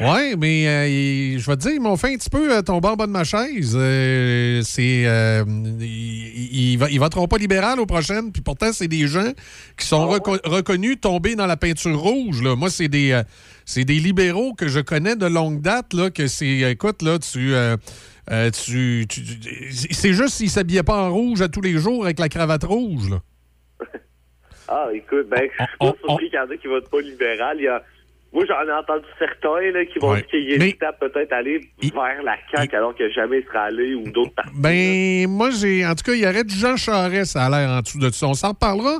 S22: [LAUGHS]
S2: Oui, mais euh, je vais te dire, ils m'ont fait un petit peu euh, tomber en bas de ma chaise. Euh, c'est. euh, ils, ils voteront pas libéral aux prochaines, puis pourtant, c'est des gens qui sont reco- reconnus tombés dans la peinture rouge. Là. Moi, c'est des. c'est des libéraux que je connais de longue date, là, que c'est. Écoute, là, tu. tu, tu- tu- c'est juste s'ils s'habillaient pas en rouge à tous les jours avec la cravate rouge. Là. [LAUGHS]
S22: Ah, écoute, ben, je suis pas surpris qu'il y en a qui votent pas libéral. Il y a... Moi, j'en ai entendu certains là, qui vont
S2: Ouais.
S22: dire hésitent à peut-être aller vers la CAQ alors que jamais il sera allé ou d'autres partis.
S2: Ben, moi, j'ai. En tout cas, il y aurait du Jean Charest, ça a l'air en dessous de ça. On s'en reparlera.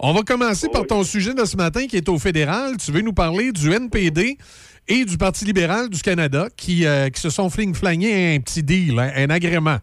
S2: On va commencer par ton sujet de ce matin qui est au fédéral. Tu veux nous parler du NPD et du Parti libéral du Canada qui, euh, qui se sont fling-flangés un petit deal, hein, un agrément.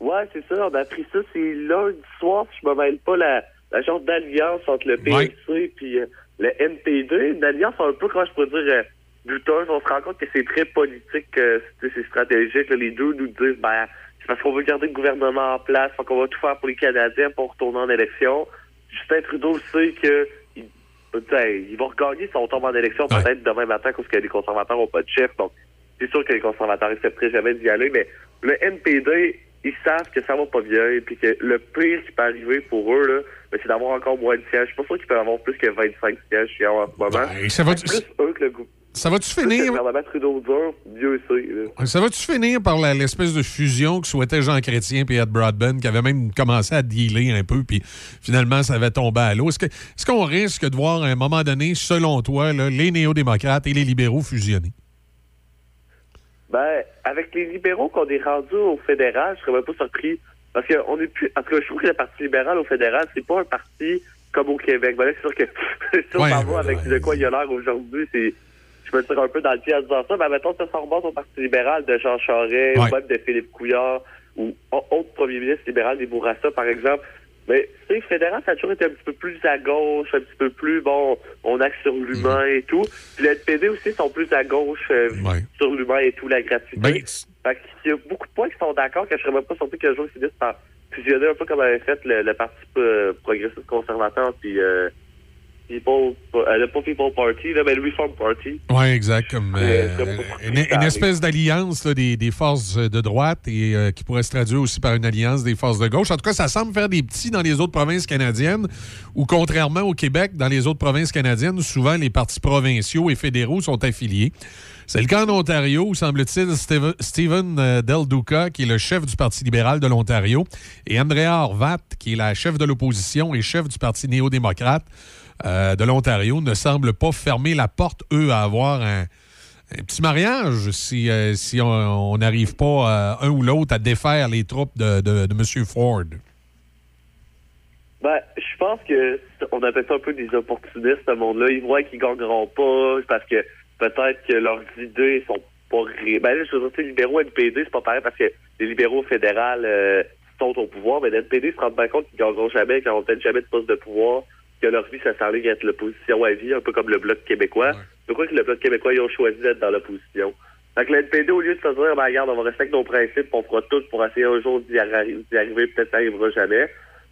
S22: Ouais, c'est ça. On a appris ça. C'est lundi soir, si je me mêle pas, la, la genre d'alliance entre le PLC et puis euh, le NPD. Une alliance un peu, comment je pourrais dire, euh, douteuse. On se rend compte que c'est très politique, euh, c'est stratégique. là. Les deux nous disent, ben, c'est parce qu'on veut garder le gouvernement en place, qu'on va tout faire pour les Canadiens pour retourner en élection. Justin Trudeau sait que il, peut-être, il va regagner si on tombe en élection peut-être demain matin parce que les conservateurs n'ont pas de chef. Donc, c'est sûr que les conservateurs accepteraient jamais d'y aller, mais le NPD, ils savent que ça va pas bien, puis que le pire qui peut arriver pour eux, là, ben, c'est d'avoir encore moins de sièges. Je suis pas sûr qu'ils peuvent avoir plus que 25 sièges chez eux en ce moment.
S2: Ben, ça va-
S22: plus eux que le.
S2: Ça va-tu finir?
S22: le Trudeau dur, là.
S2: Ça va-tu finir par l'espèce de fusion que souhaitait Jean Chrétien et Ed Broadbent, qui avait même commencé à dealer un peu, puis finalement, ça avait tombé à l'eau? Est-ce qu'on risque de voir à un moment donné, selon toi, là, les néo-démocrates et les libéraux fusionner?
S22: Ben, avec les libéraux qu'on est rendus au fédéral, je serais même pas surpris. Parce qu'on est plus. En tout cas, je trouve que le Parti libéral au fédéral, c'est pas un parti comme au Québec. Ben là, c'est sûr que [LAUGHS] si on
S2: Ouais,
S22: s'en va avec de quoi il a l'air aujourd'hui, c'est. Je me tire un peu dans le pied en disant ça, mais mettons ça remonte au Parti libéral de Jean Charest, ou même de Philippe Couillard, ou autre premier ministre libéral des Bourassa, par exemple. Mais, tu sais, fédéral, ça a toujours été un petit peu plus à gauche, un petit peu plus, bon, on axe sur l'humain et tout. Puis le NPD aussi sont plus à gauche euh, sur l'humain et tout, la gratuité.
S2: Ben,
S22: fait qu'il y a beaucoup de points qui sont d'accord, que je serais même pas surpris qu'un jour ils finissent par fusionner un peu comme avait fait le, le Parti euh, progressiste conservateur, puis euh, People, euh, le People Party, là, le Reform Party.
S2: Oui, exact. Comme, euh,
S22: pas
S2: une, une espèce d'alliance des, des forces de droite et euh, qui pourrait se traduire aussi par une alliance des forces de gauche. En tout cas, ça semble faire des petits dans les autres provinces canadiennes, où contrairement au Québec, dans les autres provinces canadiennes, souvent les partis provinciaux et fédéraux sont affiliés. C'est le cas en Ontario, où semble-t-il Steve- Stephen euh, Del Duca, qui est le chef du Parti libéral de l'Ontario, et Andrea Horvat, qui est la chef de l'opposition et chef du Parti néo-démocrate euh, de l'Ontario, ne semblent pas fermer la porte, eux, à avoir un, petit mariage si, euh, si on n'arrive pas, euh, un ou l'autre, à défaire les troupes de, de, M. Ford.
S22: Ben, je pense que on appelle ça un peu des opportunistes, ce monde-là. Ils voient qu'ils gagneront pas parce que peut-être que leurs idées sont pas. Ben là, je veux dire, les libéraux NPD, c'est pas pareil parce que les libéraux fédérales sont au pouvoir, mais l'NPD se rendent bien compte qu'ils gagneront jamais, qu'ils n'auront peut-être jamais de poste de pouvoir, que leur vie, ça s'enligne à être l'opposition à vie, un peu comme le Bloc québécois. Je crois que le Bloc québécois, ils ont choisi d'être dans l'opposition. Fait que le NPD, au lieu de se dire, ben, regarde, on va rester avec nos principes, on fera tout pour essayer un jour d'y arri- d'y arriver, peut-être ça n'arrivera jamais,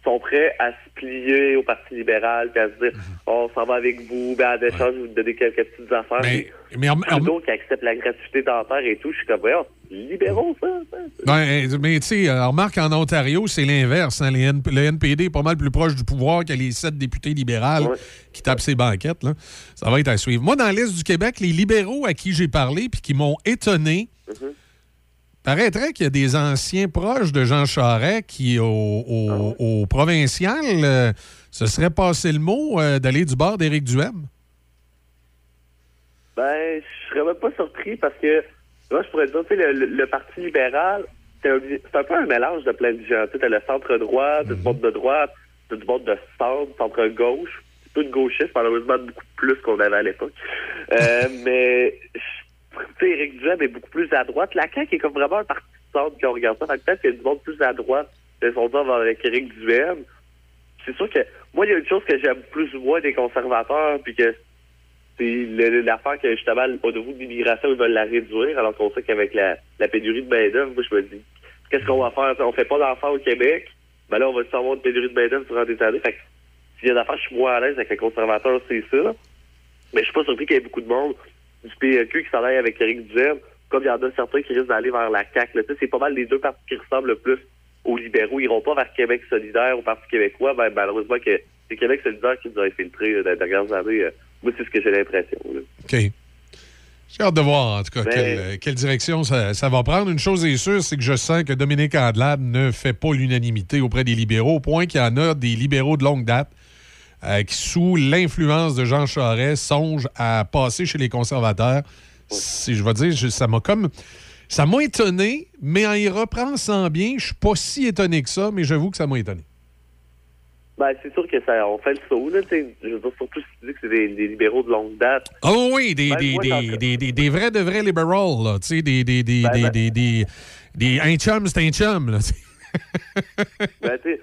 S22: sont prêts à se plier au Parti libéral, puis à se dire, oh, on s'en va avec vous, ben, en échange, vous donnez quelques petites affaires.
S2: Mais- mais en-
S22: Trudeau qui accepte la gratuité dentaire et tout, je suis comme, voyons, libéraux, ça, ça.
S2: Ben, mais tu sais, euh, remarque en Ontario, c'est l'inverse. hein. N- le NPD est pas mal plus proche du pouvoir que les sept députés libérales qui tapent ses banquettes. Là. Ça va être à suivre. Moi, dans l'Est du Québec, les libéraux à qui j'ai parlé puis qui m'ont étonné, paraîtrait qu'il y a des anciens proches de Jean Charest qui, au, au- au provincial, euh, se seraient passé le mot euh, d'aller du bord d'Éric Duhem.
S22: Ben, je serais même pas surpris parce que, moi, je pourrais dire, tu sais, le, le- le Parti libéral, c'est un, un peu un mélange de plein de gens. Tu sais, le centre droit, t'as du monde de droite, du monde de centre, centre-gauche, peu de gauchiste, malheureusement beaucoup plus qu'on avait à l'époque. Euh, [LAUGHS] mais, tu sais, Éric Duhem est beaucoup plus à droite. La CAQ est comme vraiment un parti centre quand on regarde ça. Peut-être qu'il y a du monde plus à droite de son temps avec Éric Duhem. C'est sûr que, moi, il y a une chose que j'aime plus moins des conservateurs, puis que c'est l'affaire que, justement, au niveau de l'immigration, ils veulent la réduire, alors qu'on sait qu'avec la, la pénurie de main-d'œuvre, moi, je me dis, qu'est-ce qu'on va faire? On fait pas d'enfants au Québec, ben là, on va juste avoir une pénurie de main-d'œuvre durant des années. Fait que, s'il y a une affaire, je suis moins à l'aise avec les conservateurs, c'est ça. Mais je suis pas surpris qu'il y ait beaucoup de monde du PLQ qui s'en aille avec Éric Duhem, comme il y en a certains qui risquent d'aller vers la CAQ. là. C'est pas mal les deux partis qui ressemblent le plus aux libéraux. Ils iront pas vers Québec solidaire, au Parti québécois. Ben, malheureusement, que c'est Québec solidaire qui nous a infiltrés euh, dans les dernières années. Euh, Moi, c'est ce que j'ai l'impression. là.
S2: OK. J'ai hâte de voir, en tout cas,
S22: Ben-
S2: quelle, euh, quelle direction ça, ça va prendre. Une chose est sûre, c'est que je sens que Dominique Andelade ne fait pas l'unanimité auprès des libéraux, au point qu'il y en a des libéraux de longue date euh, qui, sous l'influence de Jean Charest, songent à passer chez les conservateurs. Si je vais dire, je- ça m'a comme... Ça m'a étonné, mais en y repensant bien, je suis pas si étonné que ça, mais j'avoue que ça m'a étonné.
S22: Ben, c'est sûr que ça, on fait le saut, là. Je veux dire, surtout si tu dis que c'est des, des libéraux de longue date.
S2: Oh oui, des,
S22: Ben,
S2: des,
S22: moi,
S2: des, des, des, des vrais de vrais liberals, là. Tu sais, des, des, des,
S22: Ben,
S2: des,
S22: ben-
S2: des, des, des- un chum, c'est un chum, là.
S22: Ben, tu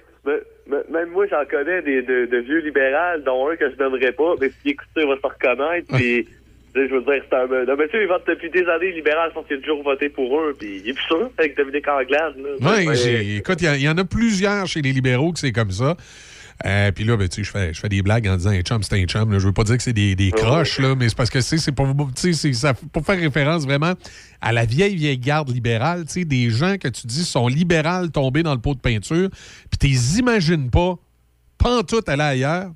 S22: même moi, j'en connais des, de, de vieux libérales, dont un que je nommerai pas, mais si écoute il va se reconnaître, puis... [LAUGHS] Je veux dire, c'est un... Non, mais tu ils votent depuis des années libéral, je pense qu'il a toujours voté pour eux, puis il est plus sûr avec Dominique Anglade.
S2: Oui,
S22: Ouais.
S2: écoute, il y y, en a plusieurs chez les libéraux que c'est comme ça. Euh, puis là, ben, tu sais, je fais, je fais des blagues en disant un chum, c'est un chum. là. Je veux pas dire que c'est des, des croches, là, mais c'est parce que c'est pour, pour faire référence vraiment à la vieille, vieille garde libérale. tu sais, Des gens que tu dis sont libérales tombés dans le pot de peinture, puis tu les imagines pas, pantoute aller ailleurs.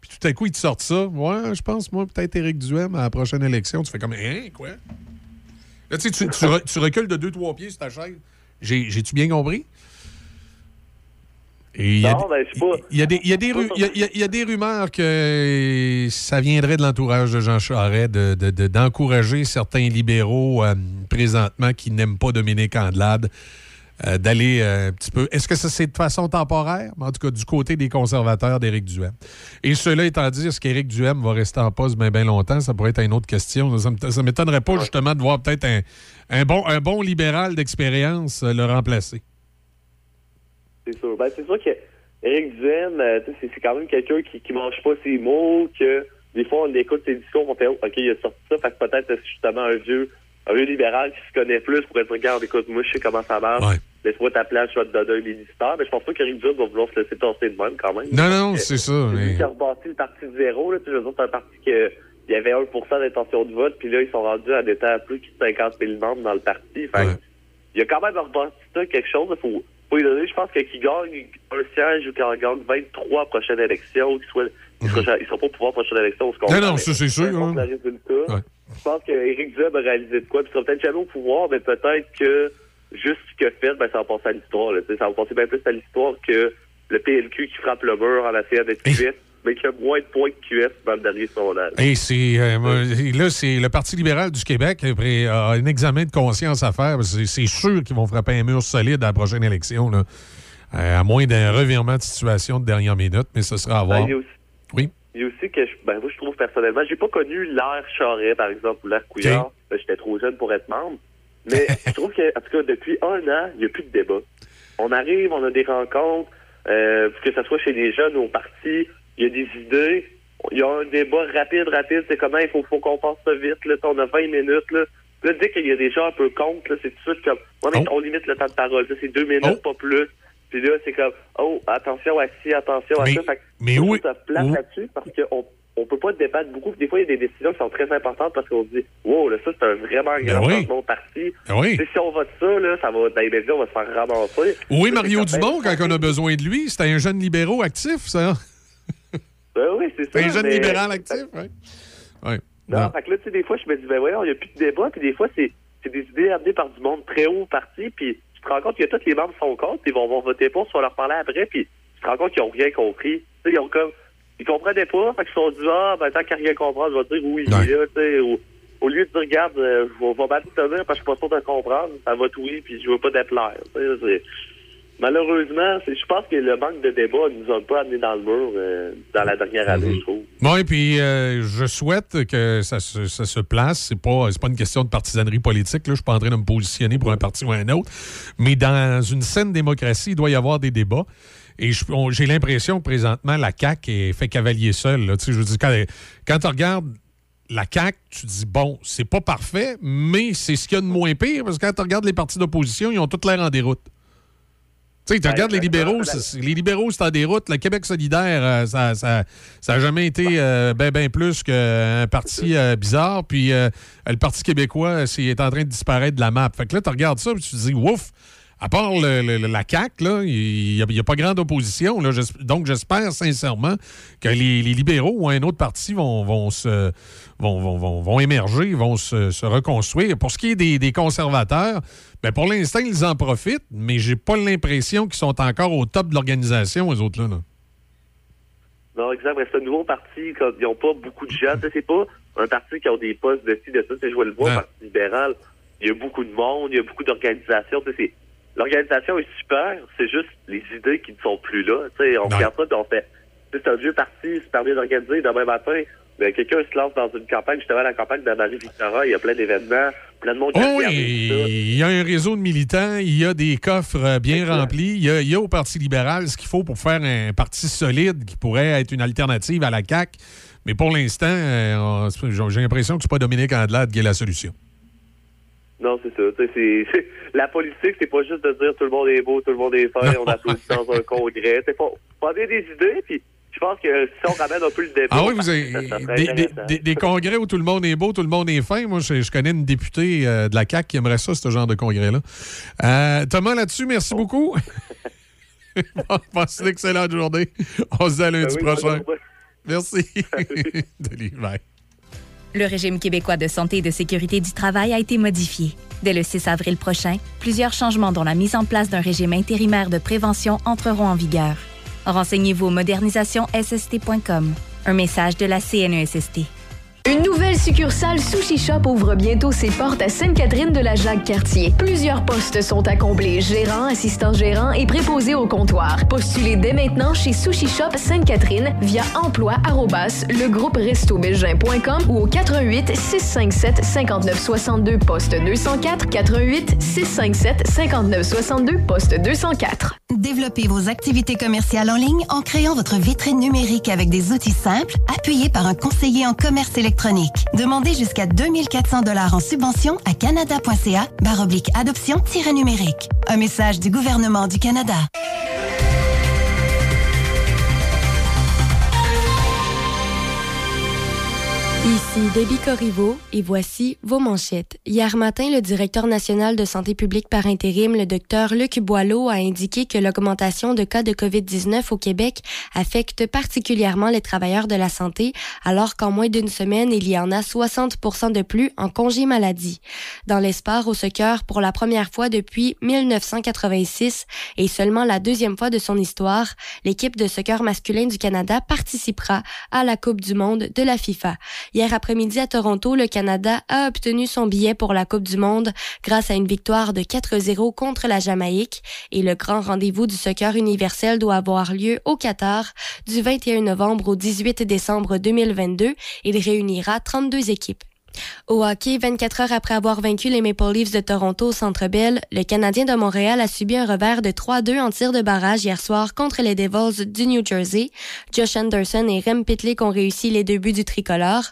S2: Puis tout à coup, ils te sortent ça. Ouais, je pense, moi, peut-être Éric Duhem à la prochaine élection. Tu fais comme, hein, quoi? Là, tu tu, tu re- tu recules de deux, trois pieds sur ta chaise. J'ai- J'ai-tu bien compris? Il y a
S22: Non, ben, je sais pas.
S2: il y, a des- il y a des ru- il y a- il y a- il y a des rumeurs que ça viendrait de l'entourage de Jean Charest de- de- de- d'encourager certains libéraux euh, présentement qui n'aiment pas Dominique Andelade euh, d'aller euh, un petit peu. Est-ce que ça c'est de façon temporaire? En tout cas, du côté des conservateurs d'Éric Duhem. Et cela étant dit, est-ce qu'Éric Duhem va rester en poste bien bien longtemps? Ça pourrait être une autre question. Ça ne m'étonnerait pas justement de voir peut-être un, un bon, un bon libéral d'expérience le remplacer.
S22: C'est sûr. Ben, c'est sûr que Éric Duhem, euh, tu sais, c'est c'est quand même quelqu'un qui, qui mange pas ses mots, que des fois, on écoute ses discours, on fait, oh, OK, il a sorti ça, fait que peut-être c'est justement un vieux, un vieux libéral qui se connaît plus pour être, regarde, écoute, moi, je sais comment ça marche. Laisse-moi ta place, je vais te donner un ministère. Mais je pense pas qu'Éric Duhem va vouloir se laisser tasser de même, quand même.
S2: Non, non, c'est ça.
S22: C'est lui qui a rebâti le parti de zéro, là. Tu veux dire, c'est un parti que, il y avait 1% d'intention de vote, puis là, ils sont rendus à des temps plus de 50 000 membres dans le parti. Fait que il y a quand même rebâti ça quelque chose. Il faut, donner, je pense que qui gagne un siège ou qu'il en gagne 23 à prochaine élection, qu'il soit, il sera, il sera pas au pouvoir à la prochaine élection. on se comprend,
S2: Non, ça, c'est sûr, hein.
S22: Je pense qu'Éric Duhem a réalisé de quoi, puis il sera peut-être jamais au pouvoir, mais peut-être que juste ce qu'il a fait, ben, ça va passer à l'histoire. Ça va passer bien plus à l'histoire que le PLQ qui frappe le mur en essayant d'être QS, mais qui a moins de points que QS dans le dernier sondage.
S2: Et c'est euh, là, c'est le Parti libéral du Québec après, a un examen de conscience à faire. C'est sûr qu'ils vont frapper un mur solide à la prochaine élection, là. Euh, à moins d'un revirement de situation de dernière minute, mais ce sera à voir.
S22: Ben, il y a aussi-
S2: Oui.
S22: Il y a aussi que je, ben, moi, je trouve personnellement, j'ai pas connu l'ère Charret, par exemple, ou l'ère Couillard. J'étais trop jeune pour être membre. Mais [LAUGHS] je trouve que, en tout cas, depuis un an, il n'y a plus de débat. On arrive, on a des rencontres, euh, que ce soit chez les jeunes ou au parti, il y a des idées. Il y a un débat rapide, rapide. C'est comment il faut, faut qu'on passe ça vite. Là, on a 20 minutes. Là, là dès qu'il y a des gens un peu contre, là, c'est tout de suite comme, ouais, mais on limite le temps de parole. Ça, C'est deux minutes, pas plus. Puis là, c'est comme, oh, attention à ci, attention à
S2: Mais-
S22: ça. Fait
S2: mais oui-
S22: ça plate
S2: oui.
S22: là-dessus parce qu'on on peut pas débattre beaucoup. Des fois, il y a des décisions qui sont très importantes parce qu'on se dit, wow, là, ça, c'est un vraiment grand
S2: oui.
S22: changement de parti.
S2: Ben oui.
S22: Si on vote ça, là, ça va, dans les médias, on va se faire ramasser.
S2: Oui, Mario. Dumont, quand on a besoin de lui, c'était un jeune libéraux actif, ça.
S22: Ben oui, c'est ça.
S2: Un jeune
S22: mais-
S2: libéral actif, oui. Ouais.
S22: Non, fait que là, tu sais, des fois, je me dis, ben voyons, il n'y a plus de débat, puis des fois, c'est des idées amenées par du monde très haut au parti, puis tu te rends compte que tous les membres sont contre, puis ils vont, vont voter pour, tu vas leur parler après, puis tu te rends compte qu'ils n'ont rien compris. Tu sais, ils ont comme, ils comprenaient pas, fait qu'ils se sont dit, ah, ben tant qu'à rien comprendre, je vais dire oui, là, tu sais, au, au lieu de dire, regarde, euh, je vais, vais mal te tenir parce que je suis pas sûr de comprendre, ça va tout oui, puis je veux pas déplaire. Malheureusement, je pense que le manque de débat nous a pas amené dans le mur euh, dans la dernière année, je trouve.
S2: Oui, puis euh, je souhaite que ça se, ça se place. C'est pas, c'est pas une question de partisanerie politique. Là. Je suis pas en train de me positionner pour un parti ou un autre. Mais dans une saine démocratie, il doit y avoir des débats. Et j'ai l'impression que présentement, la CAQ est fait cavalier seul. Là. Tu sais, Je veux dire, quand, quand tu regardes la CAQ, tu dis, bon, c'est pas parfait, mais c'est ce qu'il y a de moins pire, parce que quand tu regardes les partis d'opposition, ils ont toutes l'air en déroute. Tu sais, tu regardes les libéraux, les libéraux, c'est en déroute. Le Québec solidaire, euh, ça ça, ça jamais été euh, ben, ben plus qu'un parti euh, bizarre. Puis euh, le Parti québécois, c'est est en train de disparaître de la map. Fait que là, tu regardes ça, puis tu te dis, ouf, à part le- le- la CAQ, là, il n'y a, pas grande opposition. Là. Donc, j'espère sincèrement que les, les libéraux ou un autre parti vont, vont, se, vont, vont, vont- vont émerger, vont se, se reconstruire. Pour ce qui est des, des conservateurs, ben pour l'instant, ils en profitent, mais j'ai pas l'impression qu'ils sont encore au top de l'organisation, eux autres-là. là.
S22: Non, exemple, c'est un nouveau parti, ils n'ont pas beaucoup de gens. C'est pas un parti qui a des postes de ci, de ça. Je vois le voir, le Parti libéral, il y a beaucoup de monde, il y a beaucoup d'organisations. C'est- L'organisation est super, c'est juste les idées qui ne sont plus là. On regarde ça, puis on fait. C'est un vieux parti, super bien organisé. Demain matin, ben, quelqu'un se lance dans une campagne, justement la campagne de Marie-Victorin, il y a plein d'événements, plein de monde qui
S2: Oh oui, il y a un réseau de militants, il y a des coffres euh, bien remplis, il y, a, il y a au Parti libéral ce qu'il faut pour faire un parti solide qui pourrait être une alternative à la CAQ. Mais pour l'instant, euh, j'ai l'impression que c'est pas Dominique Andelade qui est la solution.
S22: Non, c'est ça. C'est- [LAUGHS] c'est- La politique, c'est pas juste de dire tout le monde est beau, tout le monde est fin, on applaudit dans un congrès. Il faut, faut des idées, puis je pense que si on ramène un peu le débat...
S2: Ah oui, vous avez
S22: ça, ça serait
S2: des, des-
S22: intéressant.
S2: des- des congrès où tout le monde est beau, tout le monde est fin. Moi, je, je connais une députée euh, de la CAQ qui aimerait ça, ce genre de congrès-là. Euh, Thomas, là-dessus, merci beaucoup. [LAUGHS] Bon, Passe une excellente journée. On se dit à lundi
S23: Ben oui,
S2: prochain. Merci. Salut, [LAUGHS] bye.
S23: Le régime québécois de santé et de sécurité du travail a été modifié. Dès le 6 avril prochain, plusieurs changements dont la mise en place d'un régime intérimaire de prévention entreront en vigueur. Renseignez-vous au modernisationsst.com. Un message de la CNESST.
S12: Une nouvelle succursale Sushi Shop ouvre bientôt ses portes à Sainte-Catherine de la Jacques-Cartier. Plusieurs postes sont à combler, gérant, assistant gérant et préposé au comptoir. Postulez dès maintenant chez Sushi Shop Sainte-Catherine via emploi arrobas legrouperestobelgin.com ou au 88 657 59 62 poste 204 88 657 59 62 poste 204.
S24: Développez vos activités commerciales en ligne en créant votre vitrine numérique avec des outils simples, appuyés par un conseiller en commerce électronique. Demandez jusqu'à 2400 dollars en subvention à canada.ca baroblique adoption-numérique. Un message du gouvernement du Canada.
S9: Ici Debbie Corriveau et voici vos manchettes. Hier matin, le directeur national de santé publique par intérim, le docteur Luc Boileau, a indiqué que l'augmentation de cas de COVID-19 au Québec affecte particulièrement les travailleurs de la santé, alors qu'en moins d'une semaine, il y en a 60% de plus en congé maladie. Dans l'espoir au soccer, pour la première fois depuis 1986 et seulement la deuxième fois de son histoire, l'équipe de soccer masculin du Canada participera à la Coupe du monde de la FIFA. Hier après-midi à Toronto, le Canada a obtenu son billet pour la Coupe du Monde grâce à une victoire de 4-0 contre la Jamaïque et le grand rendez-vous du soccer universel doit avoir lieu au Qatar du 21 novembre au 18 décembre 2022. Il réunira 32 équipes. Au hockey, 24 heures après avoir vaincu les Maple Leafs de Toronto au Centre Bell, le Canadien de Montréal a subi un revers de 3-2 en tir de barrage hier soir contre les Devils du New Jersey. Josh Anderson et Rem Pitlick ont réussi les deux buts du tricolore.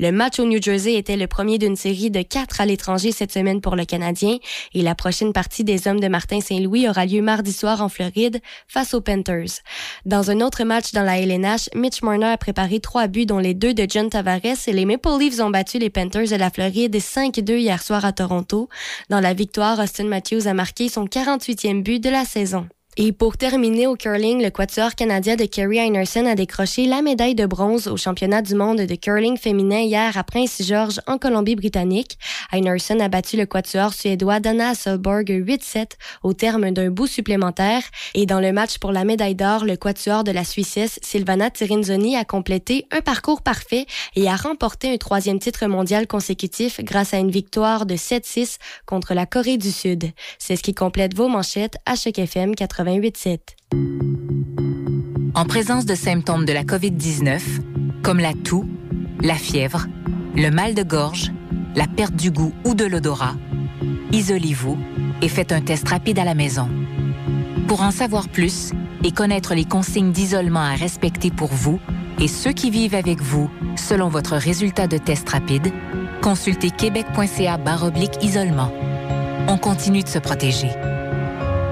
S9: Le match au New Jersey était le premier d'une série de quatre à l'étranger cette semaine pour le Canadien et la prochaine partie des hommes de Martin Saint-Louis aura lieu mardi soir en Floride face aux Panthers. Dans un autre match dans la LNH, Mitch Marner a préparé trois buts dont les deux de John Tavares et les Maple Leafs ont battu les Panthers de la Floride 5-2 hier soir à Toronto. Dans la victoire, Austin Matthews a marqué son 48e but de la saison. Et pour terminer au curling, le quatuor canadien de Kerry Einerson a décroché la médaille de bronze au championnat du monde de curling féminin hier à Prince-George en Colombie-Britannique. Einerson a battu le quatuor suédois Dana Hasselborg 8-7 au terme d'un bout supplémentaire. Et dans le match pour la médaille d'or, le quatuor de la Suissesse Silvana Tirinzoni a complété un parcours parfait et a remporté un troisième titre mondial consécutif grâce à une victoire de 7-6 contre la Corée du Sud. C'est ce qui complète vos manchettes à Choc FM 80. 88.7.
S25: En présence de symptômes de la COVID-19, comme la toux, la fièvre, le mal de gorge, la perte du goût ou de l'odorat, isolez-vous et faites un test rapide à la maison. Pour en savoir plus et connaître les consignes d'isolement à respecter pour vous et ceux qui vivent avec vous selon votre résultat de test rapide, consultez québec.ca isolement. On continue de se protéger.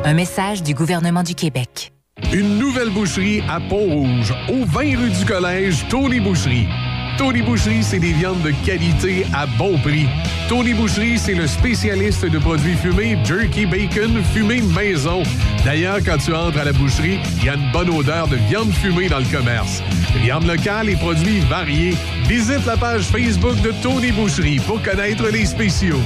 S25: Un message du gouvernement du Québec.
S2: Une nouvelle boucherie à Pont-Rouge, au 20 rue du Collège, Tony Boucherie. Tony Boucherie, c'est des viandes de qualité à bon prix. Tony Boucherie, c'est le spécialiste de produits fumés, jerky bacon, fumé maison. D'ailleurs, quand tu entres à la boucherie, il y a une bonne odeur de viande fumée dans le commerce. Viande locale et produits variés. Visite la page Facebook de Tony Boucherie pour connaître les spéciaux.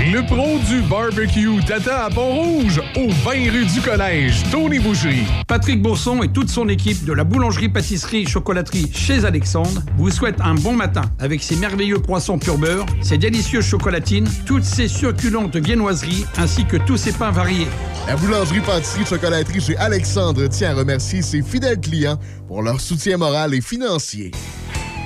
S2: Le pro du barbecue t'attend à Pont-Rouge, au 20 rue du Collège, Tony Boucherie.
S26: Patrick Bourson et toute son équipe de la boulangerie-pâtisserie-chocolaterie chez Alexandre vous souhaitent un bon matin avec ses merveilleux poissons pur beurre, ses délicieuses chocolatines, toutes ses succulentes viennoiseries ainsi que tous ses pains variés.
S27: La boulangerie-pâtisserie-chocolaterie chez Alexandre tient à remercier ses fidèles clients pour leur soutien moral et financier.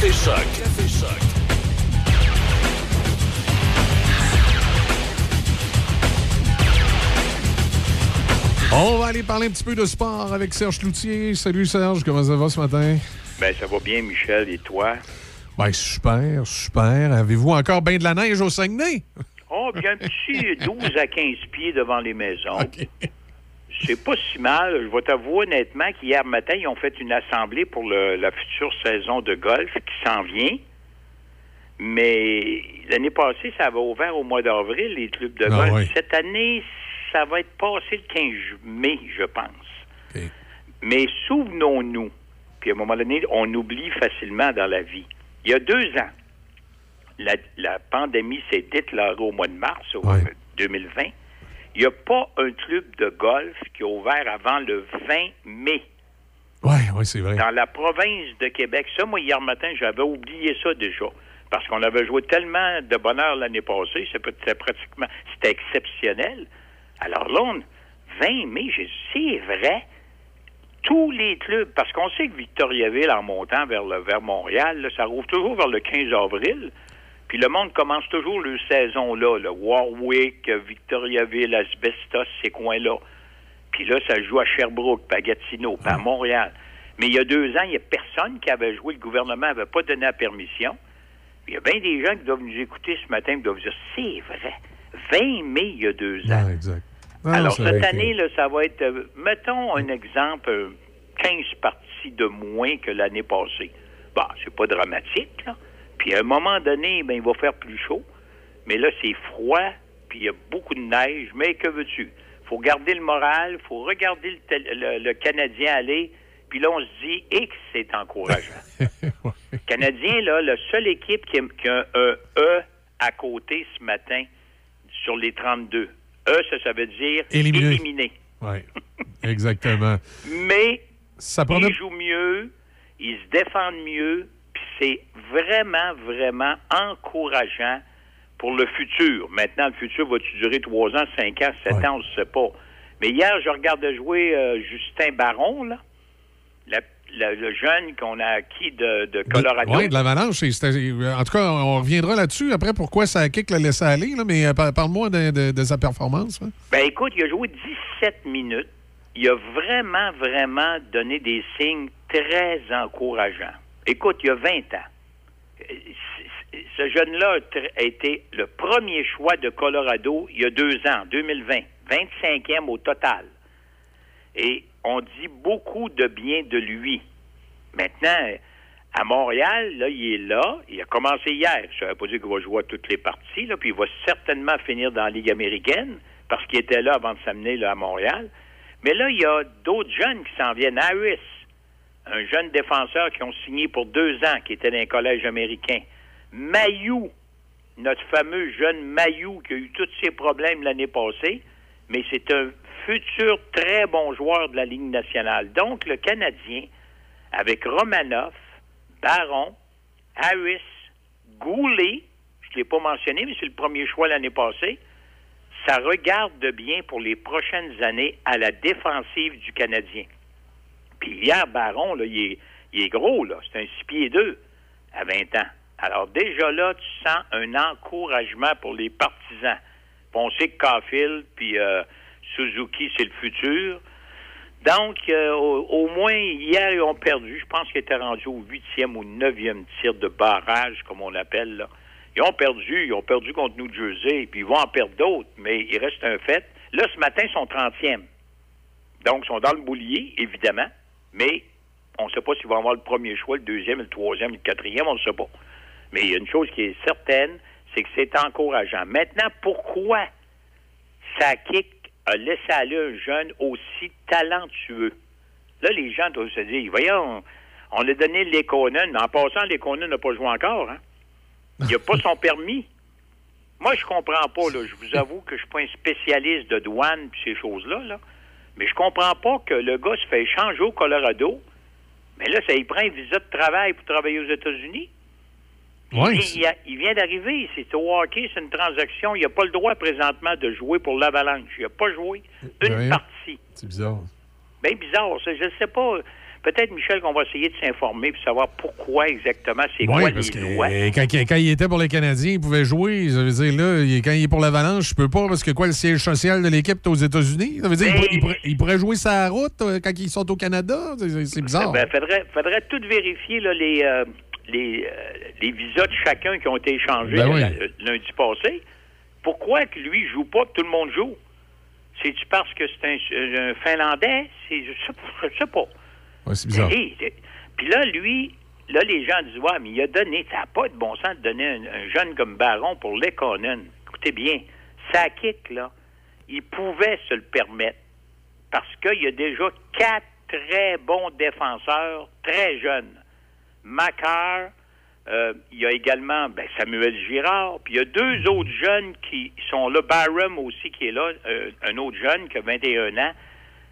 S5: Café Choc. Café Choc.
S2: On va aller parler un petit peu de sport avec Serge Cloutier. Salut Serge, comment ça va ce matin?
S28: Ben, ça va bien, Michel, et toi?
S2: Ben, super, super. Avez-vous encore bien de la neige au Saguenay?
S28: Oh, bien un petit [LAUGHS] 12 à 15 pieds devant les maisons. C'est pas si mal. Je vais t'avouer honnêtement qu'hier matin, ils ont fait une assemblée pour le- la future saison de golf qui s'en vient. Mais l'année passée, ça avait ouvert au mois d'avril, les clubs de
S2: Ah
S28: golf.
S2: oui.
S28: Cette année, ça va être passé le 15 mai, je pense. Mais souvenons-nous, puis à un moment donné, on oublie facilement dans la vie. Il y a deux ans, la, la pandémie s'est déclarée au mois de mars au- 2020. Il n'y a pas un club de golf qui a ouvert avant le 20 mai
S2: Oui, oui, c'est vrai.
S28: dans la province de Québec. Ça, moi, hier matin, j'avais oublié ça déjà. Parce qu'on avait joué tellement de bonheur l'année passée, c'était pratiquement, c'était exceptionnel. Alors là, on- 20 mai, j'ai dit, c'est vrai. Tous les clubs, parce qu'on sait que Victoriaville, en montant vers, le, vers Montréal, là, ça rouvre toujours vers le 15 avril. Puis le monde commence toujours leur saison là, le Warwick, Victoriaville, Asbestos, ces coins-là. Puis là, ça joue à Sherbrooke, puis à Gatineau, puis à Montréal. Mais il y a deux ans, il n'y a personne qui avait joué. Le gouvernement n'avait pas donné la permission. Il y a bien des gens qui doivent nous écouter ce matin qui doivent dire c'est vrai. 20 mai, il y a deux ans.
S2: exact.
S28: Alors, cette année, là, ça va être, euh, mettons un exemple, euh, 15 parties de moins que l'année passée. Bon, c'est pas dramatique, là. Puis à un moment donné, ben, il va faire plus chaud. Mais là, c'est froid, puis il y a beaucoup de neige. Mais que veux-tu? faut garder le moral, faut regarder le, tel- le- le Canadien aller, puis là, on se dit, X, c'est encourageant. [LAUGHS] Le Canadien, là, la seule équipe qui a, qui a un E à côté ce matin sur les 32. E, ça, ça veut dire
S2: Éliminé.
S28: éliminé.
S2: Oui, exactement. [LAUGHS]
S28: Mais
S2: Ça
S28: ils jouent mieux, ils se défendent mieux, c'est vraiment, vraiment encourageant pour le futur. Maintenant, le futur va-tu durer trois ans, cinq ans, sept ans, on ne sait pas. Mais hier, je regardais jouer euh, Justin Baron, là, la- la- le jeune qu'on a acquis de, de Colorado.
S2: Oui, de l'avalanche. c'était- En tout cas, on reviendra là-dessus après pourquoi ça kick l'a laissé aller, là, mais euh, par- parle-moi de, de- de sa performance. hein.
S28: Ben écoute, il a joué 17 minutes. Il a vraiment, vraiment donné des signes très encourageants. Écoute, il y a 20 ans. Euh, Ce jeune-là a été le premier choix de Colorado il y a deux ans, 2020. 25e au total. Et on dit beaucoup de bien de lui. Maintenant, à Montréal, là, il est là. Il a commencé hier. Ça ne pas dire qu'il va jouer à toutes les parties, là, puis il va certainement finir dans la Ligue américaine parce qu'il était là avant de s'amener là, à Montréal. Mais là, il y a d'autres jeunes qui s'en viennent. Harris, un jeune défenseur qui ont signé pour deux ans, qui était dans un collège américain. Mayou, notre fameux jeune Mayou qui a eu tous ses problèmes l'année passée, mais c'est un futur très bon joueur de la Ligue nationale. Donc, le Canadien, avec Romanoff, Baron, Harris, Goulet, je ne l'ai pas mentionné, mais c'est le premier choix l'année passée, ça regarde de bien pour les prochaines années à la défensive du Canadien. Puis hier, Baron, là, il, est, gros, là. C'est un 6 pieds 2 à 20 ans. Alors déjà là, tu sens un encouragement pour les partisans. On sait que Caulfield puis euh, Suzuki, c'est le futur. Donc, euh, au, moins, hier, ils ont perdu. Je pense qu'ils étaient rendus au huitième ou neuvième tir de barrage, comme on l'appelle. là. Ils ont perdu. Ils ont perdu contre New Jersey, puis ils vont en perdre d'autres. Mais il reste un fait. Là, ce matin, ils sont 30e. Donc, ils sont dans le boulier, évidemment. Mais on ne sait pas s'ils vont avoir le premier choix, le deuxième, le troisième, le quatrième, on ne sait pas. Mais il y a une chose qui est certaine, c'est que c'est encourageant. Maintenant, pourquoi Sakic a laissé aller un jeune aussi talentueux? Là, les gens doivent se dire, voyons, on a donné Lekonen, mais en passant, Lekonen n'a pas joué encore. Hein? Il n'a pas son [LAUGHS] permis. Moi, je comprends pas. Là. Je vous avoue que je suis pas un spécialiste de douane et ces choses-là. Là. Mais je comprends pas que le gars se fait échanger au Colorado. Mais là, ça y prend un visa de travail pour travailler aux États-Unis.
S2: Ouais,
S28: il, il a- il vient d'arriver. C'est au hockey, c'est une transaction. Il n'a pas le droit présentement de jouer pour l'Avalanche. Il n'a pas joué une partie.
S2: C'est bizarre.
S28: Bien bizarre. Je ne sais pas. Peut-être, Michel, qu'on va essayer de s'informer pour savoir pourquoi exactement c'est quoi
S2: Oui,
S28: les
S2: parce que
S28: lois.
S2: euh, quand, quand il était pour les Canadiens, il pouvait jouer. Ça veut dire, là, quand il est pour l'Avalanche, je peux pas, parce que quoi, le siège social de l'équipe est aux États-Unis? Ça veut dire qu'il pourrait- il, pourrait, il pourrait jouer sa route euh, quand ils sont au Canada? C'est- bizarre.
S28: Ben, faudrait, faudrait tout vérifier là, les, euh, les, euh, les visas de chacun qui ont été échangés
S2: Ben oui.
S28: lundi passé. Pourquoi que lui joue pas, que tout le monde joue? C'est-tu parce que c'est un, un Finlandais? C'est, je sais pas.
S2: C'est bizarre.
S28: C'est- Puis là, lui, là, les gens disent, ouais, mais il a donné, ça n'a pas de bon sens de donner un, un jeune comme Baron pour Lekonen. Écoutez bien, Sakic, là, il pouvait se le permettre parce qu'il y a déjà quatre très bons défenseurs, très jeunes. Macar, euh, il y a également ben, Samuel Girard, puis il y a deux autres jeunes qui sont là, Barham aussi qui est là, euh, un autre jeune qui a 21 ans.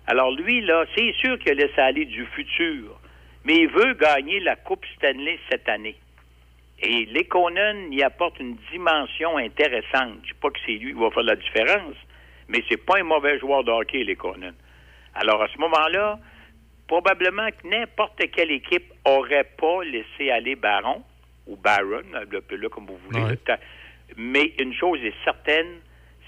S28: Alors lui, là, c'est sûr qu'il a laissé aller du futur, mais il veut gagner la Coupe Stanley cette année. Et Lekonen y apporte une dimension intéressante. Je ne dis pas que c'est lui qui va faire la différence, mais c'est pas un mauvais joueur de hockey, Lekonen. Alors à ce moment-là, probablement que n'importe quelle équipe aurait pas laissé aller Baron ou Baron, appelez-le comme vous voulez.
S2: Ouais.
S28: Mais une chose est certaine,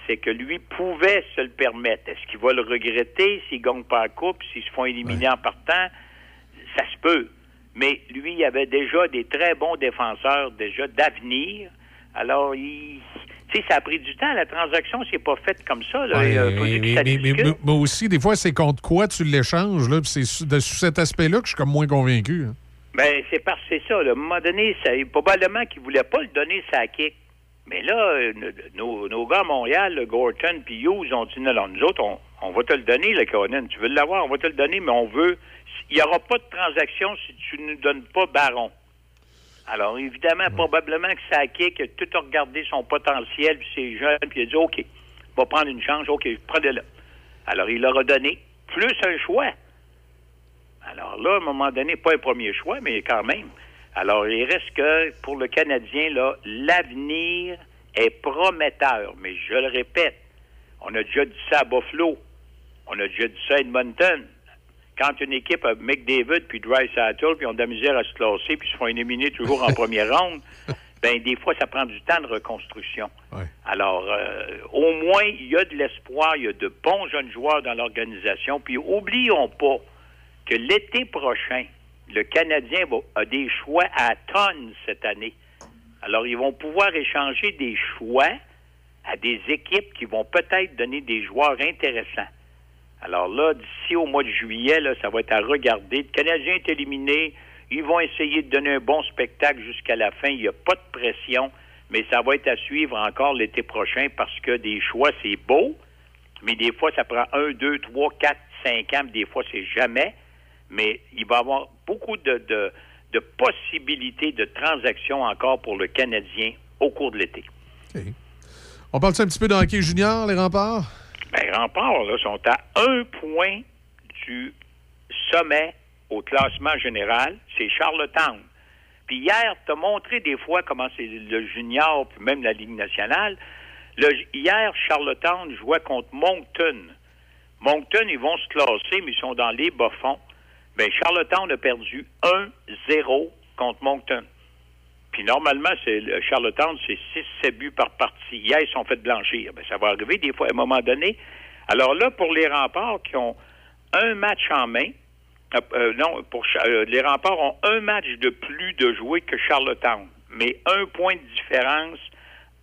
S28: c'est que lui pouvait se le permettre. Est-ce qu'il va le regretter s'il ne gagne pas la coupe, s'ils se font éliminer en partant? Ça se peut. Mais lui, il avait déjà des très bons défenseurs, déjà d'avenir. Alors, il... Ça a pris du temps. La transaction, c'est pas faite comme ça. Là.
S2: Ouais, mais,
S28: ça
S2: mais- mais-
S28: discute.
S2: mais aussi, des fois, c'est contre quoi tu l'échanges, c'est sous, de- sous cet aspect-là que je suis comme moins convaincu. hein.
S28: Ben, c'est parce que c'est ça. là. À un moment donné, ça, probablement qu'ils ne voulaient pas le donner sa kick. Mais là, euh, nos, nos gars à Montréal, le Gorton puis Hughes, ont dit non, non, nous autres, on, on va te le donner, le Conan. Tu veux l'avoir, on va te le donner, mais on veut. Il n'y aura pas de transaction si tu ne nous donnes pas Baron. Alors, évidemment, probablement que Sakic a tout regardé son potentiel, puis ses jeunes, puis il a dit OK, va prendre une chance, OK, prenez-le. Alors, il leur a donné plus un choix. Alors là, à un moment donné, pas un premier choix, mais quand même. Alors, il reste que pour le Canadien, là, l'avenir est prometteur. Mais je le répète, on a déjà dit ça à Buffalo. On a déjà dit ça à Edmonton. Quand une équipe a McDavid puis Dry Sattel, puis ont de la misère à se classer, puis se font éliminer toujours en [LAUGHS] première ronde, ben des fois, ça prend du temps de reconstruction. Alors, euh, au moins, il y a de l'espoir, il y a de bons jeunes joueurs dans l'organisation. Puis, oublions pas que l'été prochain, le Canadien a des choix à tonnes cette année. Alors, ils vont pouvoir échanger des choix à des équipes qui vont peut-être donner des joueurs intéressants. Alors là, d'ici au mois de juillet, ça va être à regarder. Le Canadien est éliminé. Ils vont essayer de donner un bon spectacle jusqu'à la fin. Il n'y a pas de pression, mais ça va être à suivre encore l'été prochain parce que des choix, c'est beau, mais des fois, ça prend un, deux, trois, quatre, 5 ans, des fois, c'est jamais. Mais il va y avoir beaucoup de, de, de possibilités de transactions encore pour le Canadien au cours de l'été.
S2: On parle un petit peu de hockey junior, les remparts?
S28: Ben, les remparts, là, sont à un point du sommet au classement général. C'est Charlottetown. Puis hier, tu as montré des fois comment c'est le junior, puis même la Ligue nationale. Le, hier, Charlottetown jouait contre Moncton. Moncton, ils vont se classer, mais ils sont dans les bas-fonds. Ben, Charlottetown a perdu 1-0 contre Moncton. Puis normalement, c'est le Charlottetown, c'est 6-7 buts par partie. Hier, ils sont fait blanchir. Ben, ça va arriver des fois à un moment donné. Alors là, pour les remparts qui ont un match en main, euh, euh, non, pour euh, les remparts ont un match de plus de jouer que Charlottetown, mais un point de différence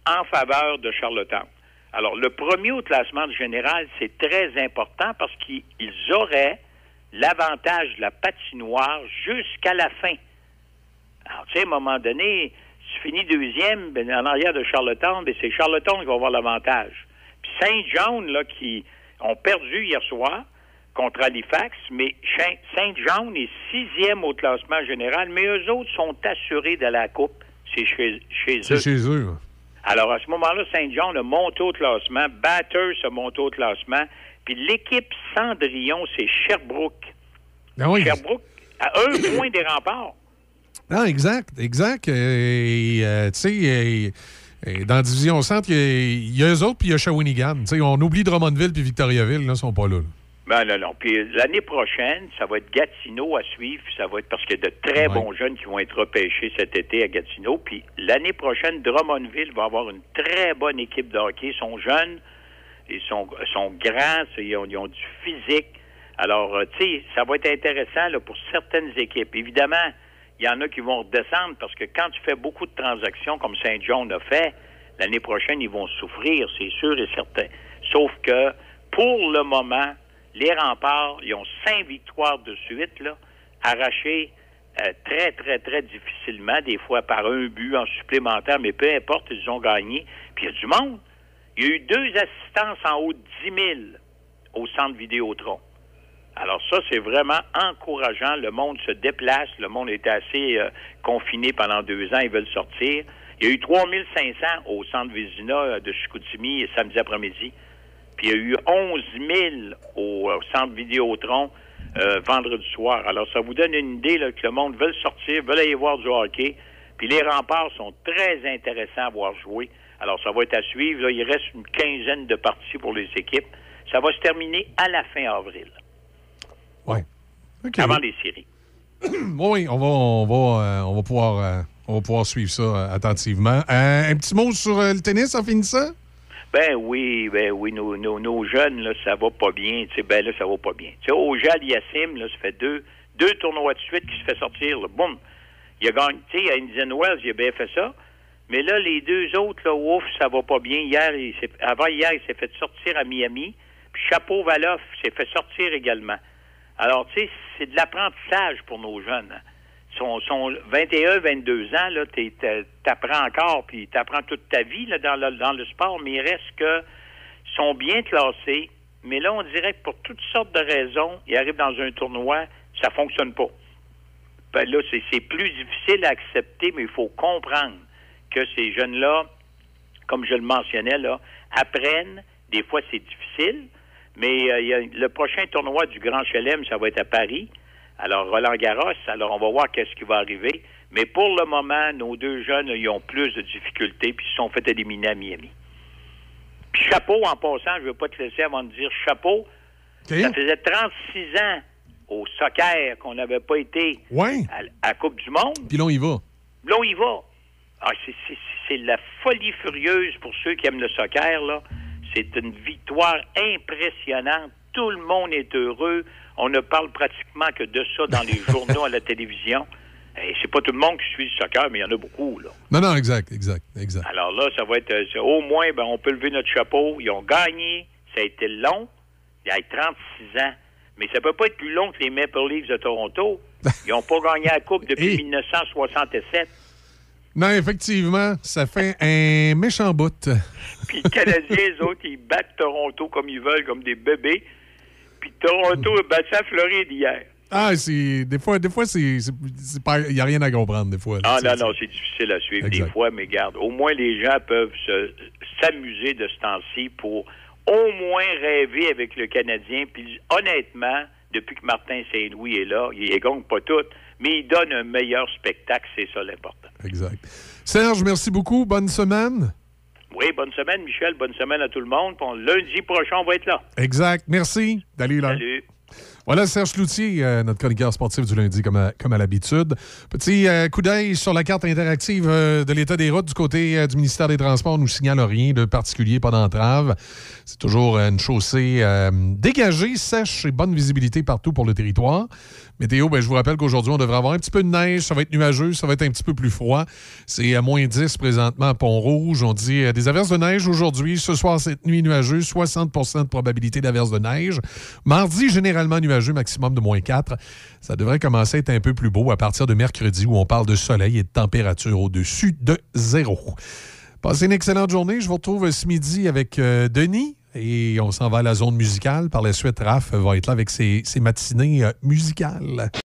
S28: en faveur de Charlottetown. Alors, le premier au classement général, c'est très important parce qu'ils ils auraient l'avantage de la patinoire jusqu'à la fin. Alors, tu sais, à un moment donné, tu finis deuxième, ben, en arrière de Charlottetown, ben, c'est Charlottetown qui va avoir l'avantage. Puis Saint-John, là, qui ont perdu hier soir contre Halifax, mais Saint- Saint-John est sixième au classement général, mais eux autres sont assurés de la Coupe. C'est chez, chez
S2: C'est
S28: eux.
S2: chez eux.
S28: Alors, à ce moment-là, Saint-John a monté au classement. Batters a monté au classement. Puis l'équipe Cendrillon, c'est Sherbrooke.
S2: Ben oui.
S28: Sherbrooke, à un point [COUGHS] des remparts.
S2: Non, exact, exact. Et, euh, tu sais, dans la division centre, il y, a- il y a eux autres, puis il y a Shawinigan. Tu sais, on oublie Drummondville puis Victoriaville, là, ils sont pas là. là.
S28: Ben non, non. Puis l'année prochaine, ça va être Gatineau à suivre. Ça va être parce qu'il y a de très
S2: Ouais.
S28: bons jeunes qui vont être repêchés cet été à Gatineau. Puis l'année prochaine, Drummondville va avoir une très bonne équipe de hockey. Ils sont jeunes, ils sont, sont grands, ils ont, ils ont du physique. Alors, euh, tu sais, ça va être intéressant là, pour certaines équipes. Évidemment, il y en a qui vont redescendre parce que quand tu fais beaucoup de transactions comme Saint-John a fait, l'année prochaine, ils vont souffrir, c'est sûr et certain. Sauf que, pour le moment, les remparts, ils ont cinq victoires de suite, là, arrachées euh, très, très, très difficilement, des fois par un but en supplémentaire, mais peu importe, ils ont gagné. Puis il y a du monde. Il y a eu deux assistances en haut de 10 000 au centre Vidéotron. Alors ça, c'est vraiment encourageant. Le monde se déplace. Le monde était assez euh, confiné pendant deux ans. Ils veulent sortir. Il y a eu 3500 au centre Vézina euh, de Chicoutimi samedi après-midi. Puis il y a eu 11 000 au, euh, centre Vidéotron vendredi soir. Alors ça vous donne une idée que le monde veut sortir, veut aller voir du hockey. Puis les remparts sont très intéressants à voir jouer. Alors ça va être à suivre. Là, il reste une quinzaine de parties pour les équipes. Ça va se terminer à la fin avril.
S2: OK.
S28: Avant les séries. [CLEARS THROAT]
S2: oui, on va, on va, euh, on va pouvoir, euh, on va pouvoir suivre ça euh, attentivement. Un petit mot sur le tennis en finissant?
S28: Ben oui, ben oui, nos, nos, nos jeunes, là, ça va pas bien. Ben là, ça va pas bien. Tu sais, Ojal Yassim, là, ça fait deux, deux tournois de suite qui se fait sortir, là. Boum! Il a gagné, tu sais, à Indian Wells, il a bien fait ça. Mais là, les deux autres, là, ouf, ça va pas bien. Hier, il avant hier, il s'est fait sortir à Miami. Puis Chapeau Valoff s'est fait sortir également. Alors, tu sais, c'est de l'apprentissage pour nos jeunes. Sont, sont 21, 22 ans, là, t'apprends encore, puis t'apprends toute ta vie là, dans, le, dans le sport, mais il reste que sont bien classés, mais là, on dirait que pour toutes sortes de raisons, ils arrivent dans un tournoi, ça fonctionne pas. Ben là, c'est plus difficile à accepter, mais il faut comprendre que ces jeunes-là, comme je le mentionnais, là, apprennent. Des fois, c'est difficile, mais euh, il y a le prochain tournoi du Grand Chelem, ça va être à Paris. Alors, Roland Garros, alors on va voir qu'est-ce qui va arriver. Mais pour le moment, nos deux jeunes, ils ont plus de difficultés, puis ils se sont fait éliminer à Miami. Puis chapeau, en passant, je ne veux pas te laisser avant de dire chapeau. Ça faisait 36 ans au soccer qu'on n'avait pas été
S2: Ouais.
S28: à, à la Coupe du Monde.
S2: Puis là, on y va.
S28: Là, on y va. Ah, c'est- la folie furieuse pour ceux qui aiment le soccer, là. C'est une victoire impressionnante. Tout le monde est heureux. On ne parle pratiquement que de ça dans les [LAUGHS] journaux, à la télévision. Et c'est pas tout le monde qui suit le soccer, mais il y en a beaucoup, là.
S2: Non, non, exact, exact, exact.
S28: Alors là, ça va être euh, au moins, ben, on peut lever notre chapeau. Ils ont gagné. Ça a été long. Il y a 36 ans. Mais ça peut pas être plus long que les Maple Leafs de Toronto. [LAUGHS] Ils n'ont pas gagné la Coupe depuis 1967.
S2: Non, effectivement, ça fait un méchant bout.
S28: Puis les Canadiens, les autres, ils battent Toronto comme ils veulent, comme des bébés. puis Toronto a battu la Floride hier.
S2: Ah, c'est. Des fois, des fois, c'est. Il n'y a rien à comprendre, des fois.
S28: Ah non, non, c'est difficile à suivre
S2: Exact.
S28: des fois, mais garde, au moins les gens peuvent se- s'amuser de ce temps-ci pour au moins rêver avec le Canadien. Puis honnêtement, depuis que Martin Saint-Louis est là, il ne gagne pas tout, mais il donne un meilleur spectacle, c'est ça l'important.
S2: Exact. Serge, merci beaucoup. Bonne semaine.
S28: Oui, bonne semaine, Michel, bonne semaine à tout le monde. Lundi prochain, on va être là.
S2: Exact. Merci. Salut, là.
S28: Salut.
S2: Voilà Serge Cloutier, euh, notre chroniqueur sportif du lundi, comme à, comme à l'habitude. Petit euh, coup d'œil sur la carte interactive euh, de l'état des routes du côté du ministère des Transports. Nous signale rien de particulier, pas d'entrave. C'est toujours une chaussée dégagée, sèche et bonne visibilité partout pour le territoire. Météo, ben, je vous rappelle qu'aujourd'hui, on devrait avoir un petit peu de neige. Ça va être nuageux, ça va être un petit peu plus froid. C'est à moins 10 présentement à Pont-Rouge. On dit euh, des averses de neige aujourd'hui. Ce soir, cette nuit, nuageux. 60% de probabilité d'averses de neige. Mardi, généralement nuageux, maximum de moins 4. Ça devrait commencer à être un peu plus beau à partir de mercredi où on parle de soleil et de température au-dessus de zéro. Passez une excellente journée. Je vous retrouve ce midi avec euh, Denis et on s'en va à la zone musicale. Par la suite, Raph va être là avec ses, ses matinées euh, musicales.